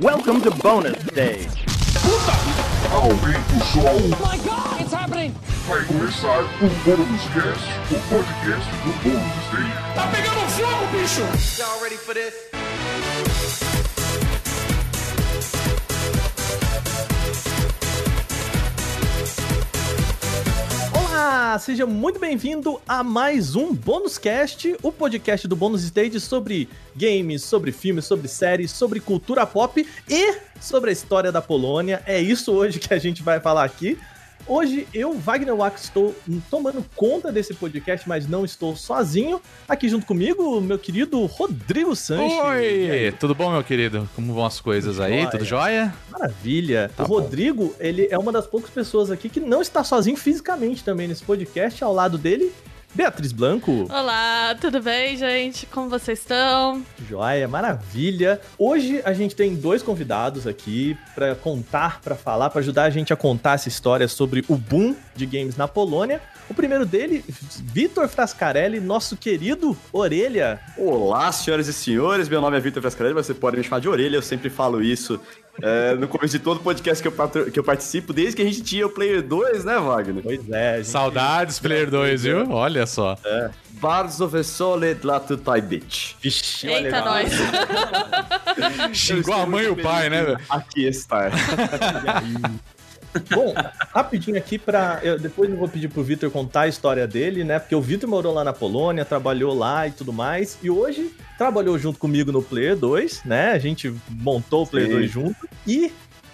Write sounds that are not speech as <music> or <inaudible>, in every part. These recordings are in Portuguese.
Welcome to bonus stage. Aumenta o som, my god, it's happening! vai começar o Bônus Cast, o podcast do Bônus Stage. Tá pegando fogo, bicho! Y'all ready for this? Olá, seja muito bem-vindo a mais um Bônus Cast, o podcast do Bônus Stage sobre games, sobre filmes, sobre séries, sobre cultura pop e sobre a história da Polônia. É isso hoje que a gente vai falar aqui. Hoje eu, Wagner Wax, estou tomando conta desse podcast, mas não estou sozinho. Aqui junto comigo, meu querido Rodrigo Sanches. Aí? Oi, tudo bom, meu querido? Como vão as coisas aí? Jóia. Tudo jóia? Maravilha. Tá o bom. Rodrigo, ele é uma das poucas pessoas aqui que não está sozinho fisicamente também nesse podcast. Ao lado dele, Beatriz Blanco. Olá, tudo bem, gente? Como vocês estão? Joia, maravilha. Hoje a gente tem dois convidados aqui para contar, para falar, para ajudar a gente a contar essa história sobre o boom de games na Polônia. O primeiro dele, Vitor Frascarelli, nosso querido Orelha. Olá, senhoras e senhores, meu nome é Vitor Frascarelli, você pode me chamar de Orelha, eu sempre falo isso é, no começo de todo podcast que eu, patro- que eu participo, desde que a gente tinha o Player 2, né, Wagner? Pois é, a gente- Saudades, Player 2, viu? Olha só. Bardzo wesoły dla tutaj być. Vixe, olha, Eita, nós. Xingou a mãe e o pai, né? Aqui estar. <laughs> Bom, rapidinho aqui pra. eu- depois eu vou pedir pro Vitor contar a história dele, né? Porque o Vitor morou lá na Polônia, trabalhou lá e tudo mais. E hoje trabalhou junto comigo no Player 2, né? A gente montou o Player Sim. 2 junto. E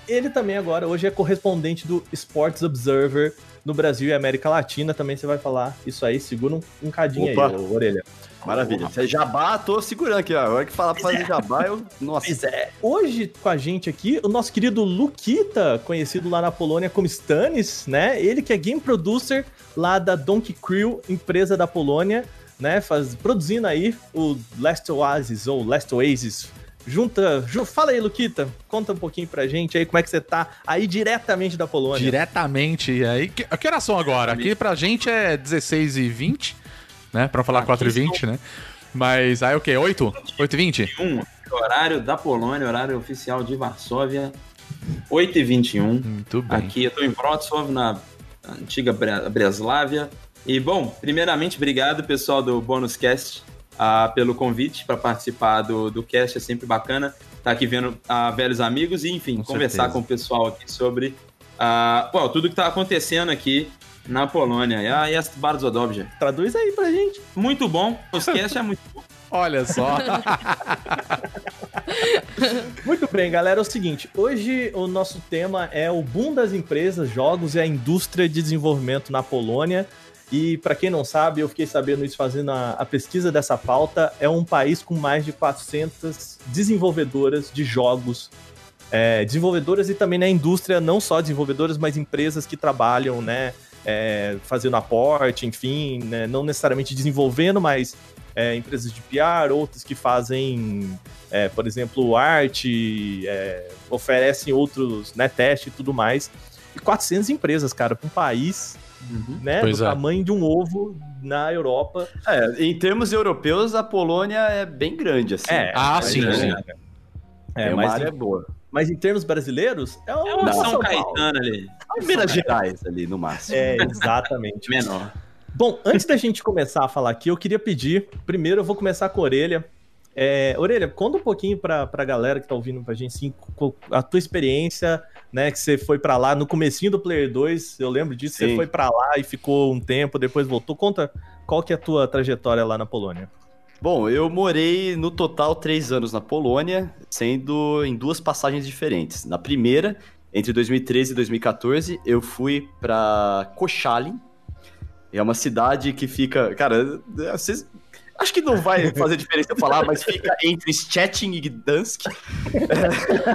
ele também agora, hoje, é correspondente do Sports Observer no Brasil e América Latina. Também você vai falar isso aí. Segura um, um cadinho Opa. aí, orelha. Maravilha. Se é jabá, tô segurando aqui, ó. A hora que falar pra fazer jabá, eu. <laughs> Nossa. Pois é. Hoje com a gente aqui, o nosso querido Lukita, conhecido lá na Polônia como Stanis, né? Ele que é game producer lá da Donkey Crew, empresa da Polônia, né? Faz, produzindo aí o Last Oasis ou Last Oasis. Junta, ju, fala aí, Lukita, conta um pouquinho pra gente aí como é que você tá aí diretamente da Polônia. Diretamente. E aí, que, que horas são agora? Aqui pra gente é 16 e 20, né? Pra não falar 4 e 20, né? Mas aí o quê? 8? 8 e 20? um, horário da Polônia, horário oficial de Varsóvia, 8h21. Muito bem. Aqui eu tô em Wrocław, na antiga Bre- Breslávia. E, bom, primeiramente, obrigado, pessoal do Bônus Cast, ah, pelo convite para participar do, do cast. É sempre bacana estar aqui vendo ah, velhos amigos e, enfim, Com conversar certeza. com o pessoal aqui sobre ah, bom, tudo que está acontecendo aqui na Polônia. E a jest bardzo dobrze. Traduz aí pra gente. Muito bom, o cast é muito bom. Olha só. <laughs> Muito bem, galera. É o seguinte: hoje o nosso tema é o boom das empresas, jogos e a indústria de desenvolvimento na Polônia. E para quem não sabe, eu fiquei sabendo isso fazendo a, a pesquisa dessa pauta. É um país com mais de 400 desenvolvedoras de jogos. É, desenvolvedoras e também na indústria, não só desenvolvedoras, mas empresas que trabalham, né? É, fazendo aporte, enfim, né, não necessariamente desenvolvendo, mas é, empresas de PR, outras que fazem é, por exemplo, arte, é, oferecem outros, né, teste e tudo mais. E 400 empresas, cara, para um país, né, Pois do é. tamanho de um ovo na Europa. É, em termos europeus, a Polônia é bem grande, assim. Ah, mas sim, é, sim. É, É uma mas, área boa. Mas em termos brasileiros, é, É uma uma São São. Caetano ali, Minas Gerais ali, no máximo. É, exatamente. <laughs> menor. Bom, antes da gente começar a falar aqui, eu queria pedir. Primeiro, eu vou começar com a Orelha. É, Orelha, conta um pouquinho pra, pra galera que tá ouvindo pra gente, assim, a tua experiência, né? Que você foi pra lá no comecinho do Player 2, eu lembro disso, você Sim. foi pra lá e ficou um tempo, depois voltou. Conta qual que é a tua trajetória lá na Polônia. Bom, eu morei no total três anos na Polônia, sendo em duas passagens diferentes. Na primeira, entre 2013 e 2014, eu fui pra Koszalin. É uma cidade que fica. Cara, vocês. Acho que não vai fazer diferença eu falar, mas fica entre Szczecin e Gdansk.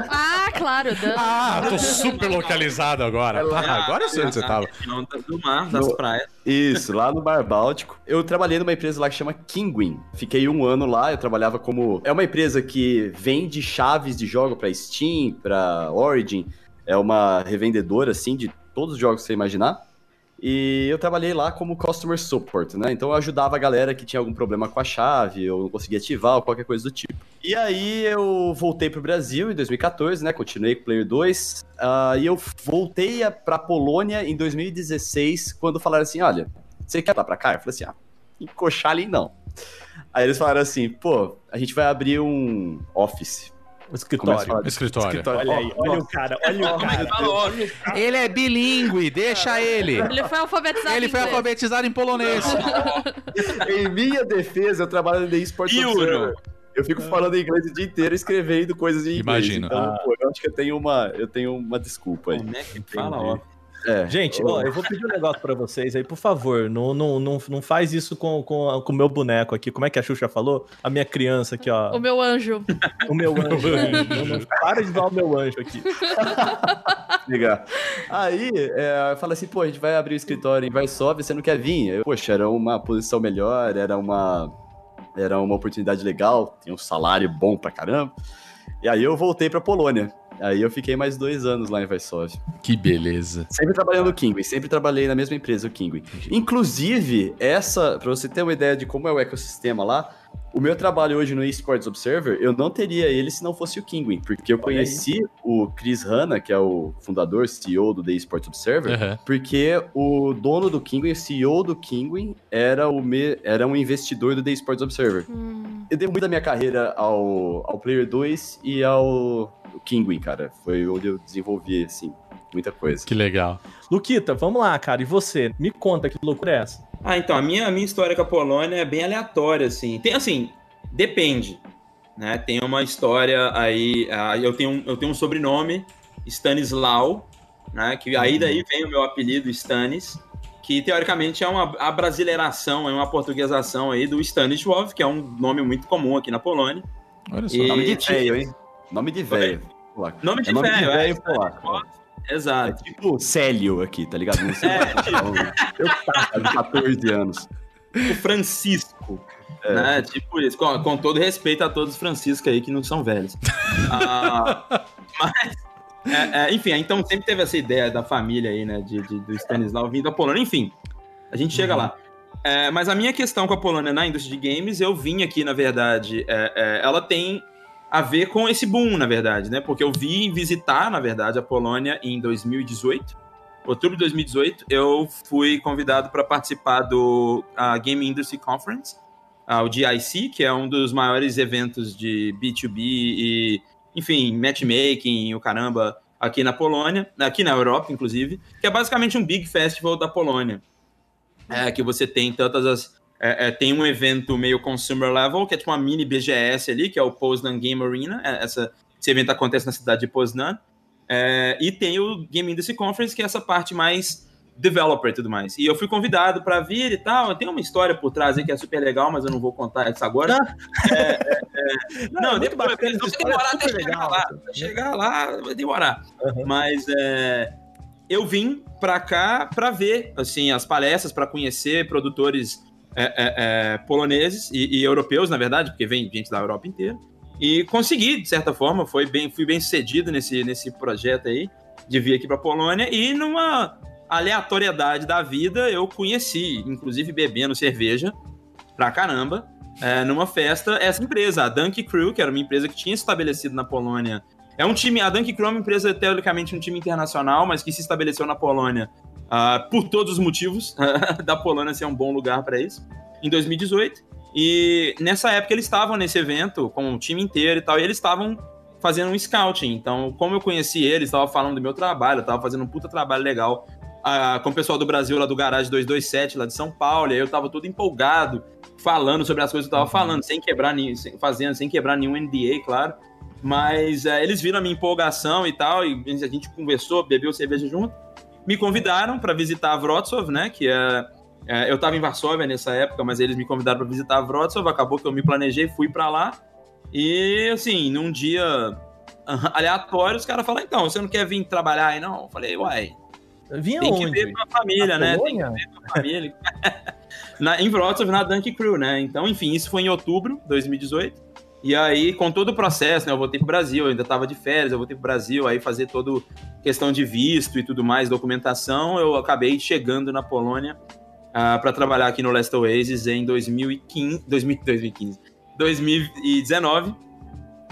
Ah, claro, Dan. Ah, tô super localizado agora. Ah, agora eu sei onde você tava. Não, do mar, das No- praias. Isso, lá no Mar Báltico. Eu trabalhei numa empresa lá que chama Kinguin. Fiquei um ano lá, eu trabalhava como. É uma empresa que vende chaves de jogo pra Steam, pra Origin. É uma revendedora, assim, de todos os jogos que você imaginar. E eu trabalhei lá como customer support, né? Então eu ajudava a galera que tinha algum problema com a chave, ou não conseguia ativar, ou qualquer coisa do tipo. E aí eu voltei pro Brasil em 2014, né? Continuei com o Player 2. Uh, e eu voltei pra Polônia em 2016, quando falaram assim: olha, você quer ir pra cá? Eu falei assim: ah, em Koszalin não. Aí eles falaram assim: pô, a gente vai abrir um office o escritório. Escritório. Olha aí, olha o cara, olha o cara. Ele é bilíngue, deixa ele. Ele foi alfabetizado Ele em foi alfabetizado em polonês. <laughs> em minha defesa, eu trabalho no The Esports. Observer. Eu fico falando inglês o dia inteiro escrevendo coisas em inglês. Imagino. Então, pô, eu acho que eu tenho uma, eu tenho uma desculpa aí. Como é que fala, ó? É. Gente, ó, eu vou pedir um negócio pra vocês aí, por favor. Não, não, não, não faz isso com o com, com o meu boneco aqui. Como é que a Xuxa falou? A minha criança aqui, ó. O meu anjo. O meu anjo. <laughs> não, não, para de dar o meu anjo aqui. <laughs> Ligar. Aí, é, eu falo assim, pô, a gente vai abrir o escritório em Varsóvia, você não quer vir? Eu, Poxa, era uma posição melhor, era uma, era uma oportunidade legal, tem um salário bom pra caramba. E aí eu voltei pra Polônia. Aí eu fiquei mais dois anos lá em Varsóvia. Que beleza. Sempre trabalhando no Kingwin, sempre trabalhei na mesma empresa, o Kingwin. Inclusive, essa, pra você ter uma ideia de como é o ecossistema lá, o meu trabalho hoje no Esports Observer, eu não teria ele se não fosse o Kingwin, porque eu conheci o Chris Hanna, que é o fundador, CEO do The Esports Observer, Aham. porque o dono do Kingwin, o CEO do Kingwin, era, o me, era um investidor do The Esports Observer. Hum. Eu dei muito da minha carreira ao, ao Player 2 e ao Kingwin, cara. Foi onde eu desenvolvi, assim, muita coisa. Que legal. Luquita, vamos lá, cara. E você? Me conta que loucura é essa? Ah, então, a minha, a minha história com a Polônia é bem aleatória, assim. Tem, assim, depende, né? Tem uma história aí, ah, eu, tenho, um- eu tenho um sobrenome, Stanislau, né? Que aí daí vem o meu apelido, Stanis, que teoricamente é uma abrasileiração, é uma portuguesação aí do Stanisław, que é um nome muito comum aqui na Polônia. Olha só. E- Nome de velho, hein? Nome de velho. polaco. Nome de É nome de velho, é. velho polaco. É Exato. tipo Célio aqui, tá ligado? Não sei É, <laughs> eu tava de 14 anos. o Francisco. É. Né? Tipo isso, com, com todo respeito a todos os Franciscos aí que não são velhos. Ah, <laughs> mas, é, é, enfim, então sempre teve essa ideia da família aí, né? De, de- do Stanislau vindo da Polônia. Enfim, a gente chega lá. É, mas a minha questão com a Polônia na indústria de games, eu vim aqui, na verdade, é, é, ela tem a ver com esse boom, na verdade, né? Porque eu vim visitar, na verdade, a Polônia em 2018. Outubro de 2018, eu fui convidado para participar do ah, Game Industry Conference, ah, o GIC, que é um dos maiores eventos de B2B e, enfim, matchmaking, o caramba, aqui na Polônia, aqui na Europa, inclusive, que é basicamente um big festival da Polônia. É, que você tem tantas as. É, é, tem um evento meio consumer level, que é tipo uma mini BGS ali, que é o Poznan Game Arena. É, essa, esse evento acontece na cidade de Poznan. É, e tem o Game Industry Conference, que é essa parte mais developer e tudo mais. E eu fui convidado para vir e tal. Tem uma história por trás aí que é super legal, mas eu não vou contar isso agora. É, é, <laughs> é, não, muito depois, bacana, vai é demorar até chegar legal, lá. chegar lá, vai demorar. Uhum. Mas é, eu vim pra cá pra ver assim as palestras, pra conhecer produtores é, é, é, poloneses e, e europeus, na verdade, porque vem gente da Europa inteira. E consegui, de certa forma, foi bem, fui bem sucedido nesse, nesse projeto aí, de vir aqui pra Polônia. E numa aleatoriedade da vida, eu conheci, inclusive bebendo cerveja pra caramba, é, numa festa, essa empresa, a Dunk Crew, que era uma empresa que tinha estabelecido na Polônia. É um time, a Dunk Crew é uma empresa, teoricamente, um time internacional, mas que se estabeleceu na Polônia ah, por todos os motivos <laughs> da Polônia ser um bom lugar para isso, em 2018. E nessa época eles estavam nesse evento com o time inteiro e tal, e eles estavam fazendo um scouting. Então, como eu conheci eles, estava falando do meu trabalho, estava fazendo um puta trabalho legal ah, com o pessoal do Brasil lá do Garage 227, lá de São Paulo, e aí eu tava todo empolgado, falando sobre as coisas que eu tava falando, sem quebrar sem- fazendo, sem quebrar nenhum NDA, claro. Mas eh, eles viram a minha empolgação e tal, e a gente conversou, bebeu cerveja junto. Me convidaram para visitar a Wrocław, né? Que é, é, eu tava em Varsóvia nessa época, mas eles me convidaram para visitar a Wrocław. Acabou que eu me planejei, fui para lá. E assim, num dia aleatório, os caras falaram: então, você não quer vir trabalhar aí, não? Eu falei, uai, Vinha tem que onde? ver com a família, né? Tem que Polônia? ver com a família. <laughs> na, em Wrocław, na Dunk Crew, né? Então, enfim, isso foi em outubro de 2018. E aí, com todo o processo, né? Eu voltei pro Brasil, eu ainda tava de férias, eu voltei pro Brasil, aí fazer toda questão de visto e tudo mais, documentação, eu acabei chegando na Polônia uh, para trabalhar aqui no Last Oasis em 2015, 2015, 2019,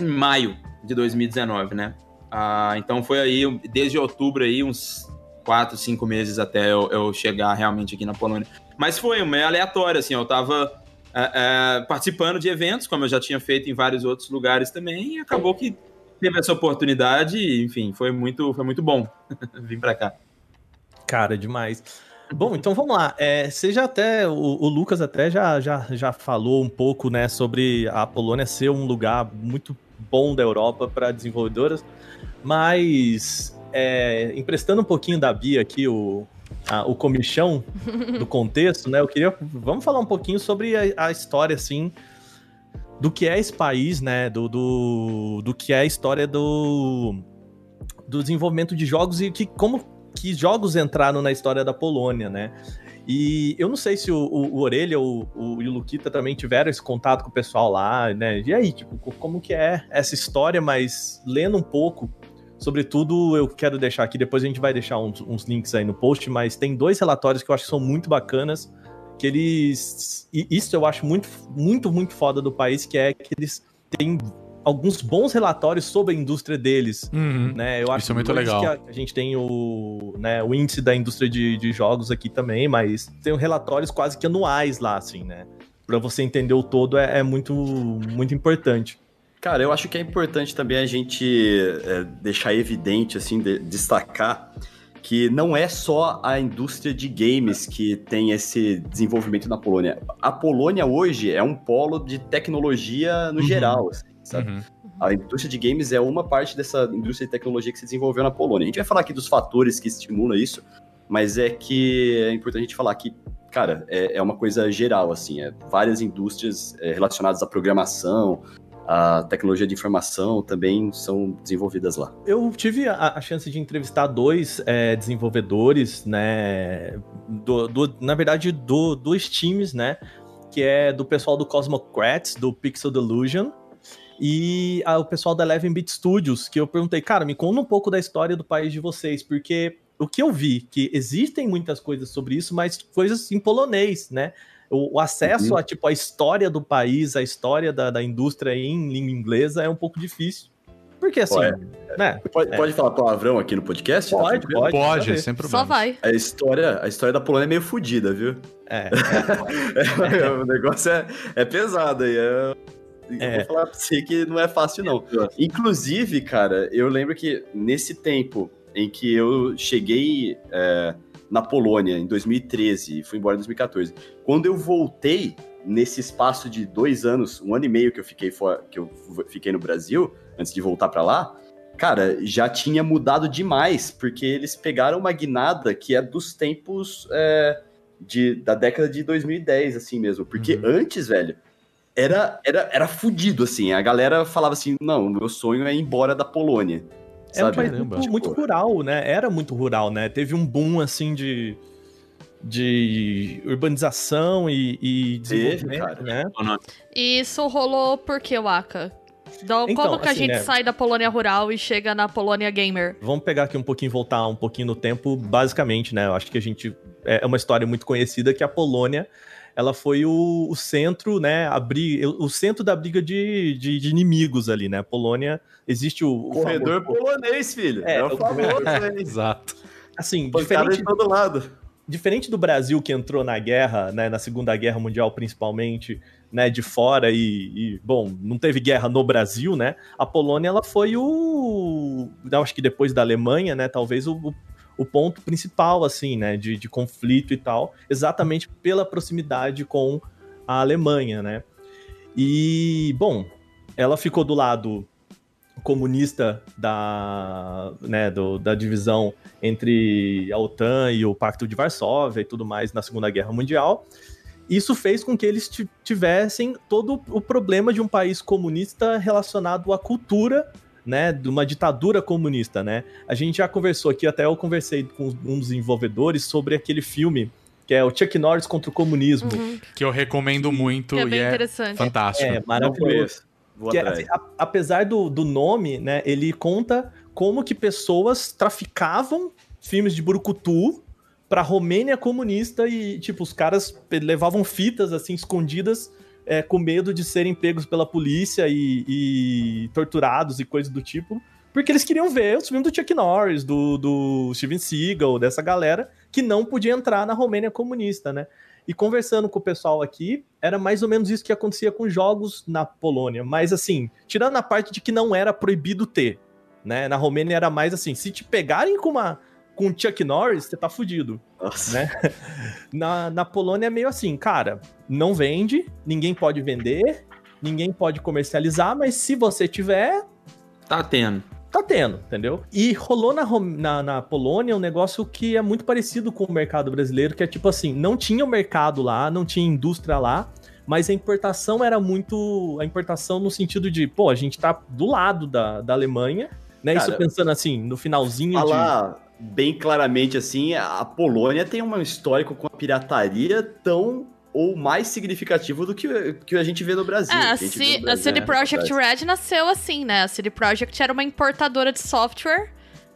em maio de 2019, né? Uh, então foi aí, desde outubro aí, uns quatro, cinco meses até eu, eu chegar realmente aqui na Polônia. Mas foi meio aleatório, assim, eu tava é, é, participando de eventos, como eu já tinha feito em vários outros lugares também, e acabou que teve essa oportunidade, e, enfim, foi muito, foi muito bom <laughs> vir para cá. Cara, demais. Bom, então vamos lá. É, você já até, o, o, Lucas até já, já, já falou um pouco, né, sobre a Polônia ser um lugar muito bom da Europa para desenvolvedoras, mas é, emprestando um pouquinho da Bia aqui, o, a, o comichão do contexto, né? Eu queria. Vamos falar um pouquinho sobre a, a, história, assim, do que é esse país, né? Do, do, do que é a história do, do desenvolvimento de jogos e que, como que jogos entraram na história da Polônia, né? E eu não sei se o, o, o Orelha ou o, o Luquita também tiveram esse contato com o pessoal lá, né? E aí, tipo, como que é essa história, mas lendo um pouco Sobretudo, eu quero deixar aqui, depois a gente vai deixar uns, uns, links aí no post, mas tem dois relatórios que eu acho que são muito bacanas, que eles... E isso eu acho muito, muito, muito foda do país, que é que eles têm alguns bons relatórios sobre a indústria deles, uhum. né? Eu acho isso é muito legal. que a, a, gente tem o, né, o índice da indústria de, de jogos aqui também, mas tem relatórios quase que anuais lá, assim, né? Para você entender o todo é, é muito, muito importante. Cara, eu acho que é importante também a gente é, deixar evidente, assim, de, destacar que não é só a indústria de games que tem esse desenvolvimento na Polônia. A Polônia hoje é um polo de tecnologia no uhum. geral, assim, sabe? Uhum. A indústria de games é uma parte dessa indústria de tecnologia que se desenvolveu na Polônia. A gente vai falar aqui dos fatores que estimulam isso, mas é que é importante a gente falar que, cara, é, é uma coisa geral, assim, é várias indústrias é, relacionadas à programação, a tecnologia de informação também são desenvolvidas lá. Eu tive a, a chance de entrevistar dois é, desenvolvedores, né? Do, do, na verdade, do, dois times, né? Que é do pessoal do Cosmocrats, do Pixel Delusion, e a, o pessoal da Eleven Bit Studios, que eu perguntei, cara, me conta um pouco da história do país de vocês, porque o que eu vi, que existem muitas coisas sobre isso, mas coisas em polonês, né? O, o acesso uhum. a, tipo, a história do país, a história da, da indústria em língua inglesa é um pouco difícil. Porque assim, pode, né? Pode, é. pode falar palavrão aqui no podcast? Pode, tá pode. Pode, sem problema. Só vai. A história, a história da Polônia é meio fodida, viu? É. <laughs> é. o negócio é, é pesado aí. É... É. vou falar pra você que não é fácil, não. Inclusive, cara, eu lembro que nesse tempo em que eu cheguei é, na Polônia em 2013 e fui embora em 2014. Quando eu voltei nesse espaço de dois anos, um ano e meio que eu fiquei fora, que eu fiquei no Brasil antes de voltar para lá, cara, já tinha mudado demais porque eles pegaram uma guinada que é dos tempos é, de, da década de 2010, assim mesmo. Porque uhum. antes, velho, era, era, era fudido, assim. A galera falava assim: não, meu sonho é ir embora da Polônia. É um país muito, tipo, muito, rural, né? Era muito rural, né? Teve um boom, assim, de, de urbanização e, e desenvolvimento, Teve, né? E isso rolou por que, Waka? Então, então, como que assim, a gente né? sai da Polônia rural e chega na Polônia gamer? Vamos pegar aqui um pouquinho, voltar um pouquinho no tempo, basicamente, né? Eu acho que a gente... É uma história muito conhecida que a Polônia ela foi o, o centro, né, a briga, o centro da briga de, de, de inimigos ali, né? A Polônia, existe o... o corredor famoso... polonês, filho. É, é o famoso, né? Exato. Assim, diferente... de todo lado. Diferente do Brasil que entrou na guerra, né, na Segunda Guerra Mundial principalmente, né, de fora e, e, bom, não teve guerra no Brasil, né? A Polônia ela foi o, eu acho que depois da Alemanha, né, talvez o, o ponto principal, assim, né, de, de conflito e tal, exatamente pela proximidade com a Alemanha, né. E, bom, ela ficou do lado comunista da, né, do, da divisão entre a OTAN e o Pacto de Varsóvia e tudo mais na Segunda Guerra Mundial. Isso fez com que eles tivessem todo o problema de um país comunista relacionado à cultura né, de uma ditadura comunista, né? A gente já conversou aqui, até eu conversei com um dos desenvolvedores sobre aquele filme que é o Chuck Norris contra o comunismo. Uhum. Que eu recomendo muito é e é interessante. fantástico. É maravilhoso. Vou que, é, assim, a, apesar do, do nome, né, ele conta como que pessoas traficavam filmes de Burucutu pra Romênia comunista e, tipo, os caras levavam fitas, assim, escondidas é, com medo de serem pegos pela polícia e, e, torturados e coisas do tipo, porque eles queriam ver os filmes do Chuck Norris, do, do Steven Seagal, dessa galera que não podia entrar na Romênia comunista, né? E conversando com o pessoal aqui, era mais ou menos isso que acontecia com jogos na Polônia. Mas assim, tirando a parte de que não era proibido ter, né? Na Romênia era mais assim, se te pegarem com uma com Chuck Norris, você tá fudido. Nossa. Né? <laughs> Na, na Polônia é meio assim, cara, não vende, ninguém pode vender, ninguém pode comercializar, mas se você tiver. Tá tendo. Tá tendo, entendeu? E rolou na, na, na Polônia um negócio que é muito parecido com o mercado brasileiro, que é tipo assim, não tinha o mercado lá, não tinha indústria lá, mas a importação era muito. A importação no sentido de, pô, a gente tá do lado da, da Alemanha, né? Cara, Isso pensando assim, no finalzinho falar, de bem claramente assim, a Polônia tem um histórico com a pirataria tão ou mais significativo do que, que a gente vê no Brasil. É, a, C a CD Projekt Red nasceu assim, né? A CD Projekt era uma importadora de software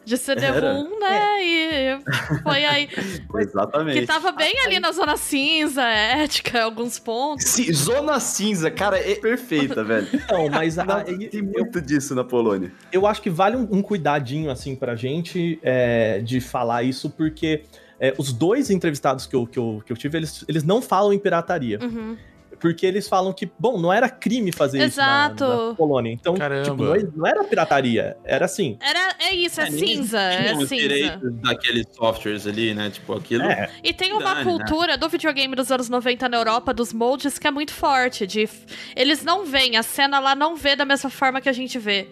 de CD-ROM, né? E foi aí. <laughs> Exatamente. Que tava bem ali na zona cinza, ética, alguns pontos. Sim, zona cinza, cara, é perfeita, <laughs> velho. Não, mas a, Não, tem muito eu, disso na Polônia. Eu acho que vale um, um cuidadinho, assim, pra gente é, de falar isso, porque. É, os dois entrevistados que eu, que eu, que eu tive, eles, eles não falam em pirataria. Uhum. Porque eles falam que, bom, não era crime fazer Exato. isso na, na Polônia. Então, tipo, não, não, era pirataria. Era assim. Era, é isso, é, é cinza. É os cinza. direitos daqueles softwares ali, né? Tipo, aquilo. É. E tem uma Dane, né? cultura né? do videogame dos anos 90 na Europa, dos moldes, que é muito forte. De, eles não veem, a cena lá não vê da mesma forma que a gente vê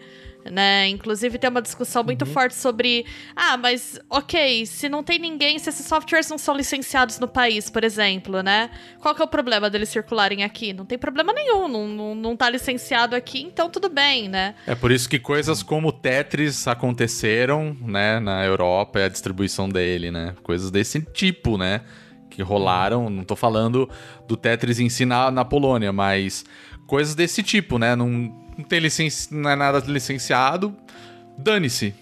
né? Inclusive tem uma discussão muito uhum. forte sobre, ah, mas ok, se não tem ninguém, se esses softwares não são licenciados no país, por exemplo, né? Qual que é o problema deles circularem aqui? Não tem problema nenhum, não, não, não tá licenciado aqui, então tudo bem, né? É por isso que coisas como Tetris aconteceram, né, na Europa e a distribuição dele, né? Coisas desse tipo, né? Que rolaram, não tô falando do Tetris em si na, na Polônia, mas coisas desse tipo, né? Não não tem licenci... não é nada licenciado, dane-se.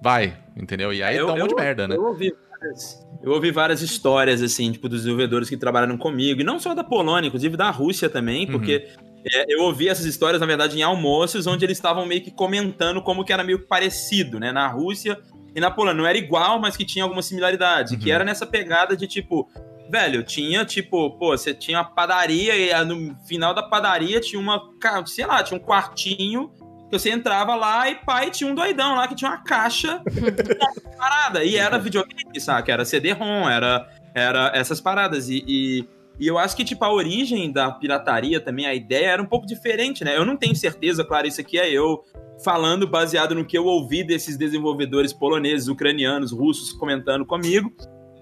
Vai, entendeu? E aí eu, dá um monte de merda, né? Eu ouvi, várias, eu ouvi várias histórias, assim, tipo, dos desenvolvedores que trabalharam comigo, e não só da Polônia, inclusive da Rússia também, uhum. porque é, eu ouvi essas histórias, na verdade, em almoços, onde eles estavam meio que comentando como que era meio parecido, né? Na Rússia e na Polônia. Não era igual, mas que tinha alguma similaridade. Uhum. Que era nessa pegada de, tipo, velho, tinha tipo, pô, você tinha uma padaria e no final da padaria tinha uma, sei lá, tinha um quartinho que você entrava lá e pai tinha um doidão lá que tinha uma caixa <laughs> parada. E era videogame, sabe? Era CD-ROM, era, era essas paradas. E, e, e, eu acho que, tipo, a origem da pirataria também, a ideia era um pouco diferente, né? Eu não tenho certeza, claro, isso aqui é eu falando baseado no que eu ouvi desses desenvolvedores poloneses, ucranianos, russos comentando comigo.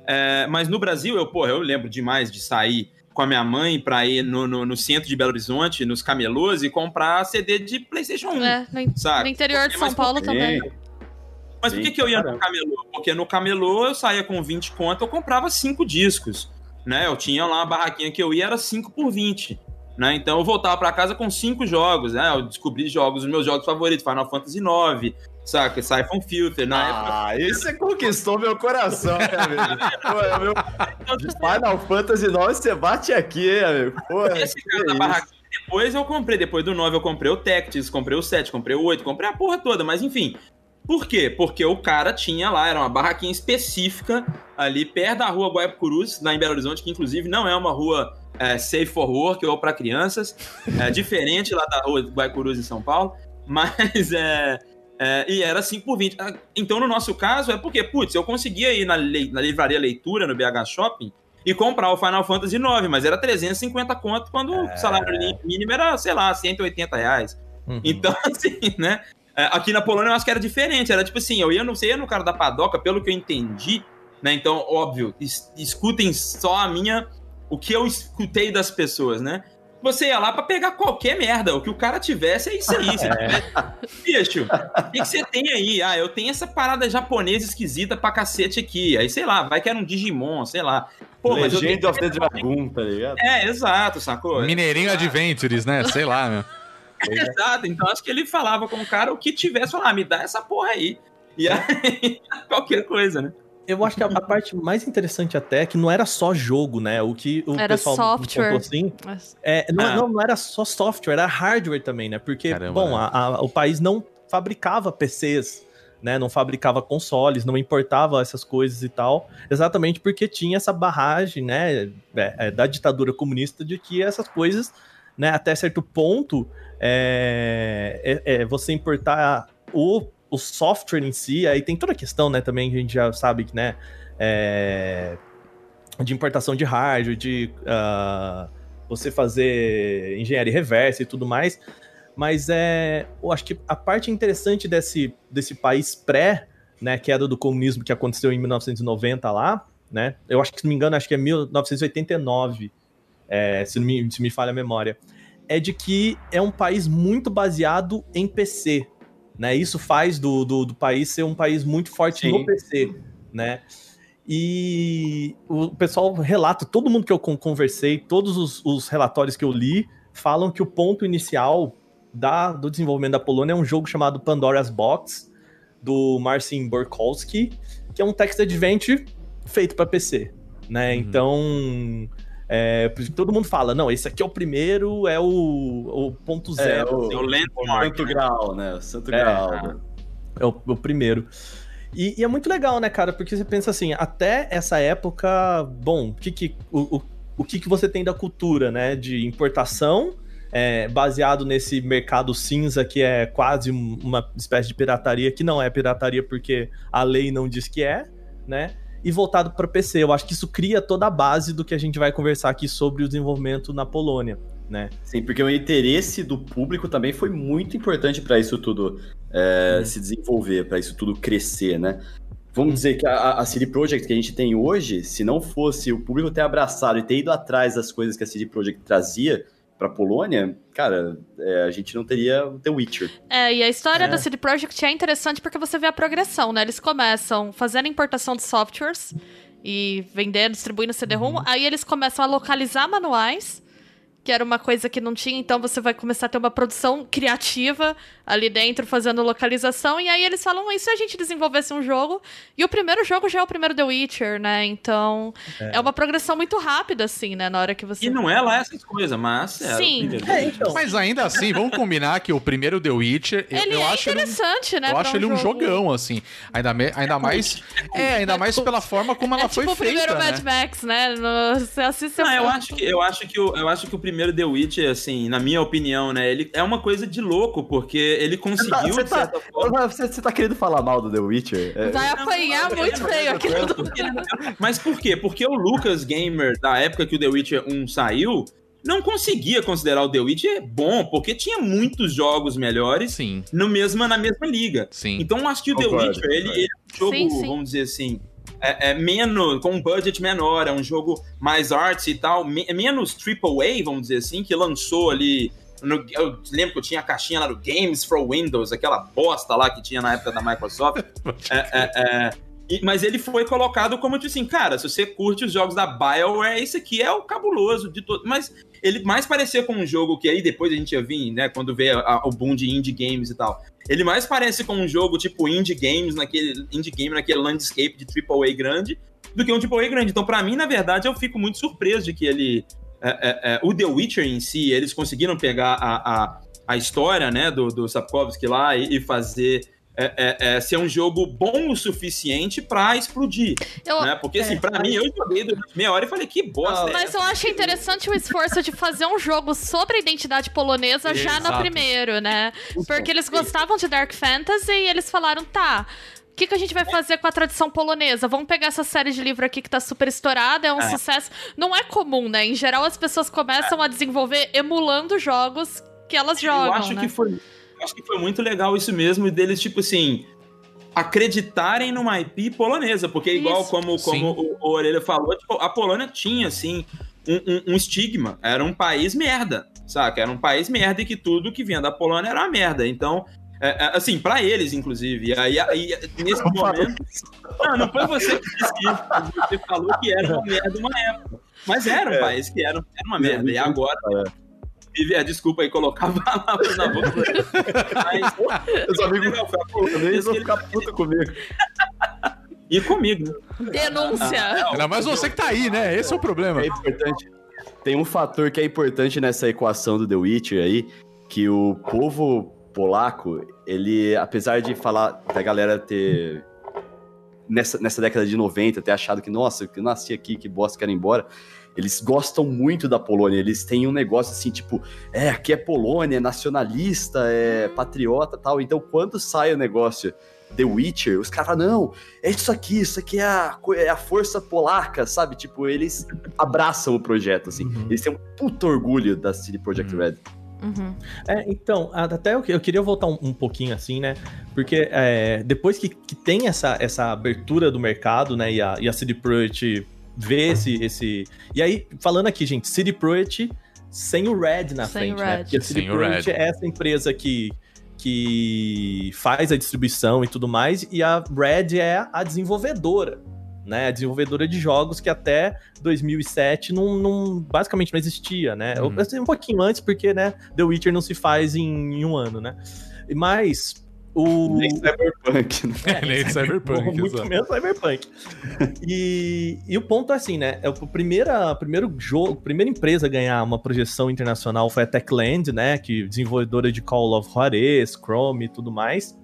É, mas no Brasil, eu, porra, eu lembro demais de sair com a minha mãe pra ir no, no, no, centro de Belo Horizonte, nos camelôs, e comprar CD de PlayStation 1. É, no, sabe? no interior de São Paulo também. Mas por que, que eu ia no camelô? Porque no camelô eu saía com 20 conto, eu comprava 5 discos. Né? Eu tinha lá uma barraquinha que eu ia, era 5 por 20. Né? Então eu voltava para casa com cinco jogos, né? Eu descobri jogos, os meus jogos favoritos, Final Fantasy IX, saca? Siphon Filter, na ah, época. esse conquistou meu coração, né, amigo? Pô, é meu... Final Fantasy IX, você bate aqui, hein, amigo? Pô, esse cara da barraquinha, depois eu comprei, depois do 9 eu comprei o Tactics, comprei o 7, comprei o 8, comprei a porra toda, mas enfim. Por quê? Porque o cara tinha lá, era uma barraquinha específica ali perto da rua Guaiacurus, lá em Belo Horizonte, que inclusive não é uma rua é, safe for work ou para crianças, é diferente lá da rua Guaicurus em São Paulo, <laughs> mas é, é, e era 5 por 20. Ah, então, no nosso caso, é porque, putz, eu conseguia ir na, na livraria leitura, no BH Shopping, e comprar o Final Fantasy IX, mas era 350 conto quando é... o salário mínimo era, sei lá, 180 reais. Uhum. Então, <laughs> assim, né? É, aqui na Polônia eu acho que era diferente. Era tipo assim, eu ia, não sei, no cara da padoca, pelo que eu entendi, né? Então, óbvio, es escutem só a minha o que eu escutei das pessoas, né? Você ia lá pra pegar qualquer merda. O que o cara tivesse é isso aí. Você <laughs> é. Bicho, o que, você tem aí? Ah, eu tenho essa parada japonesa esquisita pra cacete aqui. Aí, sei lá, vai que era um Digimon, sei lá. Pô, Legend of the Dragon, tá ligado? É, exato, sacou? Mineirinho ah. Adventures, né? Sei lá, meu. né? <laughs> Exato, então acho que ele falava com o cara o que tivesse, falava, ah, me dá essa porra aí. E aí, <laughs> qualquer coisa, né? Eu acho que a, a parte mais interessante até é que não era só jogo, né? O que o Era pessoal software. assim, é, não, Ah. não, não era só software, era hardware também, né? Porque, Caramba, bom, né? a- a- o país não fabricava PCs, né? Não fabricava consoles, não importava essas coisas e tal, exatamente porque tinha essa barragem, né, é, é, da ditadura comunista de que essas coisas, né, até certo ponto, é, é- é você importar o, o software em si, aí tem toda a questão, né, também a gente já sabe que, né, é, de importação de hardware, de ah, você fazer engenharia reversa e tudo mais. Mas é, eu acho que a parte interessante desse, desse país pré, né, queda do comunismo que aconteceu em 1990 lá, né? Eu acho que, se não me engano, acho que é 1989, é, se, me, se me falha a memória. É de que é um país muito baseado em PC, né? Isso faz do, do, do país ser um país muito forte Sim. no PC, né? E o pessoal relata, todo mundo que eu con- conversei, todos os, os relatórios que eu li, falam que o ponto inicial da, do desenvolvimento da Polônia é um jogo chamado Pandora's Box, do Marcin Borkowski, que é um text adventure feito para PC, né? Uhum. Então, é, todo mundo fala, não, esse aqui é o primeiro, é o, o ponto zero. o- assim, É o landmark, Santo né? Grau, né? O Santo É. Grau. né? é o, o primeiro. E, e é muito legal, né, cara? Porque você pensa assim, até essa época, bom, o que que, o, o, o que, que você tem da cultura, né? De importação, é, baseado nesse mercado cinza que é quase um- uma espécie de pirataria, que não é pirataria porque a lei não diz que é, né? E voltado para PC. Eu acho que isso cria toda a base do que a gente vai conversar aqui sobre o desenvolvimento na Polônia, né? Sim, porque o interesse do público também foi muito importante para isso tudo é, se desenvolver, para isso tudo crescer, né? Vamos dizer que a, a CD Projekt que a gente tem hoje, se não fosse o público ter abraçado e ter ido atrás das coisas que a CD Projekt trazia para Polônia, cara, é, a gente não teria o The Witcher. É, e a história É. da CD Projekt é interessante porque você vê a progressão, né? Eles começam fazendo importação de softwares e vendendo, distribuindo CD-ROM, aí eles começam a localizar manuais, que era uma coisa que não tinha, então você vai começar a ter uma produção criativa ali dentro, fazendo localização, e aí eles falam, e se a gente desenvolvesse um jogo? E o primeiro jogo já é o primeiro The Witcher, né? Então, é, uma progressão muito rápida, assim, né? Na hora que você... E não é lá essas coisas, mas é. Sim. É, então. Mas ainda assim, vamos combinar que o primeiro The Witcher, eu, Ele eu é acho ele um interessante, né? Eu acho ele um jogo. jogão, assim. Ainda, me- ainda mais. É, ainda mais pela forma como ela é foi tipo o feita. primeiro né? Mad Max, né? No, você assiste Não, eu acho que eu acho que o, eu acho que o primeiro The Witcher, assim, na minha opinião, né, ele é uma coisa de louco, porque ele conseguiu Você de tá, certa forma. você, você tá querendo falar mal do The Witcher? É, Vai apanhar Não, muito não, feio aqui. não, Mas por quê? Porque o Lucas Gamer, da época que o The Witcher 1 saiu, não conseguia considerar o The Witcher bom, porque tinha muitos jogos melhores Sim, no mesma, na mesma liga. sim. Então acho que o The Concordo, Witcher, ele, concordo. ele é um jogo, Sim, sim. vamos dizer assim, é, é menos, com um budget menor, é um jogo mais artsy e tal, me- menos AAA, vamos dizer assim, que lançou ali. no- eu lembro que eu tinha a caixinha lá do Games for Windows, aquela bosta lá que tinha na época da Microsoft. <laughs> É, é, é, e- mas ele foi colocado como tipo assim, cara, se você curte os jogos da BioWare, esse aqui é o cabuloso de todo. Mas ele mais parecia com um jogo que aí depois a gente ia vir, né, quando veio a- o boom de indie games e tal. Ele mais parece com um jogo tipo indie games, naquele indie game naquele landscape de AAA grande, do que um AAA grande. Então, pra mim, na verdade, eu fico muito surpreso de que ele é, é, é, o The Witcher em si, eles conseguiram pegar a, a, a história, né, do, do Sapkowski lá e, e fazer é, é, é, ser um jogo bom o suficiente pra explodir, Eu- né? Porque, assim, pra mim, eu joguei durante meia hora e falei, que bosta é Mas eu acho interessante o esforço de fazer um jogo sobre a identidade polonesa já no primeiro, né? Porque eles gostavam de Dark Fantasy e eles falaram, tá. O que, que a gente vai fazer com a tradição polonesa? Vamos pegar essa série de livro aqui que tá super estourada, é um É. sucesso. Não é comum, né? Em geral, as pessoas começam a desenvolver emulando jogos que elas jogam. eu acho né? que foi acho que foi muito legal isso mesmo deles tipo assim acreditarem numa IP polonesa porque igual Isso. como como o, o Orelha falou tipo, a Polônia tinha assim um, um- um estigma. Era um país merda saca? Era um país merda e que tudo que vinha da Polônia era uma merda. Então é, é, assim pra eles inclusive. E aí, aí nesse momento não, não foi você que disse isso. Você falou que era uma merda uma época. Mas era um É. país que era, era uma merda. E agora Vive a desculpa aí, colocava palavras na boca. Mas, Os amigos legal, foi vão ficar puto comigo. E comigo, né? Denúncia. Ainda mais você que tá aí, né? Esse é o problema. É importante. Tem um fator que é importante nessa equação do The Witcher aí, que o povo polaco, ele, apesar de falar da galera ter nessa, nessa década de 90 ter achado que, nossa, eu nasci aqui, que bosta, quero ir embora. Eles gostam muito da Polônia, eles têm um negócio assim, tipo, é, aqui é Polônia, é nacionalista, é patriota tal. Então, quando sai o negócio The Witcher, os caras falam, não, é isso aqui, isso aqui é a, é a força polaca, sabe? Tipo, eles abraçam o projeto, assim. Uhum. Eles têm um puto orgulho da CD Projekt Uhum. Red. Uhum. É, então, até eu, que- eu queria voltar um, um pouquinho assim, né? Porque é, depois que, que tem essa, essa abertura do mercado, né? E a, e a CD Projekt vê esse, esse. E aí, falando aqui, gente, CD Projekt sem o Red na Sem frente, né? Red. Porque a CD Projekt Red. é essa empresa que, que faz a distribuição e tudo mais, e a Red é a desenvolvedora. Né, a desenvolvedora de jogos que até 2007 não, não- basicamente não existia, né? Uhum. Eu sei um pouquinho antes, porque, né, The Witcher não se faz em, em um ano, né? Mas o. Nem Cyberpunk, né? <laughs> É, nem Cyberpunk, Muito exato. menos Cyberpunk. e, e o ponto é assim, né? É o primeira, primeiro jogo, a primeira empresa a ganhar uma projeção internacional foi a Techland, né? Que desenvolvedora de Call of Juarez, Chrome e tudo mais.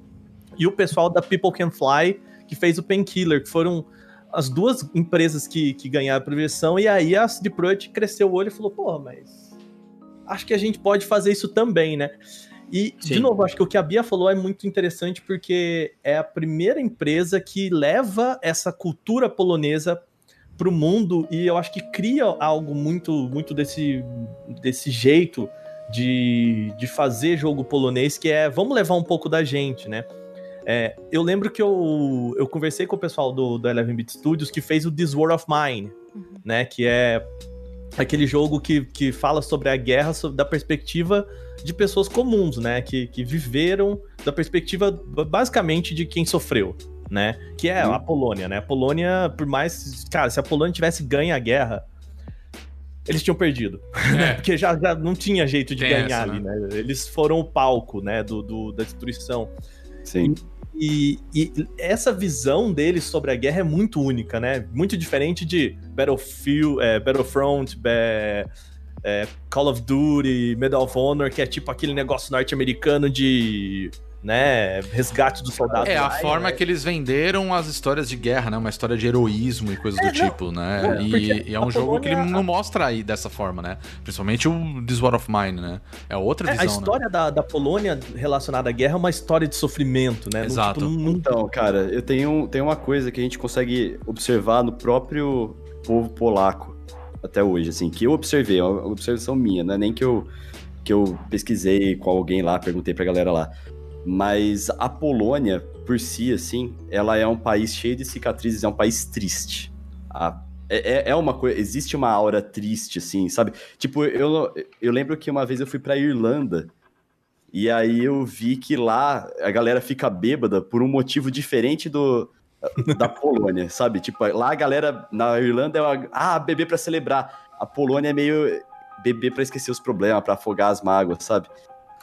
E o pessoal da People Can Fly, que fez o Painkiller, que foram as duas empresas que, que ganharam a projeção. E aí a CD Projekt cresceu o olho e falou, porra, mas acho que a gente pode fazer isso também, né? E, de Sim. novo, acho que o que a Bia falou é muito interessante porque é a primeira empresa que leva essa cultura polonesa para o mundo e eu acho que cria algo muito, muito desse, desse jeito de, de fazer jogo polonês, que é vamos levar um pouco da gente, né? É, eu lembro que eu, eu conversei com o pessoal do, do Eleven Bit Studios que fez o This War of Mine, né? Que é aquele jogo que, que fala sobre a guerra sob- da perspectiva de pessoas comuns, né? Que, que viveram da perspectiva basicamente de quem sofreu, né? Que é a Polônia, né? A Polônia, por mais. Cara, se a Polônia tivesse ganho a guerra, eles tinham perdido. É. <laughs> Porque já, já não tinha jeito de Tem ganhar essa, ali, né? Eles foram o palco, né? Do, do- da destruição. Sim. E, e essa visão deles sobre a guerra é muito única, né? Muito diferente de Battlefield, é, Battlefront, é, é, Call of Duty, Medal of Honor, que é tipo aquele negócio norte-americano de né, resgate do soldado. É, a Ryan, forma né? que eles venderam as histórias de guerra, né? Uma história de heroísmo e coisas do É, não. tipo, né? É, e, e é um jogo que ele Polônia- não mostra aí dessa forma, né? Principalmente o This War of Mine, né? É outra É, visão, a história da, da Polônia relacionada à guerra é uma história de sofrimento, né? Não, Exato. tipo, não- não- Então, cara, eu tenho, tenho uma coisa que a gente consegue observar no próprio povo polaco até hoje, assim, que eu observei, é uma observação minha, não é nem que eu, que eu pesquisei com alguém lá, perguntei pra galera lá. Mas a Polônia, por si, assim, ela é um país cheio de cicatrizes, é um país triste. A- é, é- é uma coisa, existe uma aura triste, assim, sabe? Tipo, eu, eu lembro que uma vez eu fui pra Irlanda e aí eu vi que lá a galera fica bêbada por um motivo diferente do da Polônia, <laughs> sabe? Tipo, lá a galera na Irlanda é uma, ah, beber pra celebrar. A Polônia é meio beber pra esquecer os problemas, pra afogar as mágoas, sabe?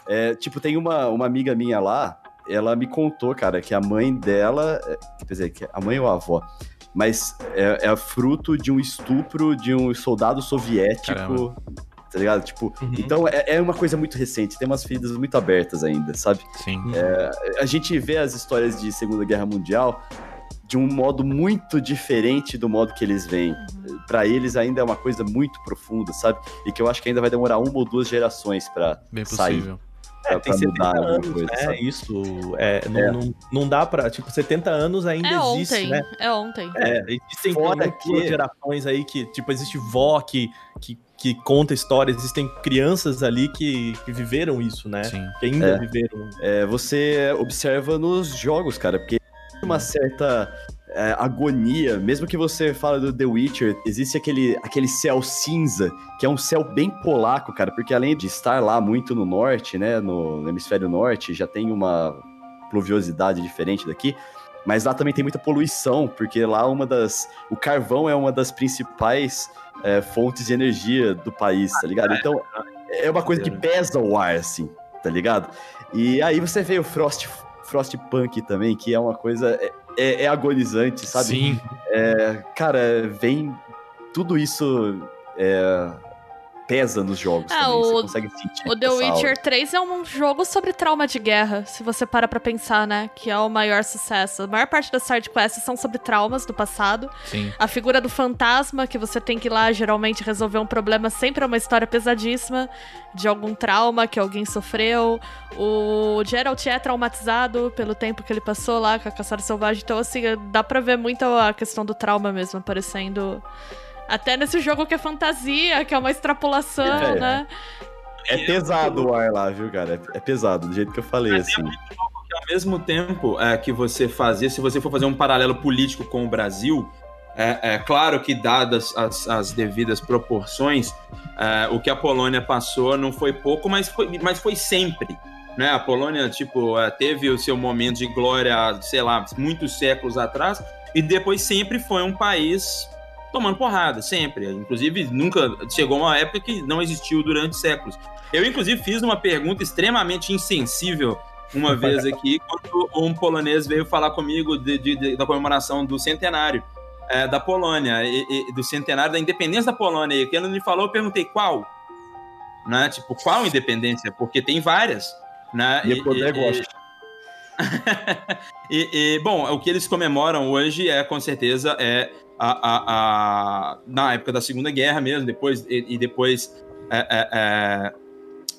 É, tipo, tem uma, uma amiga minha lá, ela me contou, cara, que a mãe dela, é, quer dizer, que a mãe ou a avó, mas é, é fruto de um estupro de um soldado soviético, Caramba. tá ligado? Tipo, Uhum. então é, é uma coisa muito recente, tem umas feridas muito abertas ainda, sabe? Sim. A gente vê as histórias de Segunda Guerra Mundial de um modo muito diferente do modo que eles veem. Pra eles ainda é uma coisa muito profunda, sabe? E que eu acho que ainda vai demorar uma ou duas gerações pra Bem sair. possível. É, pra- tem pra 70 mudar alguma anos, coisa, né? sabe? Isso é, não, É. Não, não dá pra. Tipo, 70 anos ainda É existe, ontem. né? É ontem. É, existem Fora que- gerações aí que, tipo, existe vó que, que, que conta histórias, existem crianças ali que, que viveram isso, né? Sim. Que ainda É. viveram. É, você observa nos jogos, cara, porque tem uma certa é, agonia, mesmo que você fale do The Witcher, existe aquele, aquele céu cinza, que é um céu bem polaco, cara, porque além de estar lá muito no norte, né, no, no hemisfério norte, já tem uma pluviosidade diferente daqui, mas lá também tem muita poluição, porque lá uma das. O carvão é uma das principais é, fontes de energia do país, tá ligado? Então, é uma coisa que pesa o ar, assim, tá ligado? E aí você vê o Frost, Frostpunk também, que é uma coisa. É, é- é agonizante, sabe? Sim. É, cara, vem. Tudo isso é, pesa nos jogos. Ah, também, você o- consegue sentir. O The Witcher aura. 3 é um jogo sobre trauma de guerra, se você para pra pensar, né? Que é o maior sucesso. A maior parte das side quests são sobre traumas do passado. Sim. A figura do fantasma, que você tem que ir lá geralmente resolver um problema, sempre é uma história pesadíssima de algum trauma que alguém sofreu. O Geralt é traumatizado pelo tempo que ele passou lá com a caçada selvagem. Então, assim, dá pra ver muito a questão do trauma mesmo aparecendo. Até nesse jogo que é fantasia, que é uma extrapolação, É. né? É pesado o ar lá, viu, cara? É, é pesado, do jeito que eu falei, Mas é assim. Porque ao mesmo tempo é, que você fazia, se você for fazer um paralelo político com o Brasil, é, é claro que, dadas as, as devidas proporções, é, o que a Polônia passou não foi pouco, mas foi, mas foi sempre. Né? A Polônia, tipo, é, teve o seu momento de glória, sei lá, muitos séculos atrás, e depois sempre foi um país tomando porrada, sempre. Inclusive, nunca chegou uma época que não existiu durante séculos. Eu, inclusive, fiz uma pergunta extremamente insensível uma <laughs> vez aqui, quando um polonês veio falar comigo de- de- de- da comemoração do centenário é, da Polônia, e- e- do centenário da independência da Polônia. E quando ele me falou, eu perguntei qual? Né? Tipo, qual independência? Porque tem várias. Né? E poder gosta. <laughs> E, e, bom, o que eles comemoram hoje é, com certeza, é a, a- a- na época da Segunda Guerra mesmo, depois e, e depois é, é, é,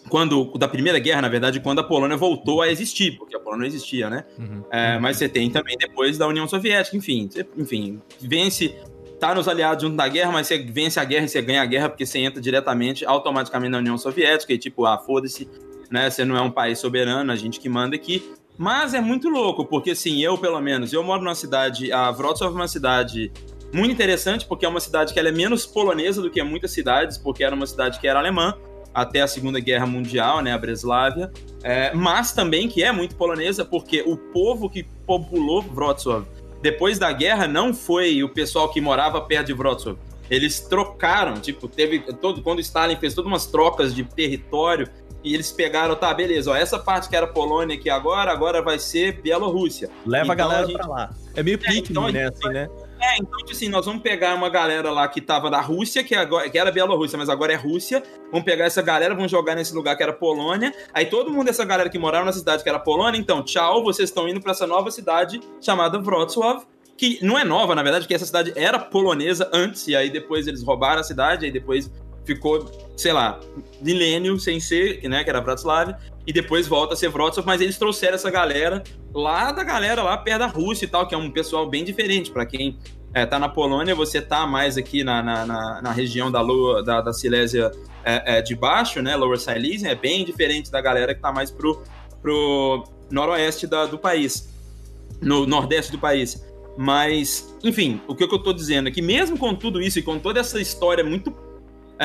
quando da Primeira Guerra, na verdade, quando a Polônia voltou a existir, porque a Polônia não existia, né? Uhum. É, mas você tem também depois da União Soviética, enfim, você- enfim, vence, tá nos aliados junto da guerra, mas você vence a guerra e você ganha a guerra porque você entra diretamente, automaticamente na União Soviética e tipo, ah, foda-se, né? Você não é um país soberano, a gente que manda aqui. Mas é muito louco, porque assim, eu pelo menos, eu moro numa cidade, a Wrocław é uma cidade muito interessante, porque é uma cidade que ela é menos polonesa do que muitas cidades, porque era uma cidade que era alemã até a Segunda Guerra Mundial, né, a Breslávia, é, mas também que é muito polonesa, porque o povo que populou Wrocław depois da guerra não foi o pessoal que morava perto de Wrocław. Eles trocaram, tipo, teve todo quando Stalin fez todas umas trocas de território e eles pegaram, tá, beleza, ó, essa parte que era Polônia aqui agora, agora vai ser Bielorrússia. Leva a Então, galera a gente- pra lá. É meio Pikmin, então a né? Assim, né? É, então, tipo assim, nós vamos pegar uma galera lá que tava da Rússia, que, agora, que era Bielorrússia, mas agora é Rússia. Vamos pegar essa galera, vamos jogar nesse lugar que era Polônia. Aí todo mundo dessa galera que morava na cidade que era Polônia, então, tchau, vocês estão indo pra essa nova cidade chamada Wrocław. Que não é nova, na verdade, porque essa cidade era polonesa antes, e aí depois eles roubaram a cidade, aí depois ficou, sei lá, milênio sem ser, né, que era Wrocław, e depois volta a ser Wrocław, mas eles trouxeram essa galera lá da galera lá perto da Rússia e tal, que é um pessoal bem diferente, pra quem é, tá na Polônia, você tá mais aqui na, na, na, na região da, Lua, da, da Silésia é, é, de baixo, né, Lower Silesia, é bem diferente da galera que tá mais pro, pro noroeste da, do país, no nordeste do país. Mas, enfim, o que eu tô dizendo é que mesmo com tudo isso e com toda essa história muito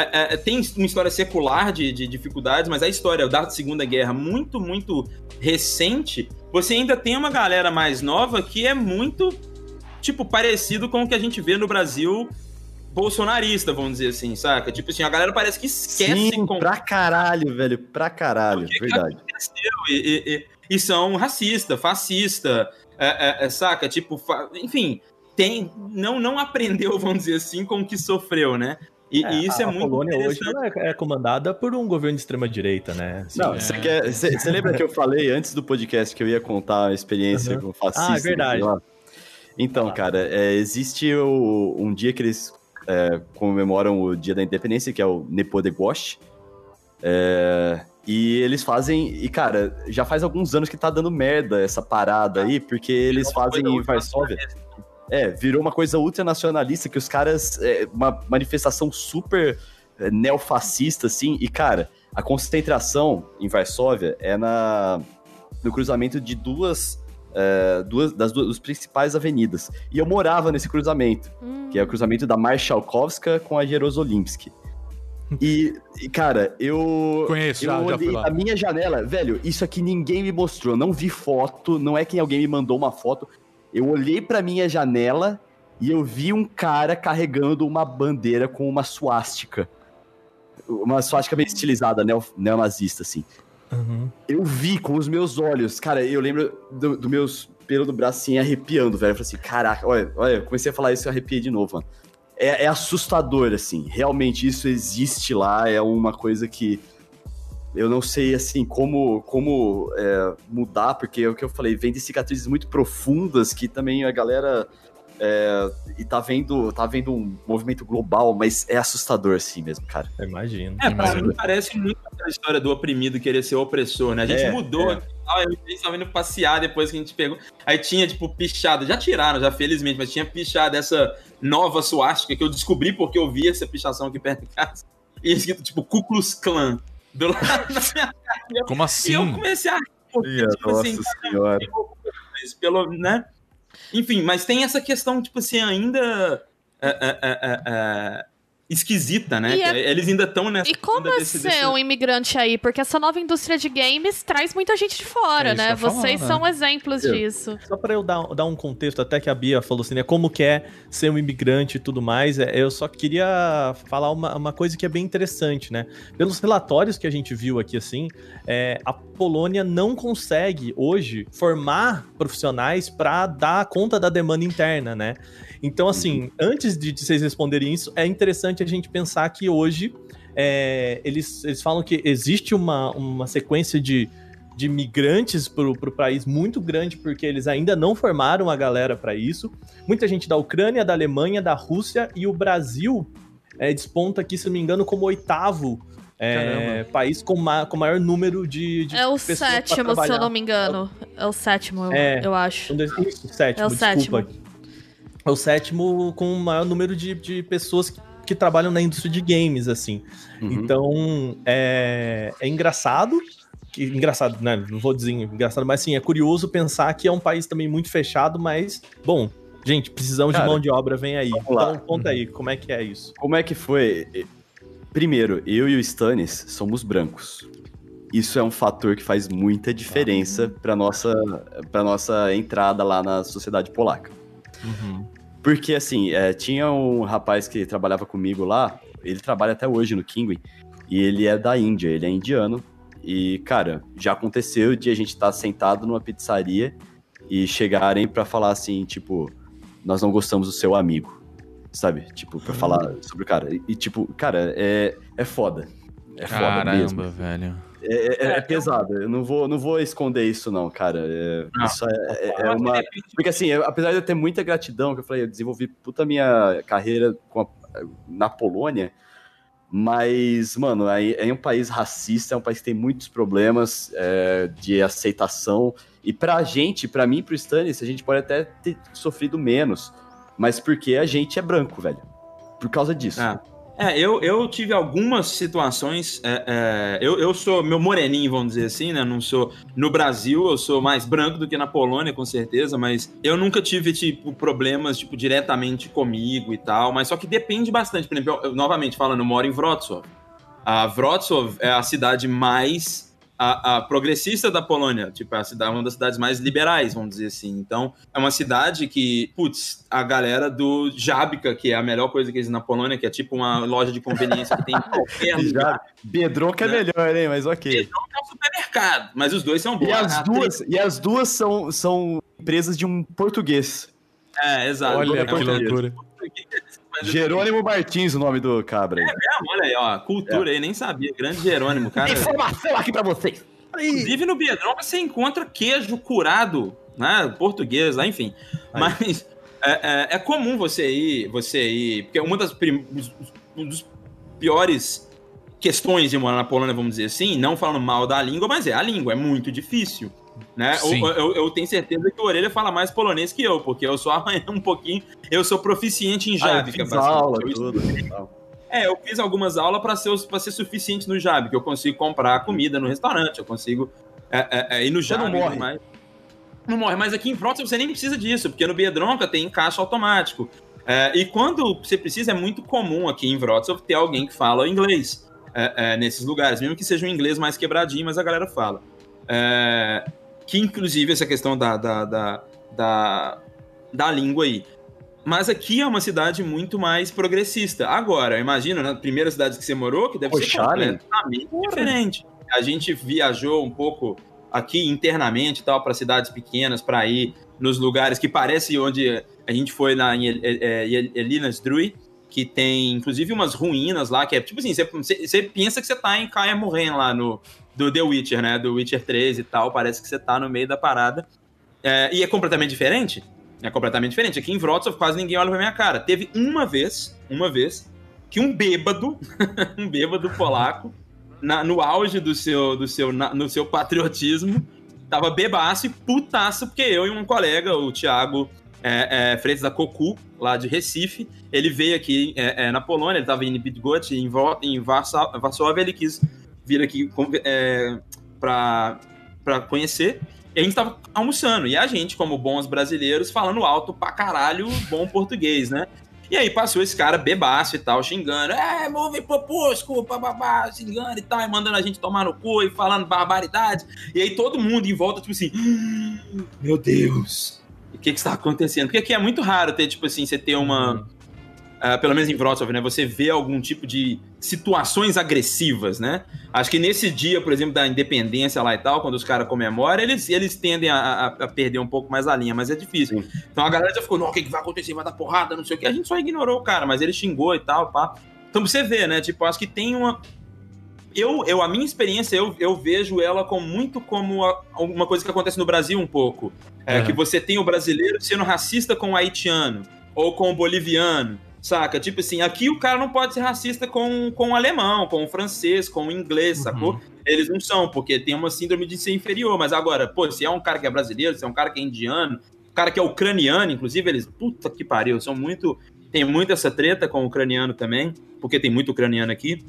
é, é, tem uma história secular de, de dificuldades, mas a história da Segunda Guerra muito, muito recente, você ainda tem uma galera mais nova que é muito, tipo, parecido com o que a gente vê no Brasil bolsonarista, vamos dizer assim, saca? Tipo assim, a galera parece que esquece Sim, com pra caralho, velho. Pra caralho, verdade. e, e- e- e são racista, fascista, é, é, é, saca? Tipo, fa- enfim, tem, não, não aprendeu, <laughs> vamos dizer assim, com o que sofreu, né? E, É, e isso a, é a muito Polônia hoje é, é comandada por um governo de extrema direita, né? Assim, Não, é. você quer. Você lembra que eu falei antes do podcast que eu ia contar a experiência Uhum. com fascista? Ah, é verdade. lá? Então, cara, é, existe o- um dia que eles é, comemoram o dia da independência, que é o Nepodegost. É, e eles fazem. E, cara, já faz alguns anos que tá dando merda essa parada aí, porque eles fazem em Varsóvia. É, virou uma coisa ultranacionalista que os caras. É, uma manifestação super é, neofascista, assim. E, cara, a concentração em Varsóvia é na, no cruzamento de duas. é, duas das duas das principais avenidas. E eu morava nesse cruzamento, Hum. que é o cruzamento da Marszałkowska com a Jerozolimsky. E, e, cara, eu. Conheço, eu já, já olhei fui lá. a minha janela, velho, isso aqui ninguém me mostrou, não vi foto, não é que alguém me mandou uma foto. Eu olhei pra minha janela e eu vi um cara carregando uma bandeira com uma suástica. uma swastika meio estilizada, neo, neonazista, assim. Uhum. Eu vi com os meus olhos, cara, eu lembro do, do meus pelo do braço assim arrepiando, velho. Eu falei assim, caraca, olha, olha, eu comecei a falar isso e arrepiei de novo, mano. É, é assustador, assim. Realmente isso existe lá, é uma coisa que eu não sei, assim, como, como é, mudar, porque é o que eu falei, vem de cicatrizes muito profundas que também a galera é, e tá vendo, tá vendo um movimento global, mas é assustador assim mesmo, cara. Imagino. É, pra mim parece muito aquela história do oprimido querer ser opressor, né? A gente É, mudou é. Ah, eu estava indo passear depois que a gente pegou. Aí tinha, tipo, pichado. Já tiraram, já felizmente, mas tinha pichado essa nova suástica que eu descobri porque eu vi essa pichação aqui perto de casa. E escrito, tipo, Ku Klux Klan. Do lado da minha cara. Como E eu assim? comecei a rir, porque, Minha tipo assim, nossa senhora. mas pelo, né? Enfim, mas tem essa questão, tipo assim, ainda é, é, é, é, é, esquisita, né? E é- Eles ainda estão nessa. E como é desse- ser desse- um imigrante aí? Porque essa nova indústria de games traz muita gente de fora, É né? falar, Vocês né? são exemplos Eu- disso. Só para eu dar, dar um contexto, até que a Bia falou assim, né? Como que é ser um imigrante e tudo mais, é, eu só queria falar uma, uma coisa que é bem interessante, né? Pelos relatórios que a gente viu aqui, assim, é, a Polônia não consegue hoje formar profissionais para dar conta da demanda interna, né? Então, assim, antes de, de vocês responderem isso, é interessante a gente pensar que hoje é, eles, eles falam que existe uma, uma sequência de, de migrantes para o país muito grande, porque eles ainda não formaram a galera para isso. Muita gente da Ucrânia, da Alemanha, da Rússia e o Brasil é, desponta aqui, se não me engano, como oitavo é, país com, ma com maior número de, de É o sétimo, se eu não me engano. É o sétimo, eu, É. eu acho. Um Isso, sétimo, É o desculpa. sétimo. É o sétimo com o maior número de, de pessoas que, que trabalham na indústria de games, assim. Uhum. Então, é, é engraçado. Que, engraçado, né? Não vou dizer engraçado, mas sim, é curioso pensar que é um país também muito fechado, mas, bom, gente, precisamos Cara, de mão de obra, vem aí. Então, conta aí, como é que é isso? Como é que foi? Primeiro, eu e o Stannis somos brancos. Isso é um fator que faz muita diferença para nossa para nossa entrada lá na sociedade polaca. Porque, assim, é, tinha um rapaz que trabalhava comigo lá, ele trabalha até hoje no Kingwin, e ele é da Índia, ele é indiano. E, cara, já aconteceu de a gente estar sentado numa pizzaria e chegarem pra falar assim, tipo, nós não gostamos do seu amigo, sabe? Tipo, pra falar sobre o cara. E, tipo, cara, é, é foda. É foda mesmo. Caramba, velho. É, é- é pesado. Eu não vou, não vou esconder isso, não, cara. É- Não. Isso é, é- é uma. Porque assim, apesar de eu ter muita gratidão, que eu falei, eu desenvolvi puta minha carreira a- na Polônia, mas, mano, é um país racista, é um país que tem muitos problemas é, de aceitação. E pra gente, pra mim e pro Stannis, a gente pode até ter sofrido menos, mas porque a gente é branco, velho. Por causa disso. Ah. É, eu, eu tive algumas situações. é, é, eu, eu sou meu moreninho, vamos dizer assim, né? Não sou. No Brasil, eu sou mais branco do que na Polônia, com certeza, mas eu nunca tive, tipo, problemas, tipo, diretamente comigo e tal. Mas só que depende bastante. Por exemplo, eu, novamente falando, eu moro em Wrocław. A Wrocław é a cidade mais a, a progressista da Polônia, tipo, é a cidade, uma das cidades mais liberais, vamos dizer assim. Então, é uma cidade que, putz, a galera do Jabka, que é a melhor coisa que existe na Polônia, que é tipo uma loja de conveniência que tem em qualquer <laughs> lugar. É Né? melhor, hein? Mas ok. É um supermercado, mas os dois são bons. E as A- a duas, e as duas são, são empresas de um português. É, exato. Olha É que loucura. Jerônimo Martins, o nome do cabra. aí. É, olha aí, ó, cultura aí, nem sabia. Grande Jerônimo, cara. Informação aqui pra vocês. Inclusive no Biedron você encontra queijo curado, né? Português, lá, enfim. Mas é, é- é comum você ir, você ir. Porque uma das prim- um dos piores questões de morar na Polônia, vamos dizer assim, não falando mal da língua, mas é a língua, é muito difícil. Né? Eu, eu- eu tenho certeza que o Orelha fala mais polonês que eu, porque eu sou arranhando <laughs> um pouquinho, eu sou proficiente em Ah, eu aula, Eu tudo. é, eu fiz algumas aulas para ser, pra ser suficiente no Jab, que eu consigo comprar comida no restaurante, eu consigo é, é, é, ir no Você Jab. não morre. mais. Não morre, mas aqui em Wrocław você nem precisa disso, porque no Biedronca tem caixa automático. É, e quando você precisa, é muito comum aqui em Wrocław ter alguém que fala inglês é, é, nesses lugares, mesmo que seja um inglês mais quebradinho, mas a galera fala. Que inclusive essa questão da, da, da, da, da língua aí. Mas aqui é uma cidade muito mais progressista. Agora, imagina, na primeira cidade que você morou, que deve Oxalá, ser completamente diferente. A gente viajou um pouco aqui internamente e tal para cidades pequenas para ir nos lugares que parece onde a gente foi na em é, é, Elinas Drui, que tem inclusive umas ruínas lá que é tipo assim, você, você- pensa que você tá em Kaer Morhen lá no do The Witcher, né, do Witcher 3 e tal, parece que você tá no meio da parada. É, e é completamente diferente. É completamente diferente. Aqui em Wrocław quase ninguém olha pra minha cara. Teve uma vez, uma vez, que um bêbado, <laughs> um bêbado polaco, na- no auge do seu, do seu, na- no seu patriotismo, tava bebaço e putaço, porque eu e um colega, o Thiago é, é, Freitas da Cocu, lá de Recife, ele veio aqui é, é, na Polônia, ele tava em Bydgoszcz, em, em Varsó- Varsóvia, ele quis vir aqui é, pra conhecer. E a gente tava almoçando, e a gente, como bons brasileiros, falando alto pra caralho bom português, né? E aí passou esse cara bebaço e tal, xingando, é, move popusco, bababá, xingando e tal, e mandando a gente tomar no cu e falando barbaridade. E aí todo mundo em volta, tipo assim, "Ah, meu Deus, o que que está acontecendo? Porque aqui é muito raro ter, tipo assim, você ter uma... ah, pelo menos em Wrocław, né? Você vê algum tipo de situações agressivas, né? Acho que nesse dia, por exemplo, da independência lá e tal, quando os caras comemoram, eles, eles tendem a, a- a perder um pouco mais a linha, mas é difícil. Então a galera já ficou, não, o que, que vai acontecer? Vai dar porrada, não sei o que. A gente só ignorou o cara, mas ele xingou e tal, pá. Então pra você ver, né? Tipo, acho que tem uma. Eu, eu, a minha experiência, eu, eu vejo ela como muito como a- uma coisa que acontece no Brasil um pouco. É, Uhum. Que você tem o brasileiro sendo racista com o haitiano ou com o boliviano. Saca? Tipo assim, aqui o cara não pode ser racista com, com o alemão, com o francês, com o inglês, sacou? Eles não são, porque tem uma síndrome de ser inferior. Mas agora, pô, se é um cara que é brasileiro, se é um cara que é indiano, um cara que é ucraniano, inclusive, eles, puta que pariu, são muito. Tem muito essa treta com o ucraniano também, porque tem muito ucraniano aqui.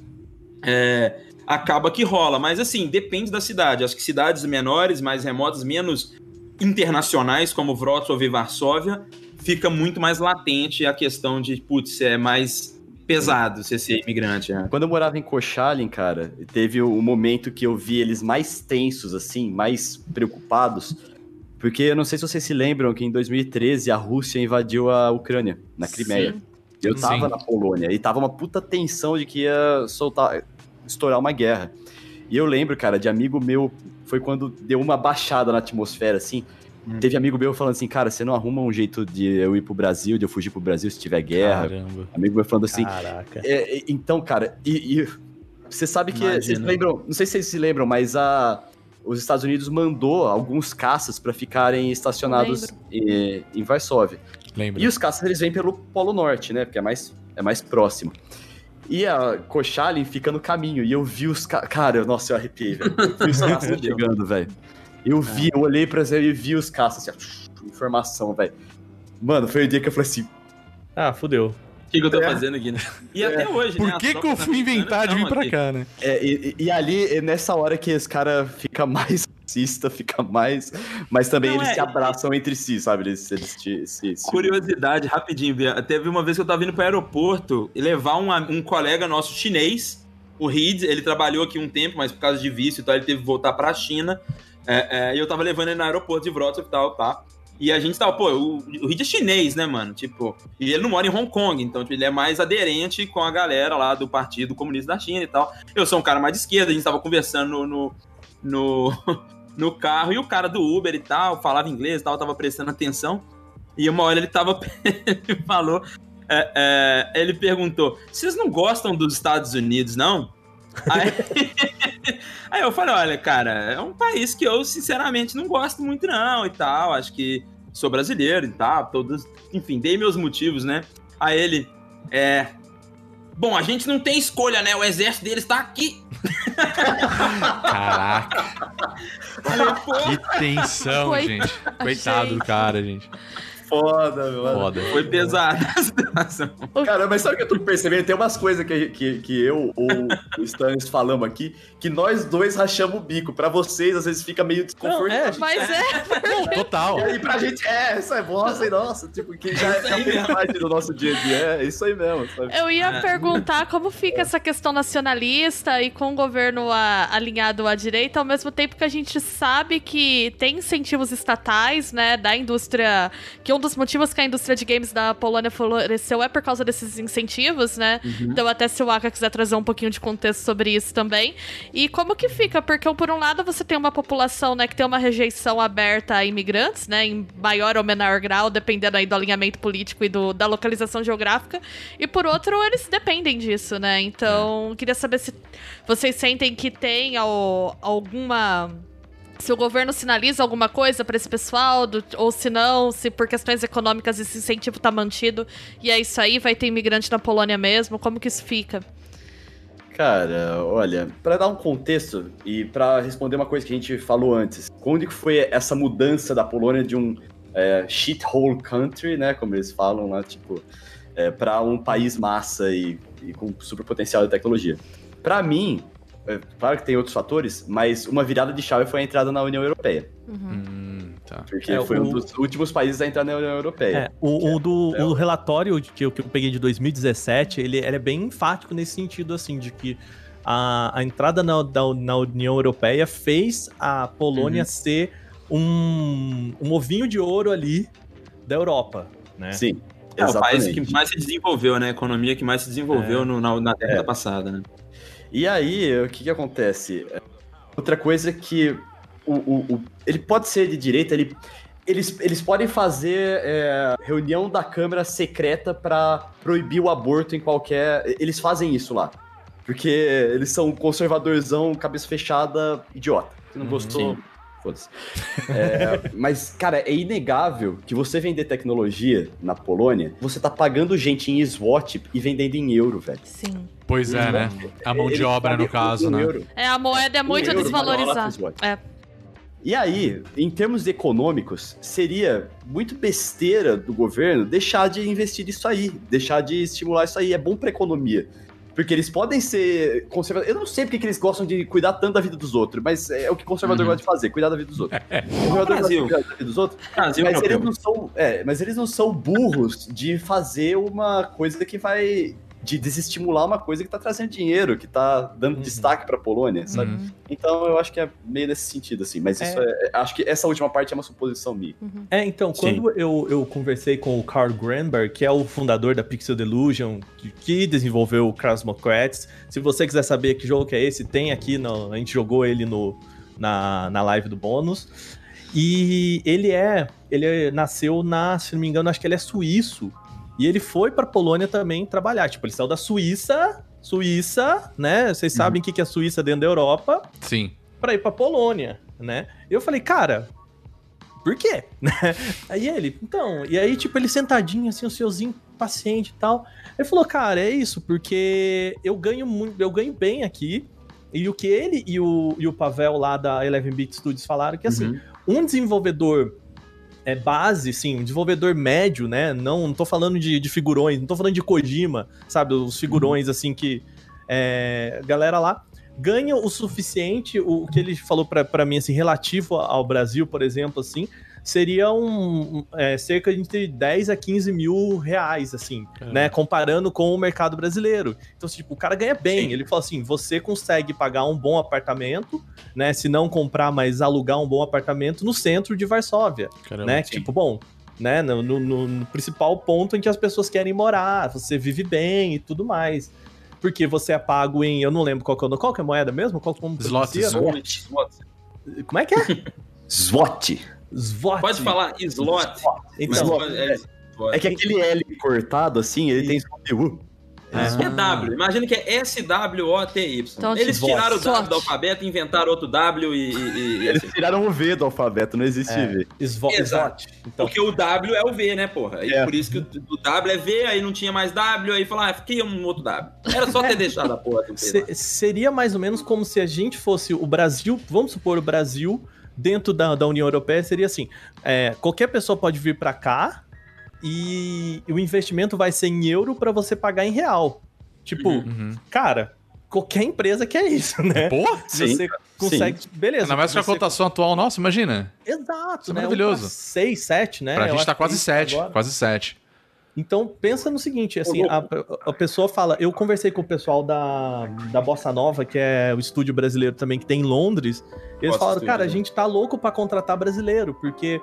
É, acaba que rola, mas assim, depende da cidade. Acho que cidades menores, mais remotas, menos internacionais, como Wrocław e Varsóvia, fica muito mais latente a questão de, putz, é mais pesado você ser imigrante. né? Quando eu morava em Koszalin, cara, teve um momento que eu vi eles mais tensos, assim, mais preocupados. Porque eu não sei se vocês se lembram que em 2013 a Rússia invadiu a Ucrânia, na Crimeia. Sim. Eu tava Sim. na Polônia e tava uma puta tensão de que ia soltar, estourar uma guerra. E eu lembro, cara, de amigo meu, foi quando deu uma baixada na atmosfera, assim. Teve amigo meu falando assim, cara, você não arruma um jeito de eu ir pro Brasil, de eu fugir pro Brasil se tiver guerra. Caramba. Amigo meu falando assim, Caraca. é, então, cara, e, e você sabe que Imagina. vocês lembram, não sei se vocês se lembram, mas a, os Estados Unidos mandou alguns caças para ficarem estacionados em, em Varsóvia. Lembra? E os caças eles vêm pelo Polo Norte, né? Porque é mais, é mais próximo. E a Koszalin fica no caminho. E eu vi os caras. Cara, nossa, eu arrepiei, velho. Eu vi os caças <laughs> chegando, velho. Eu vi, eu olhei pra você e vi os caças, assim, ó, informação, velho. Mano, foi o dia que eu falei assim. Ah, fudeu. O que, que eu tô fazendo aqui, né? E até hoje, né? Por as que, que eu fui inventar de vir pra aqui. cá, né? É, e, e- ali, é nessa hora que os caras ficam mais <laughs> racista, fica mais. Mas também Não, eles é- se abraçam entre si, sabe? Eles, eles te- se, se- Curiosidade, rapidinho, Bia. Teve uma vez que eu tava indo pro aeroporto e levar um, um colega nosso chinês, o Reed, ele trabalhou aqui um tempo, mas por causa de vício e tal, ele teve que voltar pra China. É, é, e eu tava levando ele no aeroporto de Wrocław e tal, tá? E a gente tava, pô, o, o Reed é chinês, né, mano? Tipo, e ele não mora em Hong Kong, então tipo, ele é mais aderente com a galera lá do Partido Comunista da China e tal. Eu sou um cara mais de esquerda, a gente tava conversando no, no, no, <laughs> carro e o cara do Uber e tal, falava inglês e tal, tava prestando atenção. E uma hora ele tava. <laughs> ele falou. é, é, ele perguntou: vocês não gostam dos Estados Unidos, não? Aí, <laughs> aí eu falei: olha, cara, é um país que eu, sinceramente, não gosto muito, não, e tal. Acho que sou brasileiro e tal. Todos, enfim, dei meus motivos, né? Aí ele. É. Bom, a gente não tem escolha, né? O exército deles tá aqui. Caraca, Falei, que tensão, Coit- gente. <laughs> Coitado do cara, gente. Foda, meu. Foda. foi pesada a situação. Cara, mas sabe o que eu tô percebendo? Tem umas coisas que, que, que eu ou o Stannis falamos aqui que nós dois rachamos o bico. Pra vocês, às vezes, fica meio desconfortável. Mas é. Total. E aí, pra gente, é, isso é bosta, e nossa, tipo, que já mesmo. parte do nosso dia a dia. É, isso aí mesmo, sabe? Eu ia É. perguntar como fica essa questão nacionalista e com o governo a- alinhado à direita, ao mesmo tempo que a gente sabe que tem incentivos estatais, né, da indústria, que um dos motivos que a indústria de games da Polônia floresceu é por causa desses incentivos, né? Uhum. Então, até se o Aka quiser trazer um pouquinho de contexto sobre isso também. E como que fica? Porque, por um lado, você tem uma população, né, que tem uma rejeição aberta a imigrantes, né, em maior ou menor grau, dependendo aí do alinhamento político e do, da localização geográfica. E, por outro, eles dependem disso, né? Então, queria saber se vocês sentem que tem al- alguma se o governo sinaliza alguma coisa para esse pessoal, do- ou se não, se por questões econômicas esse incentivo tá mantido e é isso aí, vai ter imigrante na Polônia mesmo, como que isso fica? Cara, olha, pra dar um contexto e pra responder uma coisa que a gente falou antes, quando que foi essa mudança da Polônia de um é, shithole country, né, como eles falam lá, tipo, é, para um país massa e, e com super potencial de tecnologia? Pra mim, claro que tem outros fatores, mas uma virada de chave foi a entrada na União Europeia, Hum, tá. porque É, foi o- um dos últimos países a entrar na União Europeia. É, o, o do É. o relatório que eu, que eu peguei de 2017, ele, ele é bem enfático nesse sentido, assim, de que a, a entrada na, da- na União Europeia fez a Polônia Uhum. ser um, um ovinho de ouro ali da Europa, né? Sim, É o país que mais se desenvolveu, né? A economia que mais se desenvolveu É. no- na, na década passada, né? E aí, o que que acontece? Outra coisa que o, o- o- ele pode ser de direita, ele, eles, eles podem fazer é, reunião da Câmara secreta pra proibir o aborto em qualquer. Eles fazem isso lá. Porque eles são conservadorzão, cabeça fechada, idiota. Se não Uhum. gostou, foda-se. É, <laughs> mas, cara, é inegável que você vender tecnologia na Polônia, você tá pagando gente em SWAT e vendendo em euro, velho. Sim. Pois é, né? A mão de obra, no caso, né? euro. É, a moeda é muito euro, desvalorizada. É. E aí, em termos econômicos, seria muito besteira do governo deixar de investir nisso aí, deixar de estimular isso aí. É bom pra economia. Porque eles podem ser conservadores. Eu não sei porque que eles gostam de cuidar tanto da vida dos outros, mas é o que conservador Uhum. gosta de fazer, cuidar da vida dos outros. O conservador gosta de Brasil. cuidar da vida dos outros, Brasil mas eles, não são, é, mas eles não são burros de fazer uma coisa que vai. De desestimular uma coisa que tá trazendo dinheiro, que tá dando Uhum. destaque pra Polônia, sabe? Uhum. Então eu acho que é meio nesse sentido, assim. Mas isso é. acho que essa última parte é uma suposição minha. É, então, Sim. quando eu, eu conversei com o Carl Granberg, que é o fundador da Pixel Delusion, que, que desenvolveu o Cosmocrats, se você quiser saber que jogo que é esse, tem aqui, no, a gente jogou ele no, na, na live do bônus. E ele é, ele nasceu na, se não me engano, acho que ele é suíço. E ele foi pra Polônia também trabalhar. Tipo, ele saiu da Suíça, Suíça, né? Vocês sabem o que é a Suíça dentro da Europa Sim. pra ir pra Polônia, né? Eu falei, cara, por quê? <laughs> Aí ele, então, e aí, tipo, ele sentadinho, assim, o seuzinho paciente e tal. Ele falou, cara, é isso, porque eu ganho muito, eu ganho bem aqui. E o que ele e o, e o Pavel lá da Eleven Bit Studios falaram que assim, Uhum. um desenvolvedor é base, sim, um desenvolvedor médio, né? Não, não tô falando de, de figurões, não tô falando de Kojima, sabe? Os figurões, assim, que. É, galera lá ganha o suficiente, o que ele falou pra mim, assim, relativo ao Brasil, por exemplo, assim, seria um, um, é, cerca de entre 10 a 15 mil reais, assim, né? Comparando com o mercado brasileiro. Então, assim, tipo, o cara ganha bem. Sim. Ele falou assim: você consegue pagar um bom apartamento, né? Se não comprar, mas alugar um bom apartamento no centro de Varsóvia Caramba. né? Tipo, bom, né? No, no- no- principal ponto em que as pessoas querem morar, você vive bem e tudo mais. Porque você é pago em. Eu não lembro qual que é, o- qual que é a moeda mesmo? Qual como Slots, pronuncia? né? Como é que é? <laughs> SWAT. Svot. Pode falar slot. Então, mas, é, É que aquele L cortado, assim, ele tem U. Isso que é W. Imagina que é S-W-O-T-Y. Então, Eles tipo, tiraram o. W do alfabeto inventaram outro W e. e- e- Eles tiraram o V do alfabeto, não existe É. V. Svo- Exato. Svot. Então, Porque o W é o V, né, porra? E É. por isso que o, o W é V, aí não tinha mais W, aí falaram, ah, cria um outro W. Era só ter deixado a porra se- seria mais ou menos como se a gente fosse o Brasil, vamos supor o Brasil, dentro da, da União Europeia, seria assim: é, qualquer pessoa pode vir pra cá e o investimento vai ser em euro pra você pagar em real. Tipo, Uhum. Uhum. cara, qualquer empresa quer isso, né? Pô, Sim, você consegue. Beleza. ainda mais com a você- cotação atual, nossa, imagina. Exato, Isso é né? maravilhoso. 6, 7, né? pra Eu gente tá quase é isso 7, agora. quase 7. Então, pensa no seguinte, assim, a, a pessoa fala... Eu conversei com o pessoal da, da Bossa Nova, que é o estúdio brasileiro também, que tem em Londres. Eles Nossa, falaram, estúdio, cara, a né? gente tá louco pra contratar brasileiro, porque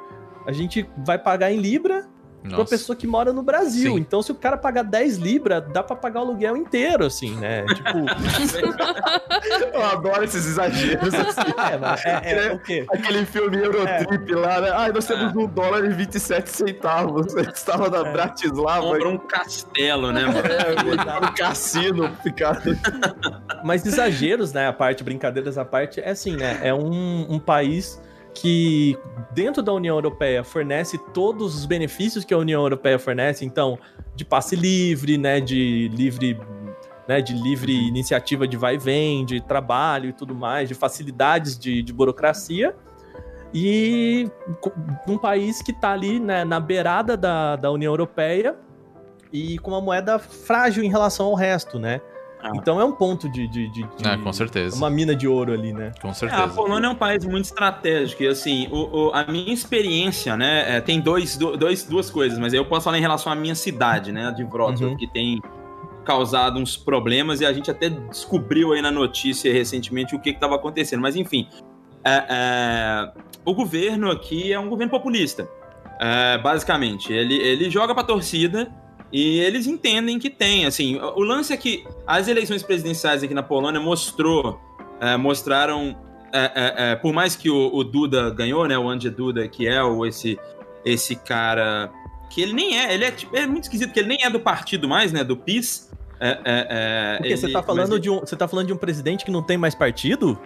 a gente vai pagar em Libra, pra uma Nossa. pessoa que mora no Brasil. Sim. Então, se o cara pagar 10 libras, dá pra pagar o aluguel inteiro, assim, né? <laughs> Tipo, Eu adoro esses exageros. assim. <laughs> é, mas é, é o quê? Aquele filme Eurotrip lá, né? Ai, nós temos um dólar e 27 centavos. Eu estava na Bratislava. Compra um castelo, né, mano? É, no cassino, ficar. Mas exageros, né? A parte, brincadeiras à parte, é assim, né? É um, um país que, dentro da União Europeia, fornece todos os benefícios que a União Europeia fornece, então, de passe livre, né? De livre. Né, de livre iniciativa de vai e vem, de trabalho e tudo mais, de facilidades de, de burocracia. E um país que está ali né, na beirada da, da União Europeia e com uma moeda frágil em relação ao resto, né? Ah. Então é um ponto de, de, de- de- Ah, com certeza. uma mina de ouro ali, né? Com É, a certeza. Polônia é um país muito estratégico e assim, o, o- a minha experiência, né, é, tem dois, do- dois, duas coisas, mas aí eu posso falar em relação à minha cidade, né, de Wrocław, Uhum. que tem causado uns problemas e a gente até descobriu aí na notícia recentemente o que estava acontecendo, mas enfim, é, é, o governo aqui é um governo populista, é, basicamente, ele, ele joga pra torcida e eles entendem que tem, assim, o lance é que as eleições presidenciais aqui na Polônia mostrou, é, mostraram é, é, é, por mais que o, o Duda ganhou, né? O Andrzej Duda, que é o, esse, esse cara. Que ele nem é, ele é, tipo, é muito esquisito, porque ele nem é do partido mais, né? Do PIS. É, Porque você ele- tá falando mas de um, você tá falando de um presidente que não tem mais partido?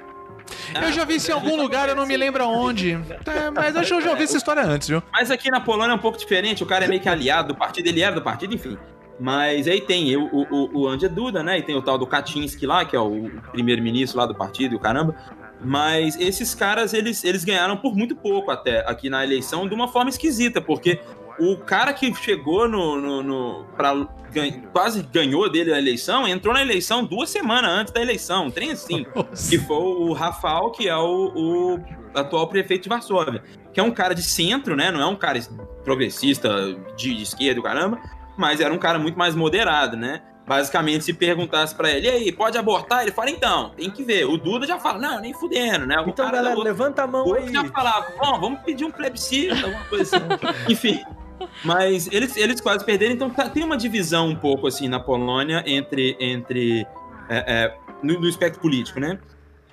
Eu já vi isso em algum lugar, eu não me lembro aonde. É, mas acho que eu já ouvi essa história antes, viu? Mas aqui na Polônia é um pouco diferente, o cara é meio que aliado do partido, ele era do partido, enfim. Mas aí tem o, o, o- Andrzej Duda, né? E tem o tal do Kaczynski lá, que é o primeiro-ministro lá do partido, e o caramba. Mas esses caras, eles, eles ganharam por muito pouco até aqui na eleição, de uma forma esquisita, porque o cara que chegou no. no, no pra, ganha- quase ganhou dele a eleição, entrou na eleição duas semanas antes da eleição, um trem assim. que foi o Rafael, que é o, o atual prefeito de Varsóvia. Que é um cara de centro, né? Não é um cara progressista de, de esquerda, caramba, mas era um cara muito mais moderado, né? Basicamente, se perguntasse pra ele, e aí, pode abortar? Ele fala, então, tem que ver. O Duda já fala, não, nem fudendo, né? O Então, cara galera, outra- levanta a mão aí. já falava, bom, vamos pedir um plebiscito, alguma coisa assim. <laughs> Enfim. Mas eles, eles quase perderam, então tá- tem uma divisão um pouco assim na Polônia entre. entre é, é, no, no espectro político, né?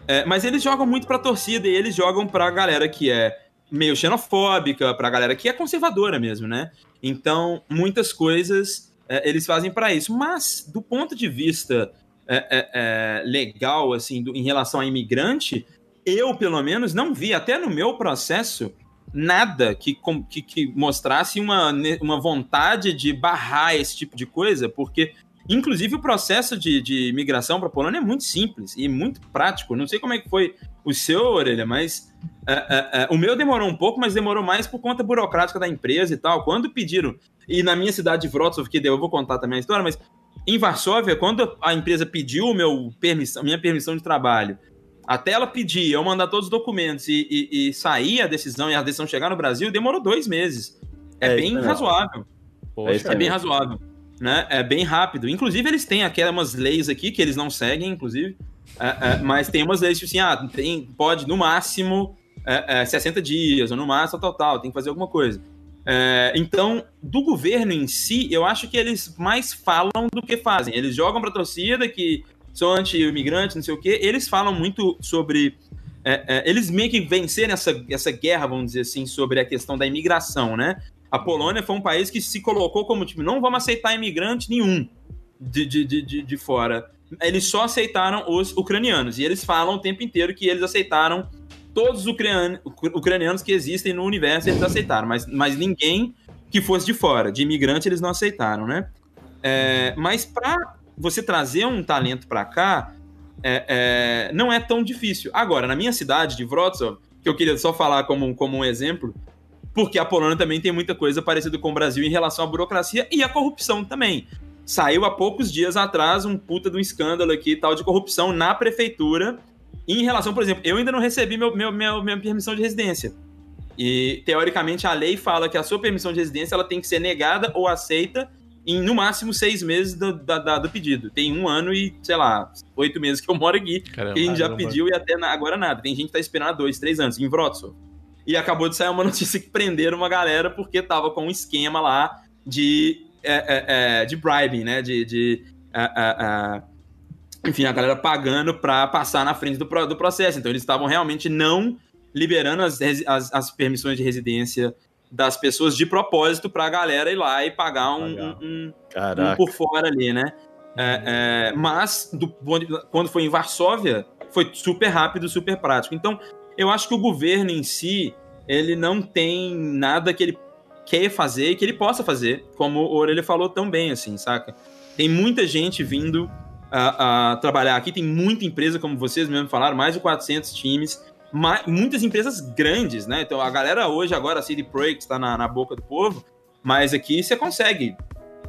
É, mas eles jogam muito pra torcida e eles jogam pra galera que é meio xenofóbica, pra galera que é conservadora mesmo, né? Então, muitas coisas é, eles fazem pra isso. Mas, do ponto de vista é, é, legal, assim, do- em relação a imigrante, eu, pelo menos, não vi, até no meu processo, nada que, que, que mostrasse uma, uma vontade de barrar esse tipo de coisa, porque, inclusive, o processo de, de migração para a Polônia é muito simples e muito prático. Não sei como é que foi o seu, Orelha, mas é, é, é, o meu demorou um pouco, mas demorou mais por conta burocrática da empresa e tal. Quando pediram, e na minha cidade de Wrocław, que eu vou contar também a história, mas em Varsóvia, quando a empresa pediu meu permissão, minha permissão de trabalho, até ela pedir, eu mandar todos os documentos e, e- e sair a decisão e a decisão chegar no Brasil, demorou dois meses. É, É, bem razoável. isso É bem razoável. Né? É bem rápido. Inclusive, eles têm aquelas leis aqui que eles não seguem, inclusive. É, é, mas tem umas leis, tipo assim, ah, tem, pode no máximo é, é, 60 dias, ou no máximo tal, tal, tem que fazer alguma coisa. É, então, do governo em si, eu acho que eles mais falam do que fazem. Eles jogam pra torcida que são anti-imigrantes, não sei o quê. Eles falam muito sobre. é, é, eles meio que venceram essa, essa guerra, vamos dizer assim, sobre a questão da imigração, né? A Polônia foi um país que se colocou como tipo, não vamos aceitar imigrante nenhum de, de, de, de, fora. Eles só aceitaram os ucranianos. E eles falam o tempo inteiro que eles aceitaram todos os ucranianos, ucranianos que existem no universo, eles aceitaram. Mas, mas ninguém que fosse de fora, de imigrante, eles não aceitaram, né? É, mas para você trazer um talento para cá, é, é, não é tão difícil. Agora, na minha cidade de Wrocław, que eu queria só falar como, como um exemplo, porque a Polônia também tem muita coisa parecida com o Brasil em relação à burocracia e à corrupção também. Saiu há poucos dias atrás um puta de um escândalo aqui tal de corrupção na prefeitura em relação, por exemplo, eu ainda não recebi meu, meu, meu- minha permissão de residência. E, teoricamente, a lei fala que a sua permissão de residência ela tem que ser negada ou aceita em, no máximo, seis meses do, da- da- do pedido. Tem um ano e, sei lá, oito meses que eu moro aqui. Caramba. que a gente já Caramba. pediu e até agora nada. Tem gente que tá esperando há dois, três anos, em Wrocław. e acabou de sair uma <laughs> notícia que prenderam uma galera porque tava com um esquema lá de, é, é, é, de bribing, né? De. de é, é, é, enfim, a galera pagando pra passar na frente do, do processo. Então eles estavam realmente não liberando as, as, as permissões de residência das pessoas de propósito pra galera ir lá e pagar um- um- um um por fora ali, né? É, é, mas do quando foi em Varsóvia, foi super rápido, super prático. Então, eu acho que o governo em si, ele não tem nada que ele quer fazer e que ele possa fazer, como o Orelha falou tão bem, assim, saca? Tem muita gente vindo a, a trabalhar aqui, tem muita empresa, como vocês mesmo falaram, mais de 400 times, ma- muitas empresas grandes, né? Então, a galera hoje, agora, a CD Projekt está na, na boca do povo, mas aqui você consegue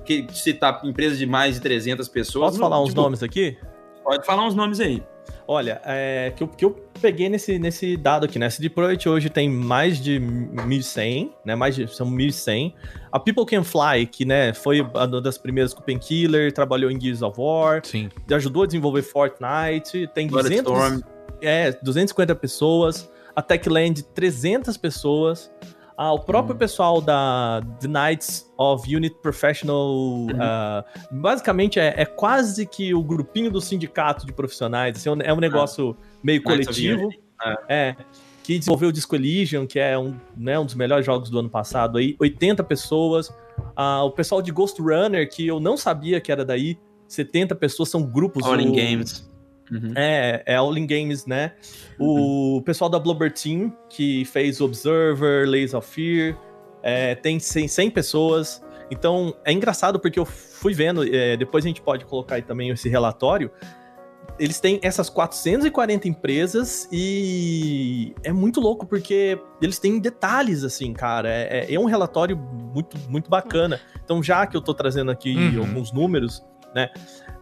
que citar empresas de mais de 300 pessoas. Posso falar uns tipo, nomes aqui? Pode falar uns nomes aí. Olha, é, que, eu, que eu peguei nesse, nesse dado aqui, né? CD Projekt hoje tem mais de 1.100, né? Mais de, são 1.100. A People Can Fly, que né, foi uma das primeiras com o Painkiller, trabalhou em Gears of War, Sim. ajudou a desenvolver Fortnite, tem 200, Bulletstorm. É, 250 pessoas. A Techland, 300 pessoas. Ah, o próprio pessoal da The Knights of Unit Professional. ah, basicamente, é, é quase que o grupinho do sindicato de profissionais. assim, é um- é um negócio meio Knights coletivo. É. Que desenvolveu o Disco Elysium, que é um, né, um dos melhores jogos do ano passado aí. 80 pessoas. Ah, o pessoal de Ghost Runner, que eu não sabia que era daí. 70 pessoas, são grupos. O- Games. Uhum. é, é All in Games, né? O pessoal da Blubber Team, que fez Observer, Lays of Fear, é, tem 100, 100 pessoas. Então, é engraçado porque eu fui vendo, é, depois a gente pode colocar aí também esse relatório. Eles têm essas 440 empresas e é muito louco porque eles têm detalhes, assim, cara. É, é- é um relatório muito, muito bacana. Então, já que eu tô trazendo aqui Uhum. alguns números, né?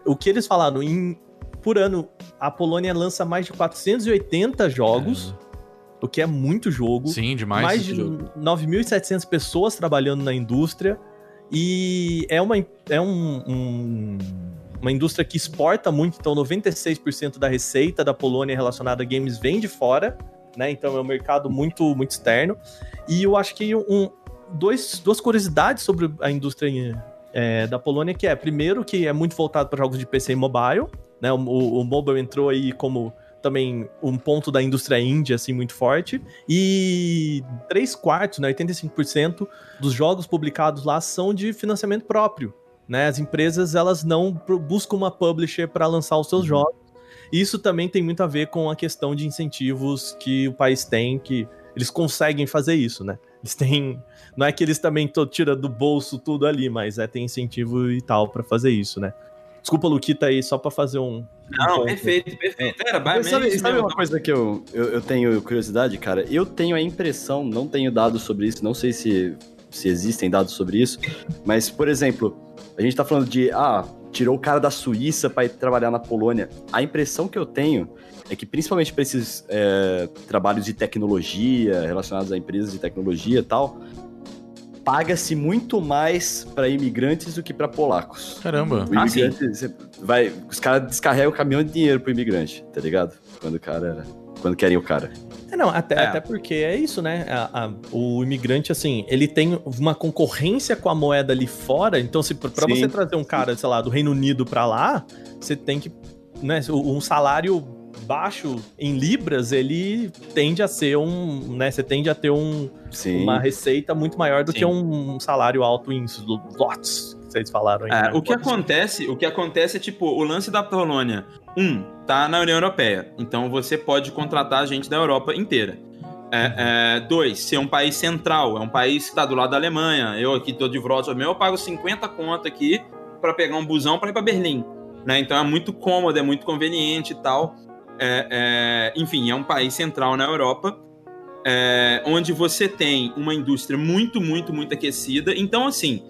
O que eles falaram, em, por ano, a Polônia lança mais de 480 jogos, o que é muito jogo. Sim, demais. mais de 9.700 pessoas trabalhando na indústria. E é uma, é um- um- uma indústria que exporta muito, então 96% da receita da Polônia relacionada a games vem de fora, né? Então é um mercado muito, muito externo. E eu acho que um, dois, duas curiosidades sobre a indústria é, da Polônia, que é, primeiro, que é muito voltado para jogos de PC e mobile, né? O, o, mobile entrou aí como também um ponto da indústria indie, assim, muito forte. E 3 quartos, né, 85% dos jogos publicados lá são de financiamento próprio. Né? As empresas, elas não buscam uma publisher para lançar os seus jogos. Isso também tem muito a ver com a questão de incentivos que o país tem, que eles conseguem fazer isso, né? Eles têm... Não é que eles também tiram do bolso tudo ali, mas é tem incentivo e tal para fazer isso, né? Desculpa, Luquita, aí, só para fazer um... um Não, ponto. perfeito, perfeito. Era, Mas basicamente sabe, sabe mesmo. uma coisa que eu, eu, eu tenho curiosidade, cara? Eu tenho a impressão, não tenho dados sobre isso, não sei se, se existem dados sobre isso, mas, por exemplo, a gente tá falando de, ah, tirou o cara da Suíça pra ir trabalhar na Polônia. A impressão que eu tenho é que, principalmente pra esses é, trabalhos de tecnologia, relacionados a empresas de tecnologia e tal, paga-se muito mais pra imigrantes do que pra polacos. Caramba. O Ah, imigrante, você vai, os caras descarregam o caminhão de dinheiro pro imigrante, tá ligado? Quando o cara, quando querem o cara. É, não, até, É. até porque é isso, né? A- a- o imigrante, assim, ele tem uma concorrência com a moeda ali fora. Então, se pra Sim. você trazer um cara, sei lá, do Reino Unido pra lá, você tem que. Né, um salário baixo em libras, ele tende a ser um. Né, você tende a ter um, Sim. uma receita muito maior do Sim. que um, salário alto em slots, que vocês falaram aí. É, né? o que acontece, o que acontece é tipo, o lance da Polônia, um, tá na União Europeia, então você pode contratar gente da Europa inteira. É, é, dois, ser um país central, é um país que tá do lado da Alemanha. Eu aqui tô de Wrocław, eu pago 50 conto aqui pra pegar um busão pra ir pra Berlim, né? Então é muito cômodo, é muito conveniente e tal. É, é, enfim, é um país central na Europa. é, onde você tem uma indústria muito, muito, muito aquecida. Então, assim,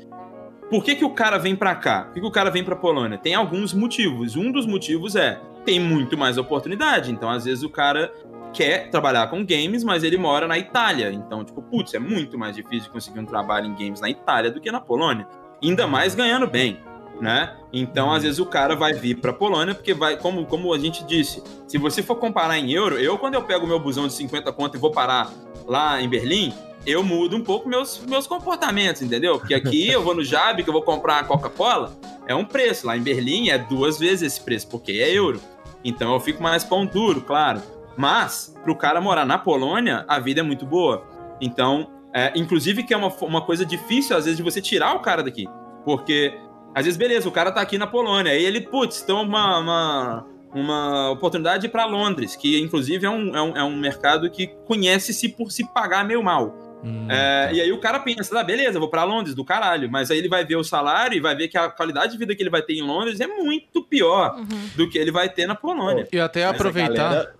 por que, que o cara vem pra cá? Por que, que o cara vem pra Polônia? Tem alguns motivos. Um dos motivos é tem muito mais oportunidade. Então, às vezes, o cara quer trabalhar com games, mas ele mora na Itália. Então, tipo, putz, é muito mais difícil conseguir um trabalho em games na Itália do que na Polônia. Ainda mais ganhando bem, né? Então, às vezes, o cara vai vir pra Polônia, porque vai, como, como a gente disse, se você for comparar em euro, eu, quando eu pego o meu busão de 50 conto e vou parar lá em Berlim, eu mudo um pouco meus, meus comportamentos, entendeu? Porque aqui <laughs> eu vou no Jab, que eu vou comprar uma Coca-Cola, é um preço. Lá em Berlim é duas vezes esse preço, porque é euro. Então eu fico mais pão duro, claro. Mas, pro cara morar na Polônia, a vida é muito boa. Então, é, inclusive que é uma, uma coisa difícil, às vezes, de você tirar o cara daqui. Porque, às vezes, beleza, o cara tá aqui na Polônia, aí ele, putz, tem uma, uma, uma oportunidade para Londres, que inclusive é um, é, um, é um mercado que conhece-se por se pagar meio mal. Hum, É, tá. e aí o cara pensa, ah, beleza, vou pra Londres, do caralho. Mas aí ele vai ver o salário e vai ver que a qualidade de vida que ele vai ter em Londres é muito pior do que ele vai ter na Polônia. E até aproveitar. galera-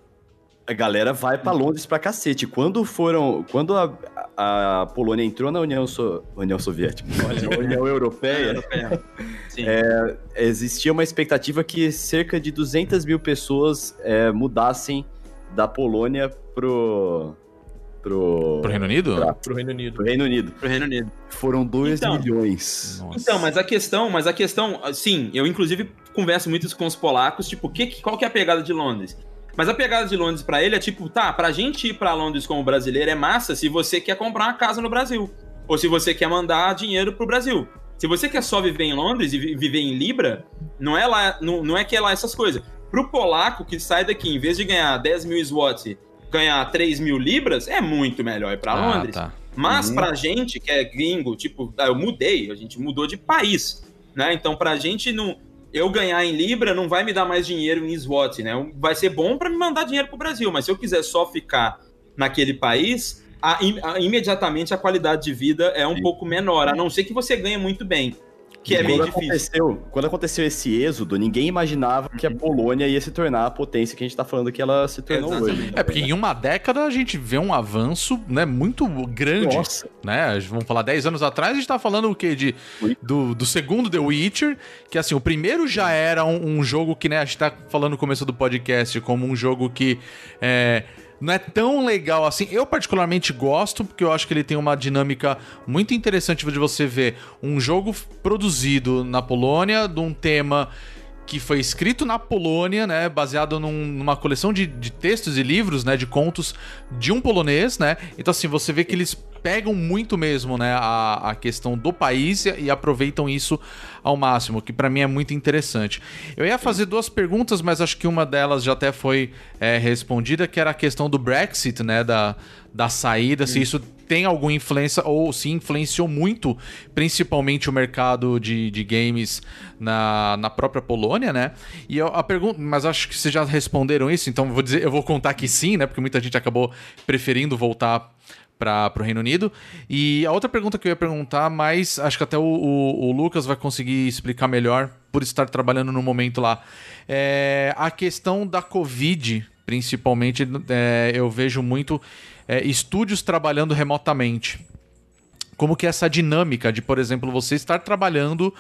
A galera vai pra Londres pra cacete. Quando foram. Quando a, a Polônia entrou na União, So- União Soviética, <laughs> na União Europeia, Sim. existia uma expectativa que cerca de 200 mil pessoas é, mudassem da Polônia pro. pro. Pro Reino Unido? Pra- Pro Reino Unido. pro Reino Unido. Pro Reino Unido. Foram 2 Então. milhões. Nossa. Então, mas a questão, mas a questão, sim, eu inclusive converso muito isso com os polacos, tipo, que- qual que é a pegada de Londres? Mas a pegada de Londres pra ele é tipo, tá, pra gente ir pra Londres como brasileiro é massa se você quer comprar uma casa no Brasil. Ou se você quer mandar dinheiro pro Brasil. Se você quer só viver em Londres e vi- viver em Libra, não é lá, não, não é que é lá essas coisas. Pro polaco que sai daqui, em vez de ganhar 10 mil SWAT, ganhar 3 mil libras, é muito melhor ir pra Ah, Londres. tá. Mas Uhum. pra gente que é gringo, tipo, eu mudei, a gente mudou de país, né? Então pra gente não eu ganhar em libra não vai me dar mais dinheiro em SWAT, né? Vai ser bom pra me mandar dinheiro pro Brasil, mas se eu quiser só ficar naquele país, a- a- imediatamente a qualidade de vida é um pouco menor, a não ser que você ganhe muito bem, que é quando meio difícil. aconteceu, quando aconteceu esse êxodo, ninguém imaginava que a Polônia ia se tornar a potência que a gente tá falando que ela se tornou Exatamente. hoje. É, porque em uma década a gente vê um avanço, né, muito grande. Nossa. né? Vamos falar 10 anos atrás, a gente tá falando o quê? De, do, do segundo The Witcher, que assim, o primeiro já era um, um jogo que, né, a gente tá falando no começo do podcast como um jogo que é, não é tão legal assim. Eu particularmente gosto, porque eu acho que ele tem uma dinâmica muito interessante de você ver um jogo produzido na Polônia, de um tema que foi escrito na Polônia, né, baseado num- numa coleção de, de textos e livros, né, de contos de um polonês, né. Então assim você vê que eles pegam muito mesmo, né, a, a questão do país e, e aproveitam isso ao máximo, que pra mim é muito interessante. Eu ia fazer duas perguntas, mas acho que uma delas já até foi é, respondida, que era a questão do Brexit, né, da, da saída, se isso tem alguma influência ou se influenciou muito, principalmente o mercado de, de games na, na própria Polônia, né? E eu- a pergunta, mas acho que vocês já responderam isso, então eu vou dizer, eu vou contar que sim, né? Porque muita gente acabou preferindo voltar para o Reino Unido. E a outra pergunta que eu ia perguntar, mas acho que até o, o- o Lucas vai conseguir explicar melhor por estar trabalhando no momento lá, é a questão da Covid, principalmente, é, eu vejo muito é, estúdios trabalhando remotamente como que é essa dinâmica de, por exemplo, você estar trabalhando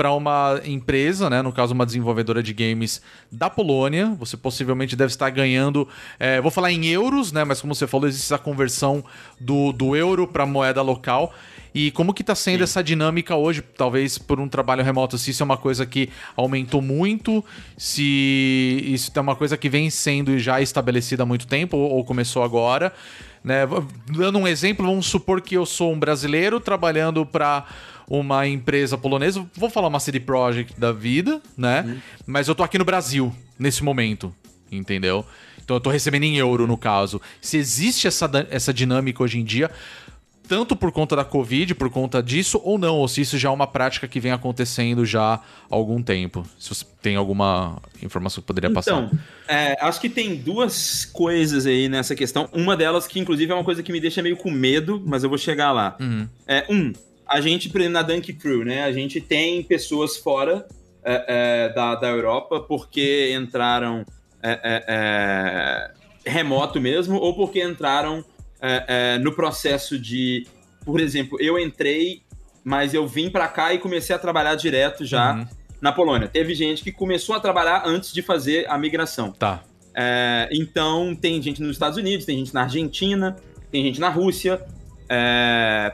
para uma empresa, né, no caso uma desenvolvedora de games da Polônia, você possivelmente deve estar ganhando, é, vou falar em euros, né, mas como você falou, existe essa conversão do, do euro para moeda local. E como que tá sendo essa dinâmica hoje, talvez por um trabalho remoto, se isso é uma coisa que aumentou muito, se isso é uma coisa que vem sendo já estabelecida há muito tempo ou, ou começou agora, né? Dando um exemplo, vamos supor que eu sou um brasileiro trabalhando para uma empresa polonesa, vou falar uma CD Projekt da vida, né? Mas eu tô aqui no Brasil nesse momento, entendeu? Então eu tô recebendo em euro no caso. Se existe essa, essa dinâmica hoje em dia, tanto por conta da Covid, por conta disso, ou não, ou se isso já é uma prática que vem acontecendo já há algum tempo. Se você tem alguma informação que poderia passar. Então, é, acho que tem duas coisas aí nessa questão. Uma delas que, inclusive, é uma coisa que me deixa meio com medo, mas eu vou chegar lá. Uhum. É, um, a gente, por exemplo, na Dunk Crew, né? A gente tem pessoas fora é, é, da, da Europa porque entraram é, é, é, remoto mesmo, ou porque entraram é, no processo de. Por exemplo, eu entrei, mas eu vim pra cá e comecei a trabalhar direto já Uhum. na Polônia. Teve gente que começou a trabalhar antes de fazer a migração. Tá. Então, tem gente nos Estados Unidos, tem gente na Argentina, tem gente na Rússia,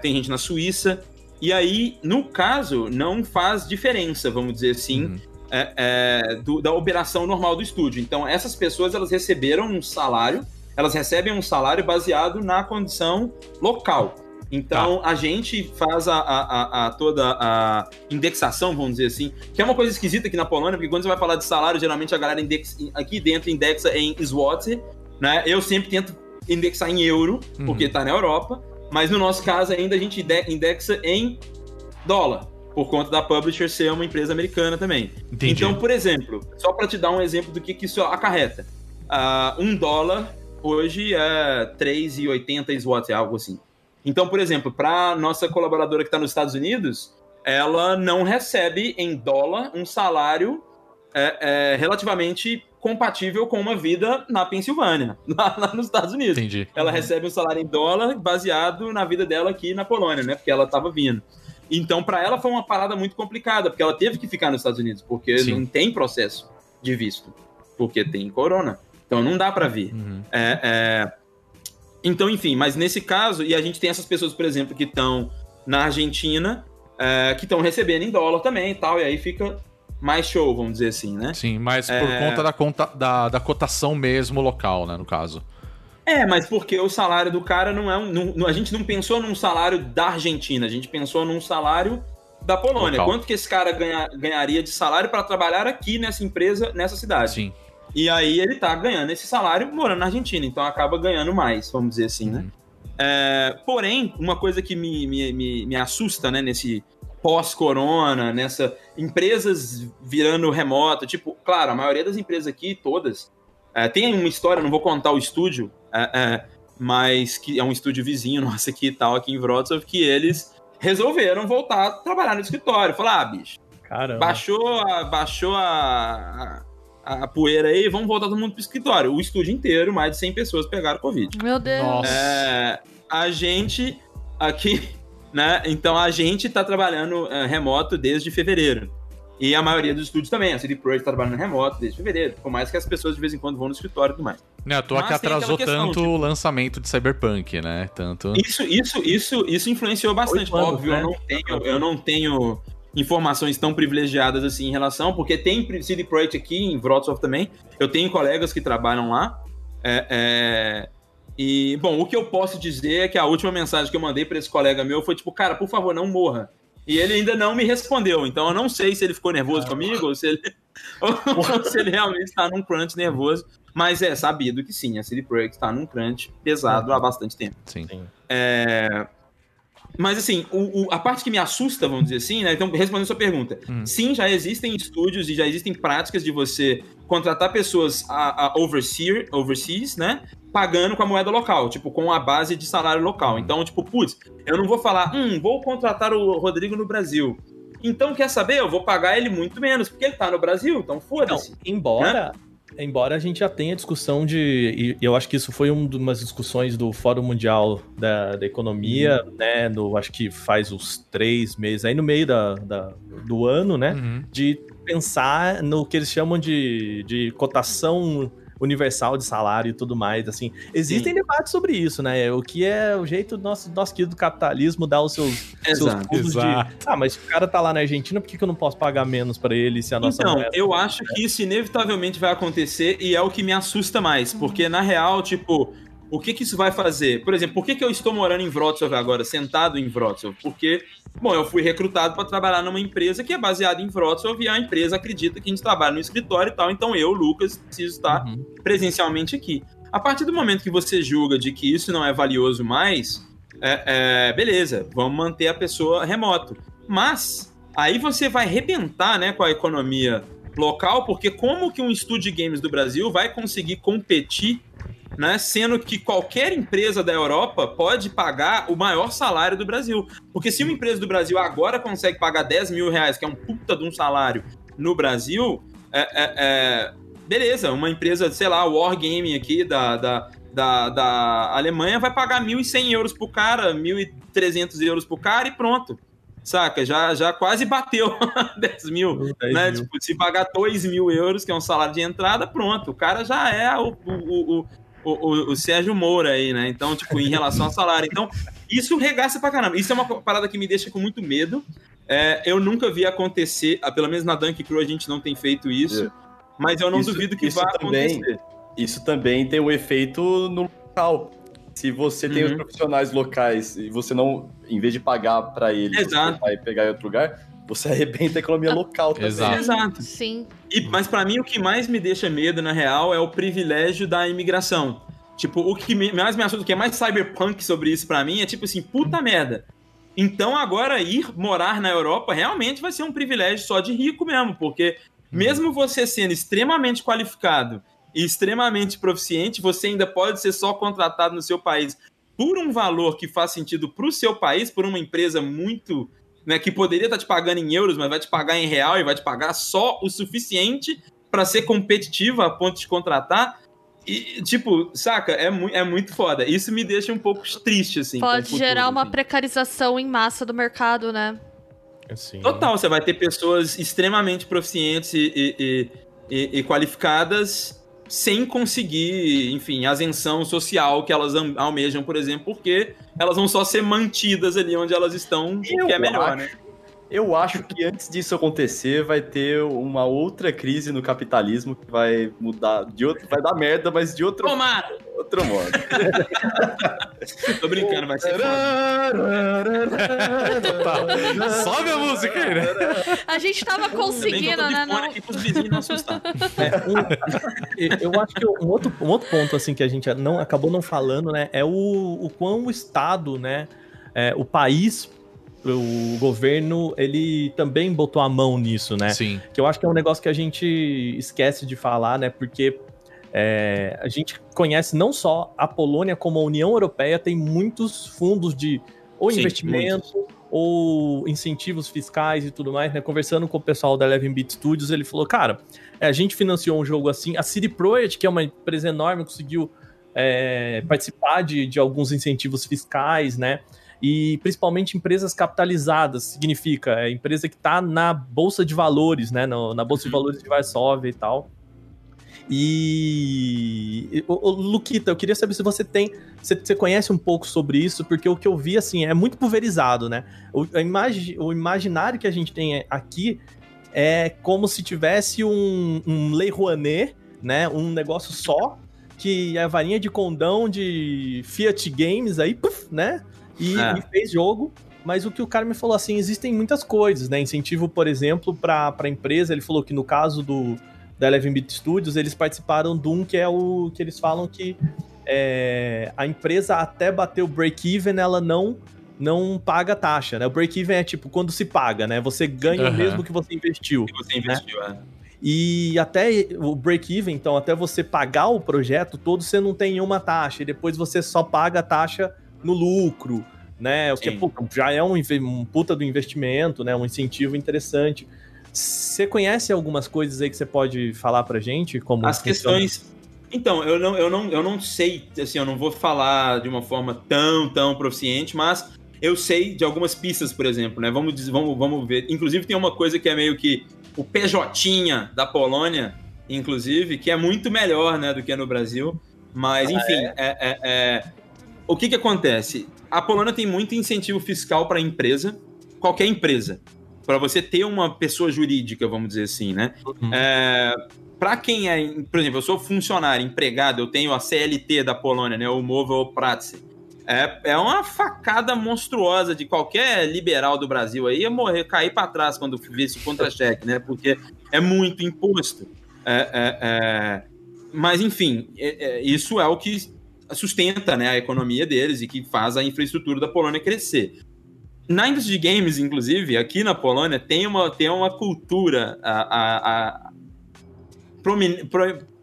tem gente na Suíça. E aí, no caso, não faz diferença, vamos dizer assim, Uhum. é, é, do- da operação normal do estúdio. Então, essas pessoas elas receberam um salário elas recebem um salário baseado na condição local. Então a gente faz a, a, a- toda a indexação, vamos dizer assim, que é uma coisa esquisita aqui na Polônia, porque quando você vai falar de salário, geralmente a galera indexa, aqui dentro indexa em zloty, né? Eu sempre tento indexar em euro, Uhum. porque tá na Europa, mas no nosso caso ainda a gente inde- indexa em dólar, por conta da publisher ser uma empresa americana também. Entendi. Então, por exemplo, só para te dar um exemplo do que, que isso acarreta. Ah, um dólar hoje é 3,80 SWAT, algo assim. Então, por exemplo, para nossa colaboradora que está nos Estados Unidos, ela não recebe em dólar um salário é, é, relativamente compatível com uma vida na Pensilvânia, <laughs> lá, lá nos Estados Unidos. Entendi. Ela recebe um salário em dólar baseado na vida dela aqui na Polônia, né? Porque ela estava vindo. Então, para ela foi uma parada muito complicada, porque ela teve que ficar nos Estados Unidos, porque Sim. não tem processo de visto, porque tem corona. Então não dá para vir. Uhum. É, é, Então, enfim, mas nesse caso, e a gente tem essas pessoas, por exemplo, que estão na Argentina, é, que estão recebendo em dólar também e tal, e aí fica mais show, vamos dizer assim, né? Sim, mas por É. conta da, conta da, da cotação mesmo local, né, no caso. É, mas porque o salário do cara não é um. não- a gente não pensou num salário da Argentina, a gente pensou num salário da Polônia. Local. Quanto que esse cara ganha- ganharia de salário para trabalhar aqui nessa empresa, nessa cidade? Sim. E aí ele tá ganhando esse salário morando na Argentina, então acaba ganhando mais, vamos dizer assim, né? É, porém, uma coisa que me, me, me, me assusta, né, nesse pós-corona, nessa empresas virando remoto, tipo, claro, a maioria das empresas aqui, todas, é, tem uma história, não vou contar o estúdio, é, é, mas que é um estúdio vizinho <laughs> nosso aqui e tal, aqui em Wrocław, que eles resolveram voltar a trabalhar no escritório. Falar, ah, bicho, Caramba. baixou a, baixou a, a, a poeira aí, vamos voltar todo mundo pro escritório. O estúdio inteiro, mais de 100 pessoas pegaram Covid. Meu Deus. Nossa. É, a gente aqui, né? Então a gente tá trabalhando é, remoto desde fevereiro. E a maioria dos estúdios também. A CD Projekt tá trabalhando remoto desde fevereiro. Por mais que as pessoas de vez em quando vão no escritório e tudo mais. Não, à toa que atrasou questão, tanto tipo- o lançamento de Cyberpunk, né? Tanto. Isso, isso, isso, isso influenciou bastante. Anos, Óbvio, né? eu, não tenho, eu não tenho informações tão privilegiadas assim em relação, porque tem CD Projekt aqui em Wrocław também. Eu tenho colegas que trabalham lá. É, é, E, bom, o que eu posso dizer é que a última mensagem que eu mandei para esse colega meu foi tipo, cara, por favor, não morra. E ele ainda não me respondeu, então eu não sei se ele ficou nervoso comigo ou se ele, <laughs> ou se ele realmente está num crunch nervoso. Mas é sabido que sim, a CD Projekt está num crunch pesado há bastante tempo. Sim. É, Mas assim, o- o- a parte que me assusta, vamos dizer assim, né? Então, respondendo a sua pergunta, Hum. sim, já existem estúdios e já existem práticas de você contratar pessoas a, a overseer, overseas, né? Pagando com a moeda local, tipo, com a base de salário local. Então, tipo, putz, eu não vou falar, hum, vou contratar o Rodrigo no Brasil. Então, quer saber? Eu vou pagar ele muito menos, porque ele tá no Brasil, então foda-se. embora, embora a gente já tenha discussão de. E eu acho que isso foi uma das discussões do Fórum Mundial da, da Economia, né? No, acho que faz uns três meses, aí no meio da, da- do ano, né? Uhum. De pensar no que eles chamam de, de cotação universal de salário e tudo mais, assim. Existem debates sobre isso, né? O que é o jeito do nosso, nosso querido capitalismo dar os seus, seus Exato. de... Exato. Ah, mas se o cara tá lá na Argentina, por que, que eu não posso pagar menos pra ele se a nossa Então, moeda- eu acho que isso inevitavelmente vai acontecer e é o que me assusta mais, porque na real, tipo, o que que isso vai fazer? Por exemplo, por que que eu estou morando em Wrocław agora, sentado em Wrocław? Porque, bom, eu fui recrutado para trabalhar numa empresa que é baseada em Wrocław e a empresa acredita que a gente trabalha no escritório e tal, então eu, Lucas, preciso estar Uhum. presencialmente aqui. A partir do momento que você julga de que isso não é valioso mais, é, é, beleza, vamos manter a pessoa remoto. Mas aí você vai arrebentar né, com a economia local, porque como que um estúdio de games do Brasil vai conseguir competir, né, sendo que qualquer empresa da Europa pode pagar o maior salário do Brasil? Porque se uma empresa do Brasil agora consegue pagar 10 mil reais, que é um puta de um salário no Brasil, é, é- é- beleza, uma empresa, sei lá, Wargaming aqui da, da, da, da Alemanha vai pagar 1.100 euros pro cara, 1.300 euros pro cara e pronto. Saca? Já, já quase bateu <laughs> 10 mil. 10 né? mil. Tipo, se pagar 2 mil euros, que é um salário de entrada, pronto. O cara já é o, o, o, o, o- o Sérgio Moura aí, né? Então, tipo, em relação ao salário. Então, isso regaça pra caramba. Isso é uma parada que me deixa com muito medo. É, eu nunca vi acontecer, ah, pelo menos na Dunk Crew a gente não tem feito isso, É. mas eu não Isso- duvido que isso vá também- acontecer. isso também tem um efeito no local. Se você tem Uhum. os profissionais locais e você não, em vez de pagar pra eles, Exato. você vai pegar em outro lugar, você arrebenta a economia local também. Exato. Exato. Sim. E, mas pra mim o que mais me deixa medo, na real, é o privilégio da imigração. Tipo, o que me- mais me assusta, o que é mais cyberpunk sobre isso pra mim, é tipo assim, puta merda. Então agora ir morar na Europa realmente vai ser um privilégio só de rico mesmo, porque mesmo você sendo extremamente qualificado e extremamente proficiente, você ainda pode ser só contratado no seu país por um valor que faz sentido pro seu país, por uma empresa muito né, que poderia estar te pagando em euros, mas vai te pagar em real e vai te pagar só o suficiente para ser competitiva a ponto de contratar. E, tipo, saca? É, mu é muito foda. Isso me deixa um pouco triste, assim. Pode futuro, gerar uma assim. precarização em massa do mercado, né? Assim, Total, você vai ter pessoas extremamente proficientes e, e- e- qualificadas sem conseguir, enfim, a ascensão social que elas am- almejam, por exemplo, porque elas vão só ser mantidas ali onde elas estão, Eu que é melhor, acho- né? Eu acho que antes disso acontecer, vai ter uma outra crise no capitalismo que vai mudar de outro, vai dar merda, mas de outro, Tomara! outro modo. <laughs> Tô brincando, vai ser foda. <laughs> Sobe a música aí, né? A gente tava conseguindo, né? Não... aqui pros vizinhos não assustar. <laughs> É, um- eu acho que um outro, um outro ponto assim que a gente não acabou não falando, né, é o, o quão o Estado, né, é, o país, o governo, ele também botou a mão nisso, né? Sim. Que eu acho que é um negócio que a gente esquece de falar, né? Porque é, a gente conhece não só a Polônia, como a União Europeia tem muitos fundos de ou Sim, investimento ou incentivos fiscais e tudo mais, né? Conversando com o pessoal da Eleven Beat Studios, ele falou, cara, é, a gente financiou um jogo assim, a City Projekt, que é uma empresa enorme, conseguiu é, participar de, de alguns incentivos fiscais, né? E principalmente empresas capitalizadas, significa é empresa que está na Bolsa de Valores, né? no- na Bolsa de Valores de Varsóvia e tal. E. Ô, Luquita, eu queria saber se você tem. Você, você conhece um pouco sobre isso, porque o que eu vi, assim, é muito pulverizado, né? O, imagi, o imaginário que a gente tem aqui é como se tivesse um, um Lei Rouanet, né? Um negócio só, que é a varinha de condão de Fiat Games aí, puf, né? E, É. e fez jogo. Mas o que o cara me falou assim, existem muitas coisas, né? Incentivo, por exemplo, para a empresa. Ele falou que no caso do da Eleven Beat Studios, eles participaram de um que é o que eles falam que é, a empresa até bater o break-even, ela não não paga taxa, né? O break-even é tipo quando se paga, né? Você ganha o Aham. mesmo que você investiu. que você investiu, é. E até o break-even, então, até você pagar o projeto todo, você não tem nenhuma taxa. E depois você só paga a taxa no lucro, né? O que puta, já é um, um puta do investimento, né? Um incentivo interessante. Você conhece algumas coisas aí que você pode falar pra gente? Como As funciona? questões. Então, eu não, eu, não, eu não sei, assim, eu não vou falar de uma forma tão, tão proficiente, mas eu sei de algumas pistas, por exemplo, né? Vamos, vamos, vamos ver. Inclusive, tem uma coisa que é meio que o PJ da Polônia, inclusive, que é muito melhor, né, do que é no Brasil. Mas, enfim, é, é- é- o que que acontece? A Polônia tem muito incentivo fiscal para empresa, qualquer empresa, para você ter uma pessoa jurídica, vamos dizer assim, né? Uhum. É, para quem é, por exemplo, eu sou funcionário, empregado, eu tenho a CLT da Polônia, né, o Movo Pracy. É, é uma facada monstruosa de qualquer liberal do Brasil aí a morrer, cair para trás quando vê esse contra-cheque, né? Porque é muito imposto. É, é, é, mas, enfim, é- é, isso é o que sustenta né, a economia deles e que faz a infraestrutura da Polônia crescer. Na indústria de games, inclusive, aqui na Polônia, tem uma, tem uma cultura a, a- a-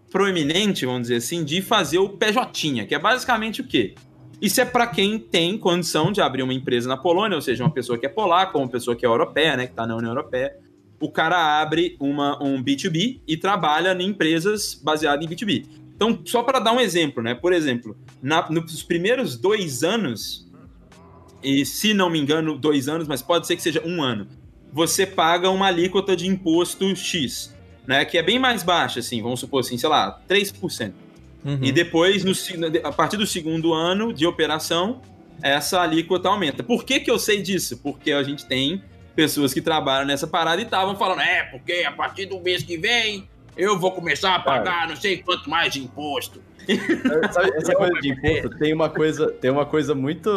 proeminente, vamos dizer assim, de fazer o PJ, que é basicamente o quê? Isso é para quem tem condição de abrir uma empresa na Polônia, ou seja, uma pessoa que é polaca, uma pessoa que é europeia, né, que está na União Europeia. O cara abre uma, um B2B e trabalha em empresas baseadas em B2B. Então, só para dar um exemplo, né? Por exemplo, na- nos primeiros dois anos, e se não me engano, dois anos, mas pode ser que seja um ano, você paga uma alíquota de imposto X, né? Que é bem mais baixa, assim, vamos supor assim, sei lá, 3%. Uhum. E depois, no a partir do segundo ano de operação, essa alíquota aumenta. Por que, que eu sei disso? Porque a gente tem pessoas que trabalham nessa parada e estavam falando, é, porque a partir do mês que vem eu vou começar a pagar não sei quanto mais de imposto. Sabe, essa coisa de imposto, tem uma coisa, tem uma coisa muito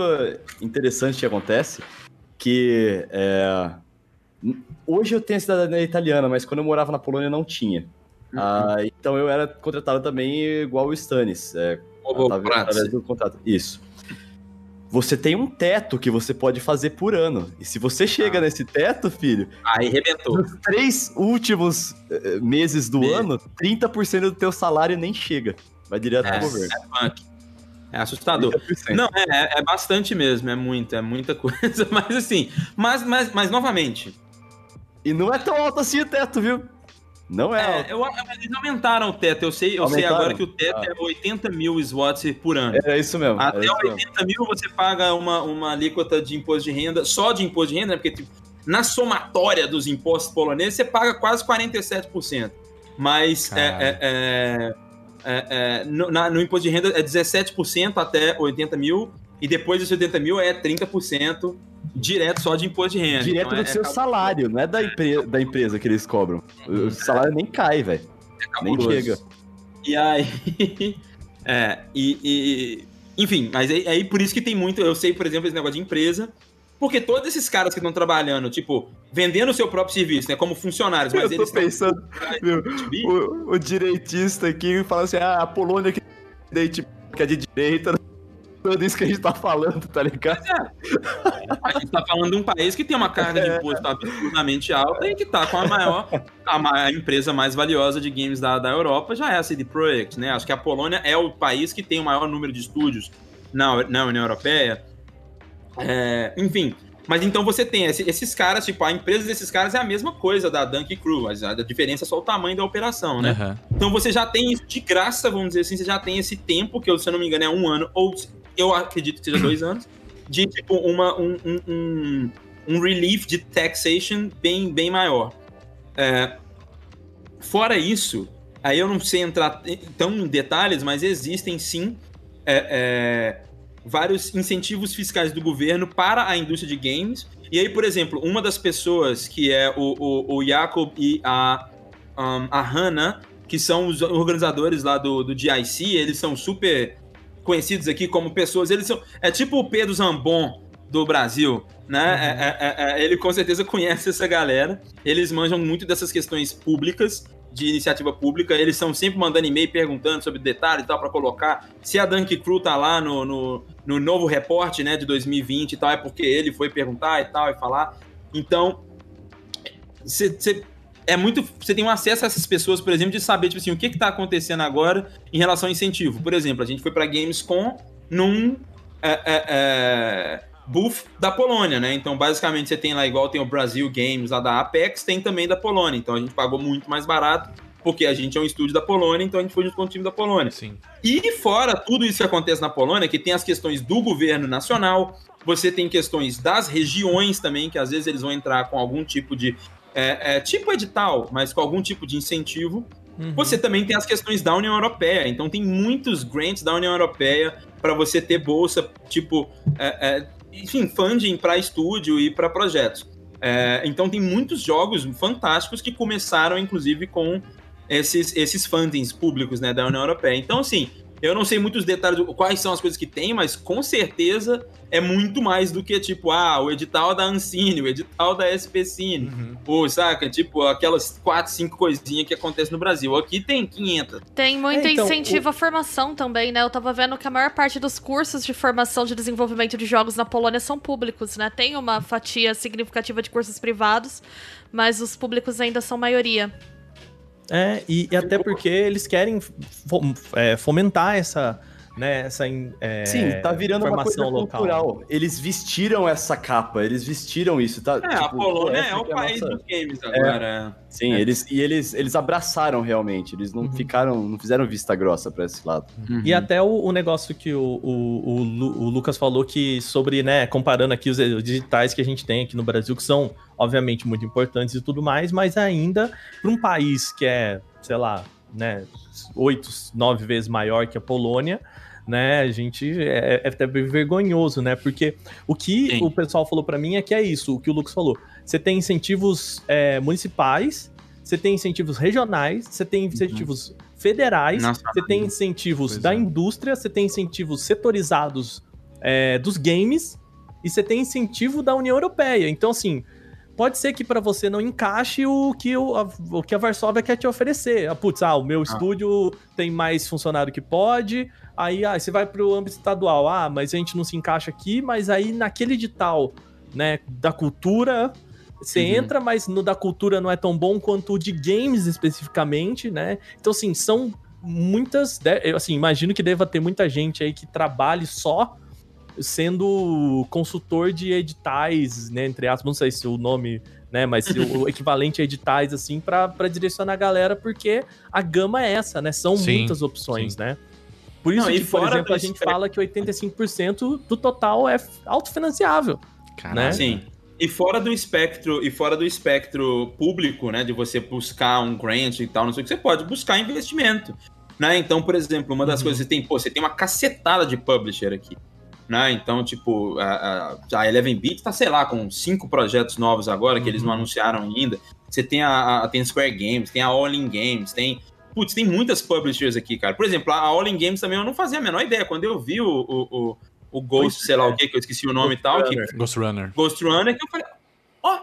interessante que acontece, que é, hoje eu tenho a cidadania italiana, mas quando eu morava na Polônia não tinha. Ah, então eu era contratado também igual o Stannis, é, através do contrato. Isso. Você tem um teto que você pode fazer por ano. E se você chega nesse teto, filho, Aí rebentou. nos três últimos eh, meses do Me- ano, 30% do teu salário nem chega. Vai direto É, pro governo. é punk. É assustador. 30%. Não, é, é- é bastante mesmo, é muito, é muita <laughs> coisa, mas assim, mas, mas, mas novamente, E não é tão alto assim o teto, viu? Não é, é, eu, eles aumentaram o teto, eu sei, eu sei agora que o teto Ah. é 80 mil SWAT por ano. É isso mesmo. é Até isso mesmo. 80 mil você paga uma, uma alíquota de imposto de renda, só de imposto de renda, né? Porque tipo, na somatória dos impostos poloneses você paga quase 47%. Mas é, é, é, é, é, no, na- no imposto de renda é 17% até 80 mil, e depois dos 80 mil é 30% direto só de imposto de renda. Direto Então, do é- seu é salário, não é da, empre- da empresa que eles cobram. O salário nem cai, velho. Nem cabuloso. chega. E aí. <laughs> é, e, e- Enfim, mas aí, aí por isso que tem muito. Eu sei, por exemplo, esse negócio de empresa. Porque todos esses caras que estão trabalhando, tipo, vendendo o seu próprio serviço, né? Como funcionários, mas Eu tô pensando, <laughs> meu, o, o direitista aqui fala assim, ah, a Polônia que é que é de direita, tudo isso que a gente tá falando, tá ligado? A gente tá falando de um país que tem uma carga de imposto absurdamente alta e que tá com a maior, a, ma- a empresa mais valiosa de games da, da Europa, já é a CD Projekt, né? Acho que a Polônia é o país que tem o maior número de estúdios na, na União Europeia. É, enfim, mas então você tem esse- esses caras, tipo, a empresa desses caras é a mesma coisa da Dunk Crew, mas a diferença é só o tamanho da operação, né? Aham. Então você já tem isso de graça, vamos dizer assim, você já tem esse tempo, que se eu não me engano é um ano, ou eu acredito que seja dois anos, de tipo uma, um, um, um, relief de taxation bem, bem maior. É, fora isso, aí eu não sei entrar tão em detalhes, mas existem sim é, é, vários incentivos fiscais do governo para a indústria de games. E aí, por exemplo, uma das pessoas que é o, o, o Jacob e a, um, a Hannah, que são os organizadores lá do, do GIC, eles são super conhecidos aqui como pessoas. Eles são. É tipo o Pedro Zambon do Brasil, né? É- é- é- é- ele com certeza conhece essa galera. Eles manjam muito dessas questões públicas, de iniciativa pública. Eles estão sempre mandando e-mail perguntando sobre detalhes e tal, para colocar. Se a Dunk Crew tá lá no, no, no novo reporte, né, de 2020 e tal, é porque ele foi perguntar e tal, e falar. Então, você é muito. Você tem um acesso a essas pessoas, por exemplo, de saber, tipo assim, o que, que tá acontecendo agora em relação ao incentivo. Por exemplo, a gente foi pra Gamescom num é, é, é, booth da Polônia, né? Então, basicamente, você tem lá, igual tem o Brasil Games lá da Apex, tem também da Polônia. Então a gente pagou muito mais barato, porque a gente é um estúdio da Polônia, então a gente foi junto com o time da Polônia. Sim. E fora tudo isso que acontece na Polônia, que tem as questões do governo nacional, você tem questões das regiões também, que às vezes eles vão entrar com algum tipo de. É, é, tipo edital, mas com algum tipo de incentivo. Uhum. Você também tem as questões da União Europeia, então tem muitos grants da União Europeia para você ter bolsa, tipo, é, é, enfim, funding para estúdio e para projetos. É, então tem muitos jogos fantásticos que começaram, inclusive, com esses, esses fundings públicos né, da União Europeia. Então, assim, eu não sei muitos detalhes, quais são as coisas que tem, mas com certeza é muito mais do que, tipo, ah, o edital da Ancine, o edital da SPCine, Uhum. ou, saca? Tipo, aquelas quatro, cinco coisinhas que acontecem no Brasil. Aqui tem 500. Tem muito É, então, incentivo à formação também, né? Eu tava vendo que a maior parte dos cursos de formação de desenvolvimento de jogos na Polônia são públicos, né? Tem uma fatia significativa de cursos privados, mas os públicos ainda são maioria. É, e, e até porque eles querem é, fomentar essa, né, essa in- é, Sim, tá virando uma coisa formação local. cultural. Eles vestiram essa capa, eles vestiram isso, tá? É, a Tipo, Polônia essa é o que a país nossa- dos games agora. Sim, eles, e eles, eles abraçaram realmente, eles não Uhum. ficaram, não fizeram vista grossa pra esse lado. E até o, o negócio que o, o, o o Lucas falou que sobre, né, comparando aqui os digitais que a gente tem aqui no Brasil, que são, obviamente, muito importantes e tudo mais, mas ainda para um país que é, sei lá, né, oito, nove vezes maior que a Polônia, né, a gente é, é até vergonhoso, né, porque o que Sim. o pessoal falou para mim é que é isso, o que o Lucas falou, você tem incentivos é, municipais, você tem incentivos regionais, você tem incentivos federais, Nossa. você tem incentivos da é. indústria, você tem incentivos setorizados é, dos games e você tem incentivo da União Europeia. Então, assim, pode ser que pra você não encaixe o que, o, a, o que a Varsóvia quer te oferecer. Ah, putz, ah, o meu estúdio tem mais funcionário que pode, aí ah, você vai pro âmbito estadual, ah, mas a gente não se encaixa aqui, mas aí naquele edital, né, da cultura, você Uhum. entra, mas no da cultura não é tão bom quanto o de games especificamente, né? Então, assim, são muitas. assim, imagino que deva ter muita gente aí que trabalhe só sendo consultor de editais, né? Entre aspas, não sei se o nome, né? Mas o, o <laughs> equivalente a editais, assim, pra pra direcionar a galera, porque a gama é essa, né? São Sim, muitas opções, né? Por isso Não, que, por fora exemplo, a gente fala que 85% do total é autofinanciável. Caralho. né? Sim. E fora do espectro, e fora do espectro público, né, de você buscar um grant e tal, não sei o que, você pode buscar investimento, né? Então, por exemplo, uma das coisas que você tem, pô, você tem uma cacetada de publisher aqui, né? Então, tipo, a, a, a Eleven Beat tá, sei lá, com cinco projetos novos agora que eles não anunciaram ainda. Você tem a, a tem a Square Games, tem a All In Games, tem Putz, tem muitas publishers aqui, cara. Por exemplo, a All In Games também eu não fazia a menor ideia. Quando eu vi o, o, o, o Ghost, sei lá o que, que eu esqueci o nome e tal, que Ghost Runner. Ghost Runner, que eu falei, ó,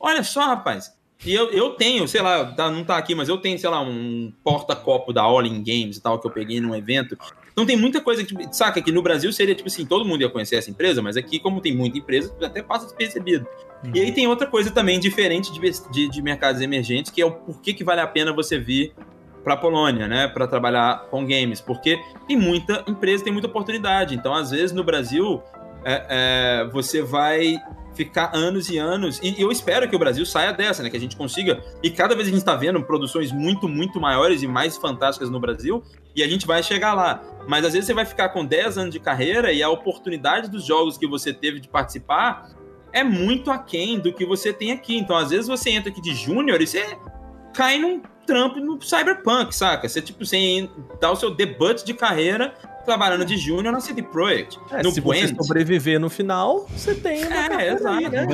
olha só, rapaz. E eu, eu tenho, sei lá, tá- não tá aqui, mas eu tenho, sei lá, um porta-copo da All In Games e tal, que eu peguei num evento. Então tem muita coisa que, tipo, saca, que no Brasil seria, tipo assim, todo mundo ia conhecer essa empresa, mas aqui, como tem muita empresa, até passa despercebido. E aí tem outra coisa também diferente de, de, de mercados emergentes, que é o porquê que vale a pena você vir para Polônia, né, para trabalhar com games, porque tem muita empresa, tem muita oportunidade. Então, às vezes no Brasil, é, é, você vai ficar anos e anos. E eu espero que o Brasil saia dessa, né? Que a gente consiga. E cada vez a gente está vendo produções muito, muito maiores e mais fantásticas no Brasil. E a gente vai chegar lá. Mas às vezes você vai ficar com 10 anos de carreira e a oportunidade dos jogos que você teve de participar é muito aquém do que você tem aqui. Então, às vezes você entra aqui de júnior e você cai num trampo no Cyberpunk, saca? Você, tipo, você dá o seu debut de carreira trabalhando de júnior na CD Projekt. É, no se você Gwent. sobreviver no final, você tem uma É, exato. né?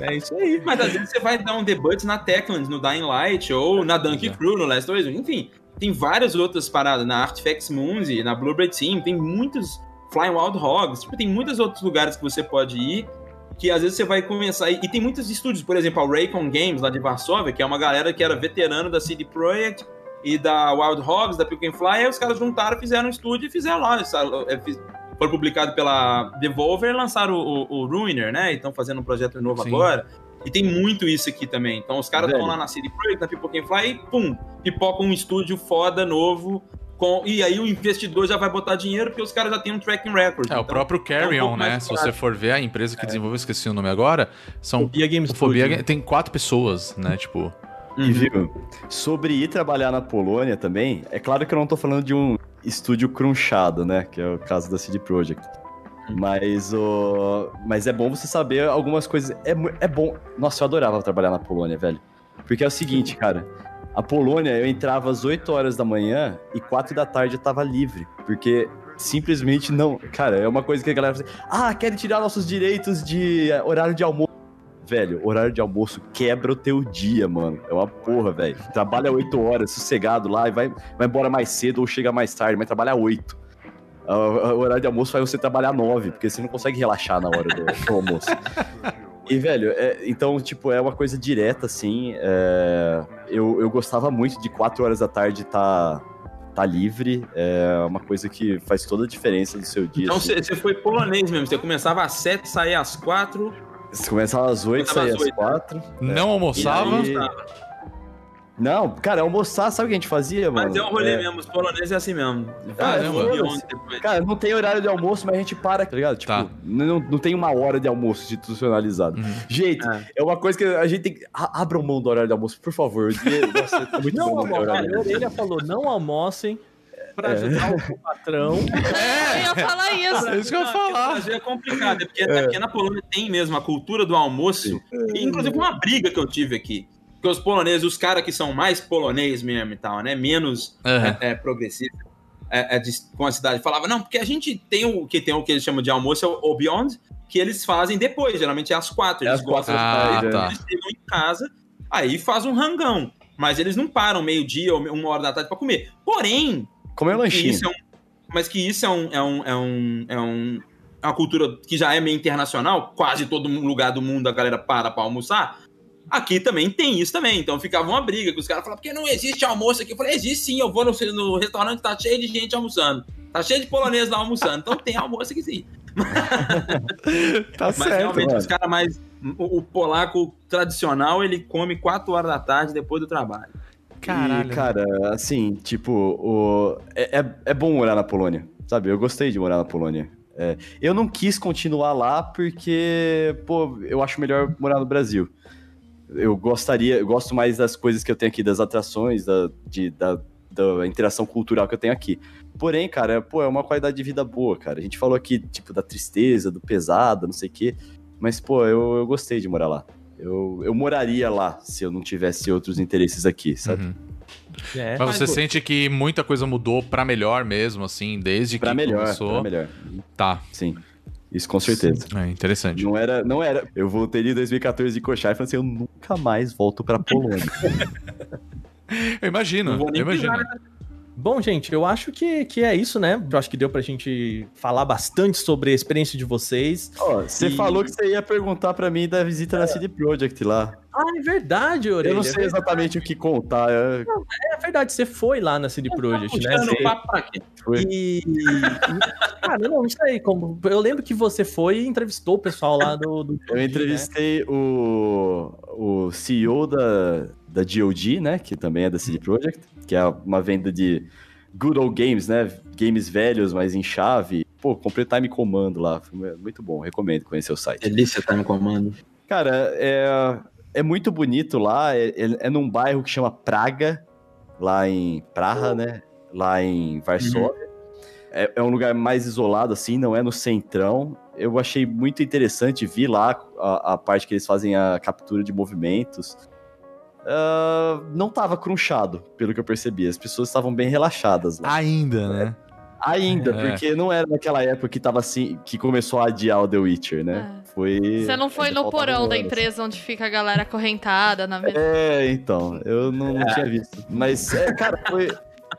É isso aí. Mas às vezes você vai dar um debut na Techland, no Dying Light, ou na Donkey Crew, no Last Us. Enfim, tem várias outras paradas. Na Artifacts Mundi, na Blueberry Team, tem muitos Flying Wild Hogs. Tipo, tem muitos outros lugares que você pode ir que às vezes você vai começar. E, e tem muitos estúdios, por exemplo, a Raycon Games, lá de Varsóvia, que é uma galera que era veterano da CD Projekt e da Wild Hogs, da Pick and Fly, aí os caras juntaram, fizeram um estúdio e fizeram lá. É, Foi publicado pela Devolver e lançaram o, o, o Ruiner, né? E estão fazendo um projeto novo Sim. agora. E tem muito isso aqui também. Então os caras estão lá na CD Projekt, na Pipoca and Fly e pum, pipocam um estúdio foda, novo. Com, e aí o investidor já vai botar dinheiro porque os caras já têm um tracking record. É, o Então, próprio é um Carrion, pouco mais né? Se você for ver a empresa que desenvolveu, esqueci o nome agora, são Fobia Games o Fobia Studio. tem quatro pessoas, né? Tipo, E viu, sobre ir trabalhar na Polônia também, é claro que eu não tô falando de um estúdio crunchado, né? Que é o caso da CD Projekt. Mas, o... Mas é bom você saber algumas coisas. É, é bom. Nossa, eu adorava trabalhar na Polônia, velho. Porque é o seguinte, cara. A Polônia, eu entrava às 8 horas da manhã e 4 da tarde eu tava livre. Porque simplesmente não. Cara, é uma coisa que a galera fala assim, Ah, querem tirar nossos direitos de eh, horário de almoço. Velho, horário de almoço quebra o teu dia, mano. É uma porra, velho. Trabalha 8 horas, sossegado lá, e vai, vai embora mais cedo ou chega mais tarde, mas trabalha 8. Ah, O horário de almoço faz você trabalhar 9, porque você não consegue relaxar na hora do, do almoço. E, velho, é- então, tipo, é uma coisa direta, assim. é, eu, eu gostava muito de 4 horas da tarde tá, tá livre. É uma coisa que faz toda a diferença do seu dia. Então assim. você você foi polonês mesmo. Você começava às 7, saía às 4. Você começava às 8, Começava saía às às oito. 4. não almoçava. E aí- Não, cara, almoçar, sabe o que a gente fazia, mano? Mas é um rolê É, mesmo. Os poloneses é assim mesmo. Caramba. Cara, não tem horário de almoço, mas a gente para, tá ligado? Tipo, Tá. não, não tem uma hora de almoço institucionalizado. Uhum. Gente, É. é. uma coisa que a gente tem que. a- Abram mão do horário de almoço, por favor. Nossa, tá muito Não bom não ter almoçem. horário de A almoço. orelha falou: não almocem pra É. ajudar o patrão. <laughs> Eu ia falar isso. É isso que eu ia falar. É complicado, é porque, é porque na Polônia tem mesmo a cultura do almoço. E, inclusive, uma briga que eu tive aqui. Porque os poloneses, os caras que são mais polonês mesmo e tal, né? Menos Aham. é, é, progressivo é, é, de- com a cidade. Falava, não, porque a gente tem o que tem o que eles chamam de almoço, é o, Beyond, que eles fazem depois, geralmente é às quatro. É Eles às quatro gostam da tarde, de- é. Eles chegam em casa, aí faz um rangão. mas eles não param meio-dia ou uma hora da tarde pra comer. Porém, Comer um lanchinho. isso é um, mas que isso é um, é um, é um, é um é uma cultura que já é meio internacional, quase todo lugar do mundo a galera para pra almoçar. Aqui também tem isso também, então ficava uma briga que os caras falavam, porque não existe almoço aqui. Eu falei, existe sim, eu vou no, no restaurante, tá cheio de gente almoçando. Tá cheio de polonês lá almoçando, então tem almoço aqui sim. <laughs> Tá Mas certo, realmente mano. os caras mais. O, o polaco tradicional, ele come 4 horas da tarde depois do trabalho. Caralho. E, cara, assim, tipo, o... é, é, é bom morar na Polônia, sabe? Eu gostei de morar na Polônia. É, eu não quis continuar lá porque, pô, eu acho melhor morar no Brasil. Eu gostaria, eu gosto mais das coisas que eu tenho aqui, das atrações, da, de, da, da interação cultural que eu tenho aqui. Porém, cara, pô, é uma qualidade de vida boa, cara. A gente falou aqui, tipo, da tristeza, do pesado, não sei o quê. Mas, pô, eu, eu gostei de morar lá. Eu, eu moraria lá se eu não tivesse outros interesses aqui, sabe? Uhum. É. Mas você pô- sente que muita coisa mudou pra melhor mesmo, assim, desde Pra que melhor, começou? pra melhor. Tá, Sim. Isso com certeza. é interessante. Não era, não era. Eu voltei em 2014 de Kochai e falei assim: eu nunca mais volto pra Polônia. <laughs> Eu imagino, eu imagino. pisar? Bom, gente, eu acho que, que é isso, né? Eu acho que deu pra gente falar bastante sobre a experiência de vocês. Ó, você E- falou que você ia perguntar pra mim da visita na CD Projekt lá. Ah, é verdade, Orelha. eu não sei exatamente o que contar. eu- É verdade, você foi lá na CD Projekt, né? Você- o papo pra quê? Foi. E. Cara, não, isso aí. Como... Eu lembro que você foi e entrevistou o pessoal lá do. do Eu né? entrevistei o, o CEO da, da GOG, né? Que também é da CD Projekt, que é uma venda de good old games, né? Games velhos, mas em chave. Pô, comprei Time Commando lá. Muito bom, recomendo conhecer o site. Delícia no comando. Cara, é, é muito bonito lá. É, é, é num bairro que chama Praga, lá em Praha, né? Lá em Varsóvia. É, é um lugar mais isolado, assim, não é no centrão. Eu achei muito interessante vir lá a, a parte que eles fazem a captura de movimentos. Ah, não tava crunchado, pelo que eu percebi. As pessoas estavam bem relaxadas lá. Ainda, né? Ainda, É. porque não era naquela época que tava assim, que começou a adiar o The Witcher, né? Foi. Você não foi no porão da empresa onde fica a galera acorrentada na mesa. É, então, eu não, não tinha visto. Mas, é, cara, foi,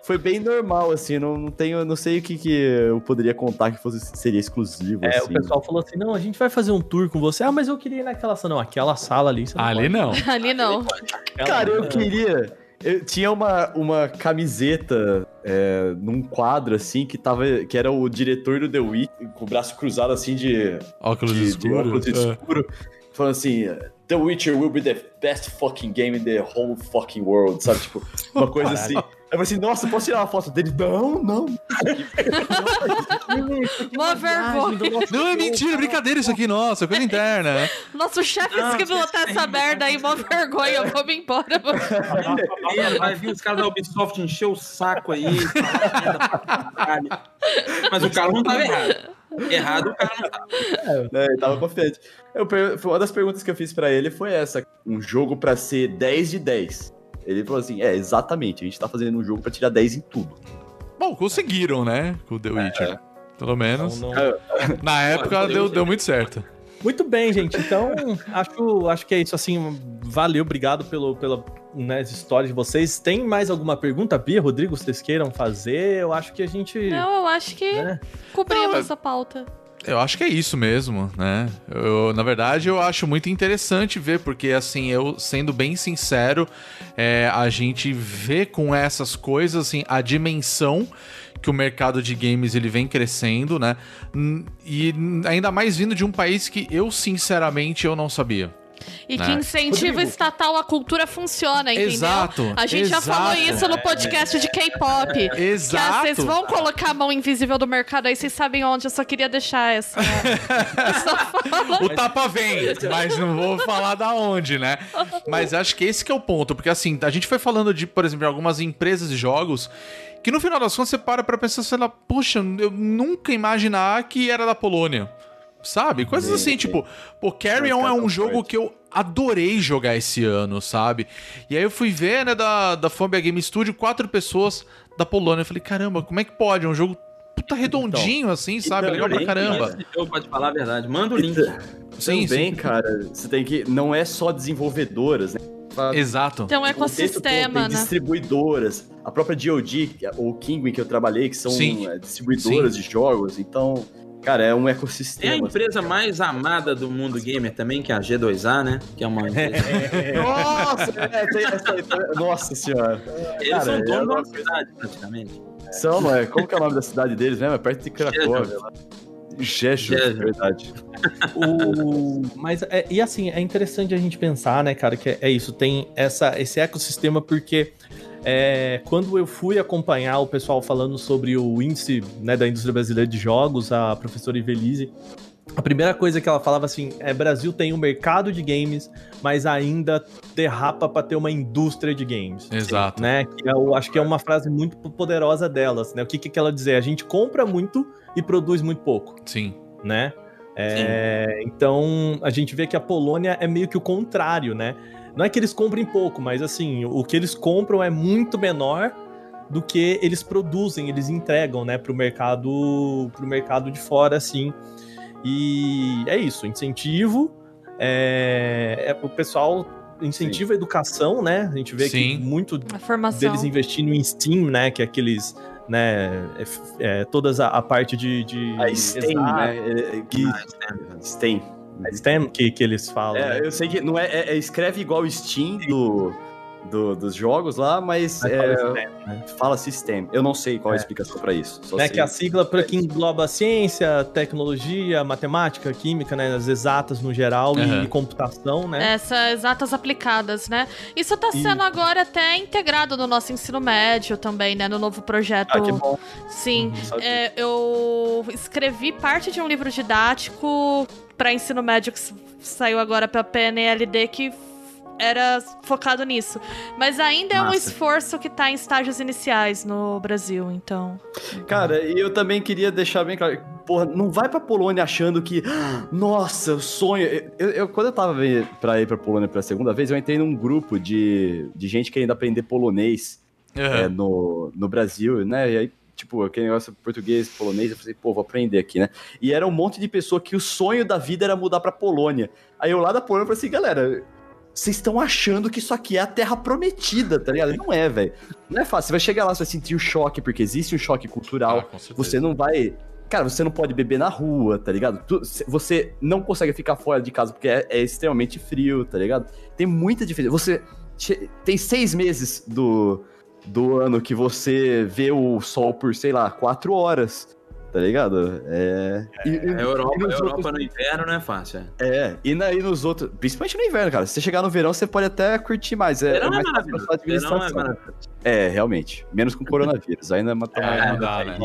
foi bem normal, assim, não, não tenho, não sei o que, que eu poderia contar que fosse, seria exclusivo, É, o assim. pessoal falou assim: não, a gente vai fazer um tour com você. Ah, mas eu queria ir naquela sala. Não, aquela sala ali. Você não Ali pode. não. <laughs> Ali não. Aquela- Cara, eu queria... Eu tinha uma, uma camiseta é, num quadro, assim, que tava, que era o diretor do The Witch, com o braço cruzado, assim, de, Óculos de, de escuros. óculos é. escuro, falando assim, The Witcher will be the best fucking game in the whole fucking world, sabe? Tipo, uma <laughs> coisa assim. Eu falei assim, nossa, posso tirar uma foto dele? Não, não. Mó vergonha. Não, é mentira, brincadeira isso aqui, nossa, coisa interna, né? Nosso chefe escreveu até essa merda aí, mó vergonha. Vamos embora. mano. É, vai vir os caras da Ubisoft encher o saco aí. Mas o cara não tava errado. Errado o cara não tava. É, ele tava confiante. Eu Uma das perguntas que eu fiz pra ele foi essa: um jogo pra ser 10 de 10. Ele falou assim: é, exatamente, a gente tá fazendo um jogo pra tirar 10 em tudo. Bom, conseguiram, né? Com o The Witcher. Pelo menos. Não, não. <laughs> Na época Olha, deu, deu muito certo. Muito bem, gente. Então, acho, acho que é isso. Assim, valeu, obrigado pelo, pela né, as histórias de vocês. Tem mais alguma pergunta, Bia, Rodrigo, vocês queiram fazer? Eu acho que a gente. Não, eu acho que né? cobrimos Não, essa pauta. Eu acho que é isso mesmo, né? Eu, na verdade, eu acho muito interessante ver, porque, assim, eu, sendo bem sincero, é, a gente vê com essas coisas, assim, a dimensão que o mercado de games ele vem crescendo, né? E ainda mais vindo de um país que eu, sinceramente, eu não sabia. E Né? que incentivo estatal à cultura funciona, entendeu? Exato, A gente já exato. falou isso no podcast de K-pop. Que Exato. vocês vão colocar a mão invisível do mercado aí, vocês sabem onde. Eu só queria deixar essa. <laughs> O tapa vem, mas não vou falar da onde, né? Mas acho que esse que é o ponto, porque assim, a gente foi falando de, por exemplo, algumas empresas de jogos que no final das contas você para pra pensar, sei lá, poxa, eu nunca imaginar que era da Polônia. Sabe? Coisas assim, tipo, pô, Carrion é um jogo que eu adorei jogar esse ano, sabe? E aí eu fui ver, né, da, da Fambia Game Studio, quatro pessoas da Polônia. Eu falei, caramba, como é que pode? É um jogo puta redondinho, assim, sabe? Legal pra caramba. Esse jogo, pode falar a verdade. Manda o link. Sim, Também, sim. cara, você tem que. Não é só desenvolvedoras, né? Exato. Tem um O contexto todo, ecossistema, tem né? distribuidoras. A própria GOG, ou Kingwin que eu trabalhei, que são Sim. é, distribuidoras de jogos. Então, cara, é um Tem a ecossistema. empresa mais amada do mundo gamer também, que é a G2A, né? Que é uma <laughs> empresa. Nossa, é, tem essa. Nossa senhora. Eles Cara, são donos da cidade, praticamente. São, é? Como que é o nome da cidade deles mesmo? É perto de Cracóvia. Jeju. Jeju. verdade. <laughs> O... Mas, é, e assim, é interessante a gente pensar, né, cara, que é, é isso, tem essa, esse ecossistema, porque é, quando eu fui acompanhar o pessoal falando sobre o índice né, da indústria brasileira de jogos, a professora Ivelise, a primeira coisa que ela falava assim é Brasil tem um mercado de games, mas ainda derrapa para ter uma indústria de games. Exato. Né? Que eu acho que é uma frase muito poderosa delas, né? O que, que ela dizer? A gente compra muito e produz muito pouco Sim. né? É, então a gente vê que a Polônia é meio que o contrário, né? Não é que eles comprem pouco, mas assim, o que eles compram é muito menor do que eles produzem, eles entregam, né, pro mercado, pro mercado de fora, assim. E é isso, incentivo, é, é- o pessoal incentiva a educação, né? A gente vê Sim. que muito deles investindo em Steam, né? Que é aqueles, né? É, é, todas a, a parte de, de A STEM, exato, né? É, é, que- STEM. A STEM que, que eles falam. É, né? eu sei que não é, é- é- escreve igual o Steam do, do- dos jogos lá, mas Mas é, fala STEM, né? fala. Eu não sei qual é a É. explicação pra isso. Só Né, sei. que é a sigla para que engloba ciência, tecnologia, matemática, química, né, as exatas no geral Aham. e computação, né? Essas exatas aplicadas, né? Isso tá E- sendo agora até integrado no nosso ensino médio também, né? No novo projeto. Ah, que bom. Sim. Sabe? É, eu escrevi parte de um livro didático para ensino médio que saiu agora pela PNLD que era focado nisso. Mas ainda é um Massa. esforço que tá em estágios iniciais no Brasil, então. Cara, e eu também queria deixar bem claro, porra, não vai pra Polônia achando que, "Ah, nossa, o sonho. Eu, eu- quando eu tava pra ir pra Polônia pela segunda vez, eu entrei num grupo de, de gente querendo aprender polonês é, Aham. no, no Brasil, né? E aí, tipo, aquele negócio português, polonês, eu falei, pô, vou aprender aqui, né? E era um monte de pessoa que o sonho da vida era mudar pra Polônia. Aí eu lá da Polônia falei assim, galera. Vocês estão achando que isso aqui é a terra prometida, tá ligado? Não é, velho. Não é fácil. Você vai chegar lá, você vai sentir o choque, porque existe um choque cultural. Ah. Você não vai. Cara, você não pode beber na rua, tá ligado? Você não consegue ficar fora de casa porque é, é extremamente frio, tá ligado? Tem muita diferença. Você. Tem seis meses do, do ano que você vê o sol por, sei lá, quatro horas, tá ligado? É. E, e- A Europa, e a Europa outros- no inverno não é fácil. É. é, e na- e nos outros. Principalmente no inverno, cara. Se você chegar no verão, você pode até curtir mais. É, é Verão é mais fácil maravilhoso. Verão é maravilhoso. É, realmente. Menos com coronavírus. Ainda é uma É, não dá, né?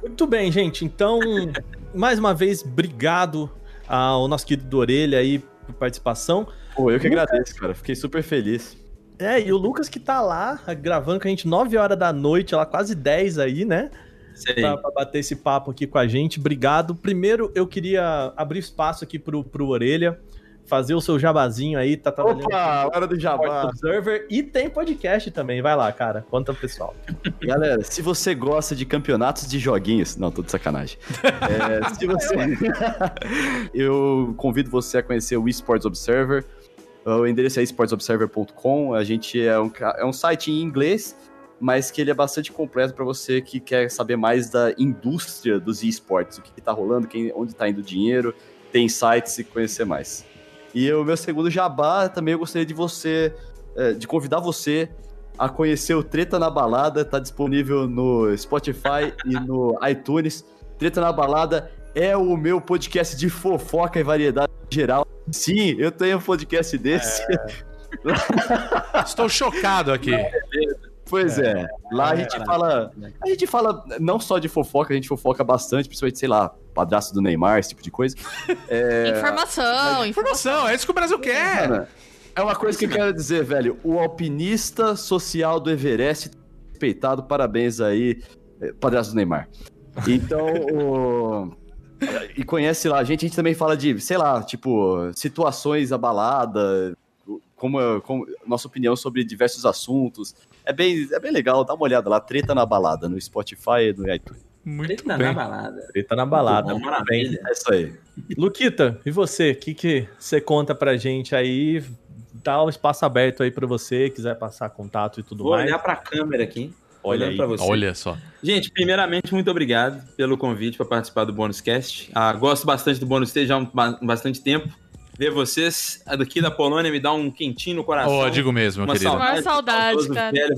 Muito bem, gente. Então, <laughs> mais uma vez, obrigado ao nosso querido Orelha aí por participação. Pô, eu que agradeço, cara. Fiquei super feliz. É, e o Lucas que tá lá gravando com a gente 9 horas da noite, lá quase 10 aí, né? Sei. Pra, pra bater esse papo aqui com a gente. Obrigado. Primeiro, eu queria abrir espaço aqui pro, pro Orelha, fazer o seu jabazinho aí, tá trabalhando Opa, hora do jabá. Observer e tem podcast também. Vai lá, cara. Conta pro pessoal. Galera, se você gosta de campeonatos de joguinhos. Não, tô de sacanagem. É, se você. <laughs> <laughs> eu convido você a conhecer o Esports Observer. O endereço é esportsobserver.com. A gente é um, é um site em inglês, mas que ele é bastante completo para você que quer saber mais da indústria dos esportes, o que, que tá rolando, quem, onde tá indo o dinheiro, tem sites e conhecer mais. E o meu segundo jabá, também eu gostaria de você, é, de convidar você a conhecer o Treta na Balada, tá disponível no Spotify e no <laughs> iTunes. Treta na Balada é o meu podcast de fofoca e variedade geral. Sim, eu tenho um podcast desse. <laughs> Estou chocado aqui. Pois é. Lá a gente fala. A gente fala não só de fofoca, a gente fofoca bastante, principalmente, sei lá, padrasto do Neymar, esse tipo de coisa. <laughs> É, informação, informação. Informação, é isso que o Brasil quer. Cara, é uma coisa que eu quero dizer, velho. O alpinista social do Everest respeitado, parabéns aí, eh, padrasto do Neymar. Então, o... E conhece lá, a gente, a gente também fala de, sei lá, tipo, situações abaladas, como, como nossa opinião sobre diversos assuntos. É bem, é bem legal, dá uma olhada lá, treta na balada, no Spotify e no iTunes. Muito Treta na bem. balada. Ele tá na balada. Muito bom, maravilha. É isso aí. Luquita, e você? O que, que você conta pra gente aí? tá o espaço aberto aí pra você, quiser passar contato e tudo Vou mais. olhar pra câmera aqui. Olha olhando aí. Olha só. Gente, primeiramente, muito obrigado pelo convite para participar do Bônus Cast. Ah, gosto bastante do Bônus Stage já há um, ba- bastante tempo. Ver vocês daqui da Polônia me dá um quentinho no coração. Ó, digo mesmo, uma querido. Maior saudade, saudoso cara. Velho,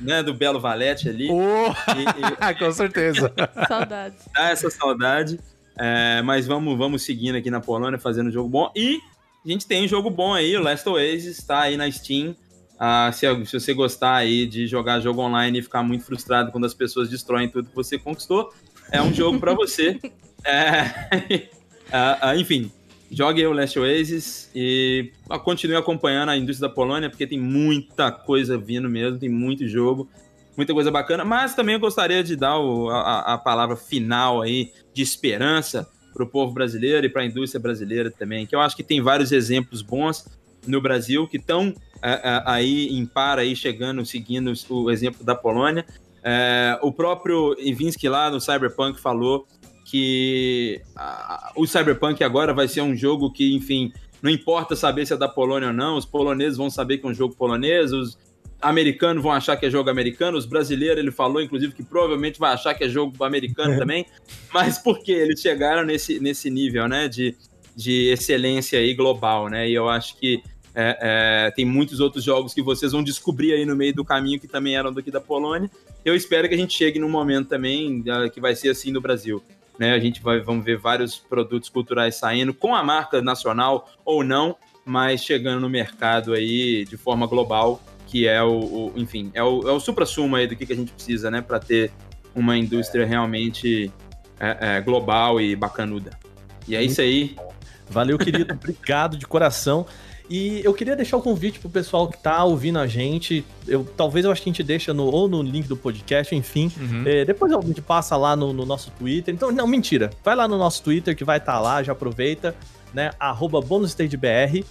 né, do Belo Valete ali. Oh, E- e- <laughs> com certeza. Saudades. dá essa saudade. É, mas vamos, vamos seguindo aqui na Polônia, fazendo jogo bom. E a gente tem um jogo bom aí, o Last Oasis está aí na Steam. Ah, se, se você gostar aí de jogar jogo online e ficar muito frustrado quando as pessoas destroem tudo que você conquistou, é um jogo para você. <laughs> É, <laughs> ah, ah, enfim, jogue o Last Oasis e continue acompanhando a indústria da Polônia, porque tem muita coisa vindo mesmo, tem muito jogo, muita coisa bacana. Mas também eu gostaria de dar o- a, a palavra final aí de esperança para o povo brasileiro e para a indústria brasileira também, que eu acho que tem vários exemplos bons no Brasil que estão aí em par aí chegando, seguindo o exemplo da Polônia. É, o próprio Ivinsky lá no Cyberpunk falou que ah, o Cyberpunk agora vai ser um jogo que, enfim, não importa saber se é da Polônia ou não, os poloneses vão saber que é um jogo polonês, os americanos vão achar que é jogo americano, os brasileiros, ele falou, inclusive, que provavelmente vai achar que é jogo americano também, mas porque eles chegaram nesse, nesse nível, né, de, de excelência aí global, né, e eu acho que é, é, tem muitos outros jogos que vocês vão descobrir aí no meio do caminho que também eram daqui da Polônia. Eu espero que a gente chegue num momento também ah, que vai ser assim no Brasil. Né? A gente vai vamos ver vários produtos culturais saindo com a marca nacional ou não, mas chegando no mercado aí de forma global, que é o, o- enfim, é o, é o supra-sumo aí do que, que a gente precisa, né, para ter uma indústria realmente é, é, global e bacanuda. E é isso aí. Valeu, querido. Obrigado de coração. E eu queria deixar o convite pro pessoal que tá ouvindo a gente. Eu, talvez eu acho que a gente deixa no, ou no link do podcast, enfim. Uhum. É, depois a gente passa lá no, no nosso Twitter. Então, não, mentira. Vai lá no nosso Twitter que vai estar lá, já aproveita, né? Arroba BonusStageBR.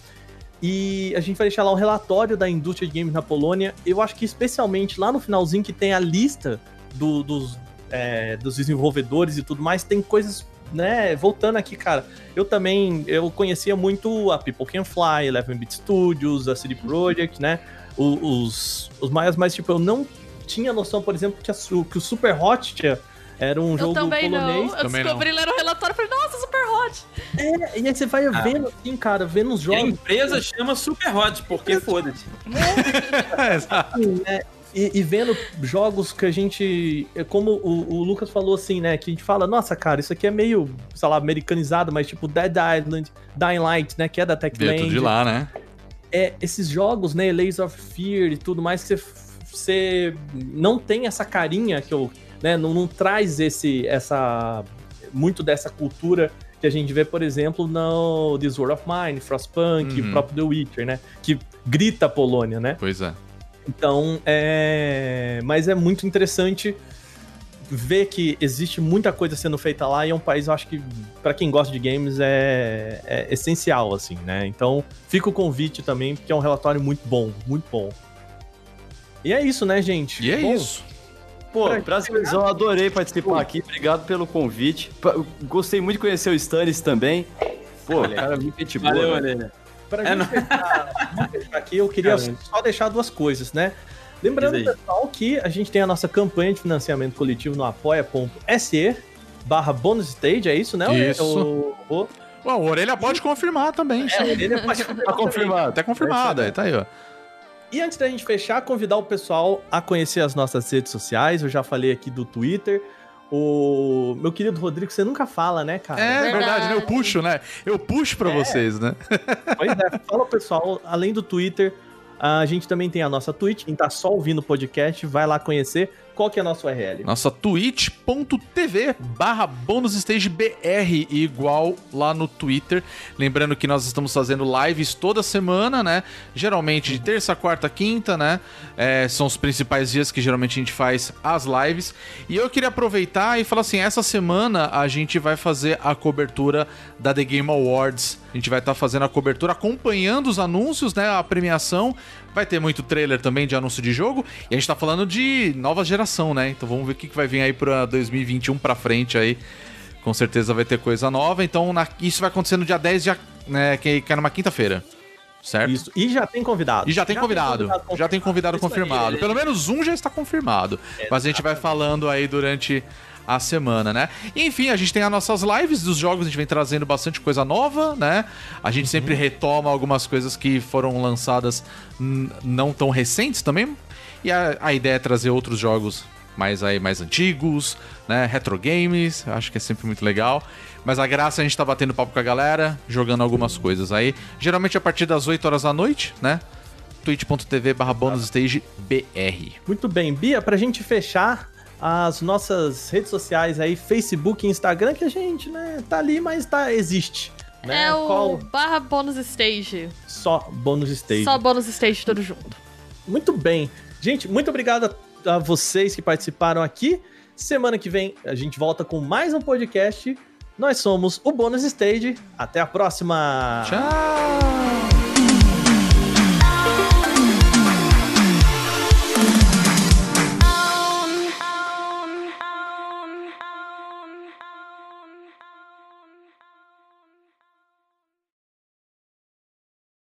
E a gente vai deixar lá o relatório da indústria de games na Polônia. Eu acho que especialmente lá no finalzinho que tem a lista do- dos, é, dos desenvolvedores e tudo mais, tem coisas, né? Voltando aqui, cara. Eu também, eu conhecia muito a People Can Fly, Eleven Bit Studios, a CD Projekt, né? Os, os maiores, mas tipo, eu não tinha noção, por exemplo, que, a que o Super Hot tinha- era um Eu jogo também polonês. não. Eu Também descobri lendo o relatório e falei, nossa, super hot. É, e aí você vai vendo assim, cara, vendo os E a jogos. empresa chama Super Hot, porque foda-se. <laughs> Exato. assim, né? E, e vendo jogos que a gente. é Como o, o Lucas falou assim, né? Que a gente fala, nossa, cara, isso aqui é meio, sei lá, americanizado, mas tipo Dead Island, Dying Light, né? Que é da tudo de Techland. lá, né? É, esses jogos, né? Layers of Fear e tudo mais, que você, você não tem essa carinha que eu. Né, não, não traz esse, essa. Muito dessa cultura que a gente vê, por exemplo, no This War of Mine, Frostpunk, Uhum. o próprio The Witcher, né? Que grita a Polônia, né? Pois é. Então, é. Mas é muito interessante ver que existe muita coisa sendo feita lá e é um país, eu acho que, pra quem gosta de games, é, é essencial, assim, né? Então, fica o convite também, porque é um relatório muito bom, muito bom. E é isso, né, gente? E é Bom, isso. Pô, Pra- prazerzão, adorei participar aqui. Obrigado pelo convite. Gostei muito de conhecer o Stannis também. Pô, cara, muito gente boa. Valeu, né? Orelha. Pra É, gente não- fechar, aqui, eu queria Caramba. só deixar duas coisas, né? Lembrando, pessoal, que a gente tem a nossa campanha de financiamento coletivo no apoia.se barra bonus stage, é isso, né? Isso. O, o, Ué, o Orelha pode confirmar também. é, o dele pode Tá confirmado. Até confirmado, aí tá aí, ó. E antes da gente fechar, convidar o pessoal a conhecer as nossas redes sociais. Eu já falei aqui do Twitter. O meu querido Rodrigo, você nunca fala, né, cara? É verdade, Verdade. né? Eu puxo, né? Eu puxo pra vocês, né? Pois é, fala pessoal, além do Twitter, a gente também tem a nossa Twitch. Quem tá só ouvindo o podcast, vai lá conhecer. Qual que é a nossa URL? Nossa twitch.tv barra bonusstagebr igual lá no Twitter. Lembrando que nós estamos fazendo lives toda semana, né? Geralmente de terça, quarta, quinta, né? É, são os principais dias que geralmente a gente faz as lives. E eu queria aproveitar e falar assim, essa semana a gente vai fazer a cobertura da The Game Awards. A gente vai estar fazendo a cobertura, acompanhando os anúncios, né? A premiação. Vai ter muito trailer também de anúncio de jogo. E a gente tá falando de nova geração, né? Então vamos ver o que vai vir aí pra 2021 pra frente aí. Com certeza vai ter coisa nova. Então na- isso vai acontecer no dia 10, dia, né, que cai numa quinta-feira. certo? Isso. E já tem convidado. E já tem convidado. já tem convidado Isso aí. confirmado. Pelo menos um já está confirmado. Mas a gente vai falando aí durante a semana, né? E, enfim, a gente tem as nossas lives dos jogos, a gente vem trazendo bastante coisa nova, né? A gente sempre retoma algumas coisas que foram lançadas não tão recentes também. E a, a ideia é trazer outros jogos mais aí mais antigos, né? Retro games, acho que é sempre muito legal. Mas a graça é a gente tá batendo papo com a galera, jogando algumas coisas aí. Geralmente a partir das 8 horas da noite, né? twitch.tv barra BR. Muito bem, Bia, pra gente fechar as nossas redes sociais aí, Facebook e Instagram, que a gente, né, tá ali, mas tá, existe. Né? É o Qual? barra bônus stage. Só bônus stage. Só bônus stage tudo junto. Muito bem. Gente, muito obrigado a, a vocês que participaram aqui. Semana que vem a gente volta com mais um podcast. Nós somos o Bônus Stage. Até a próxima! Tchau!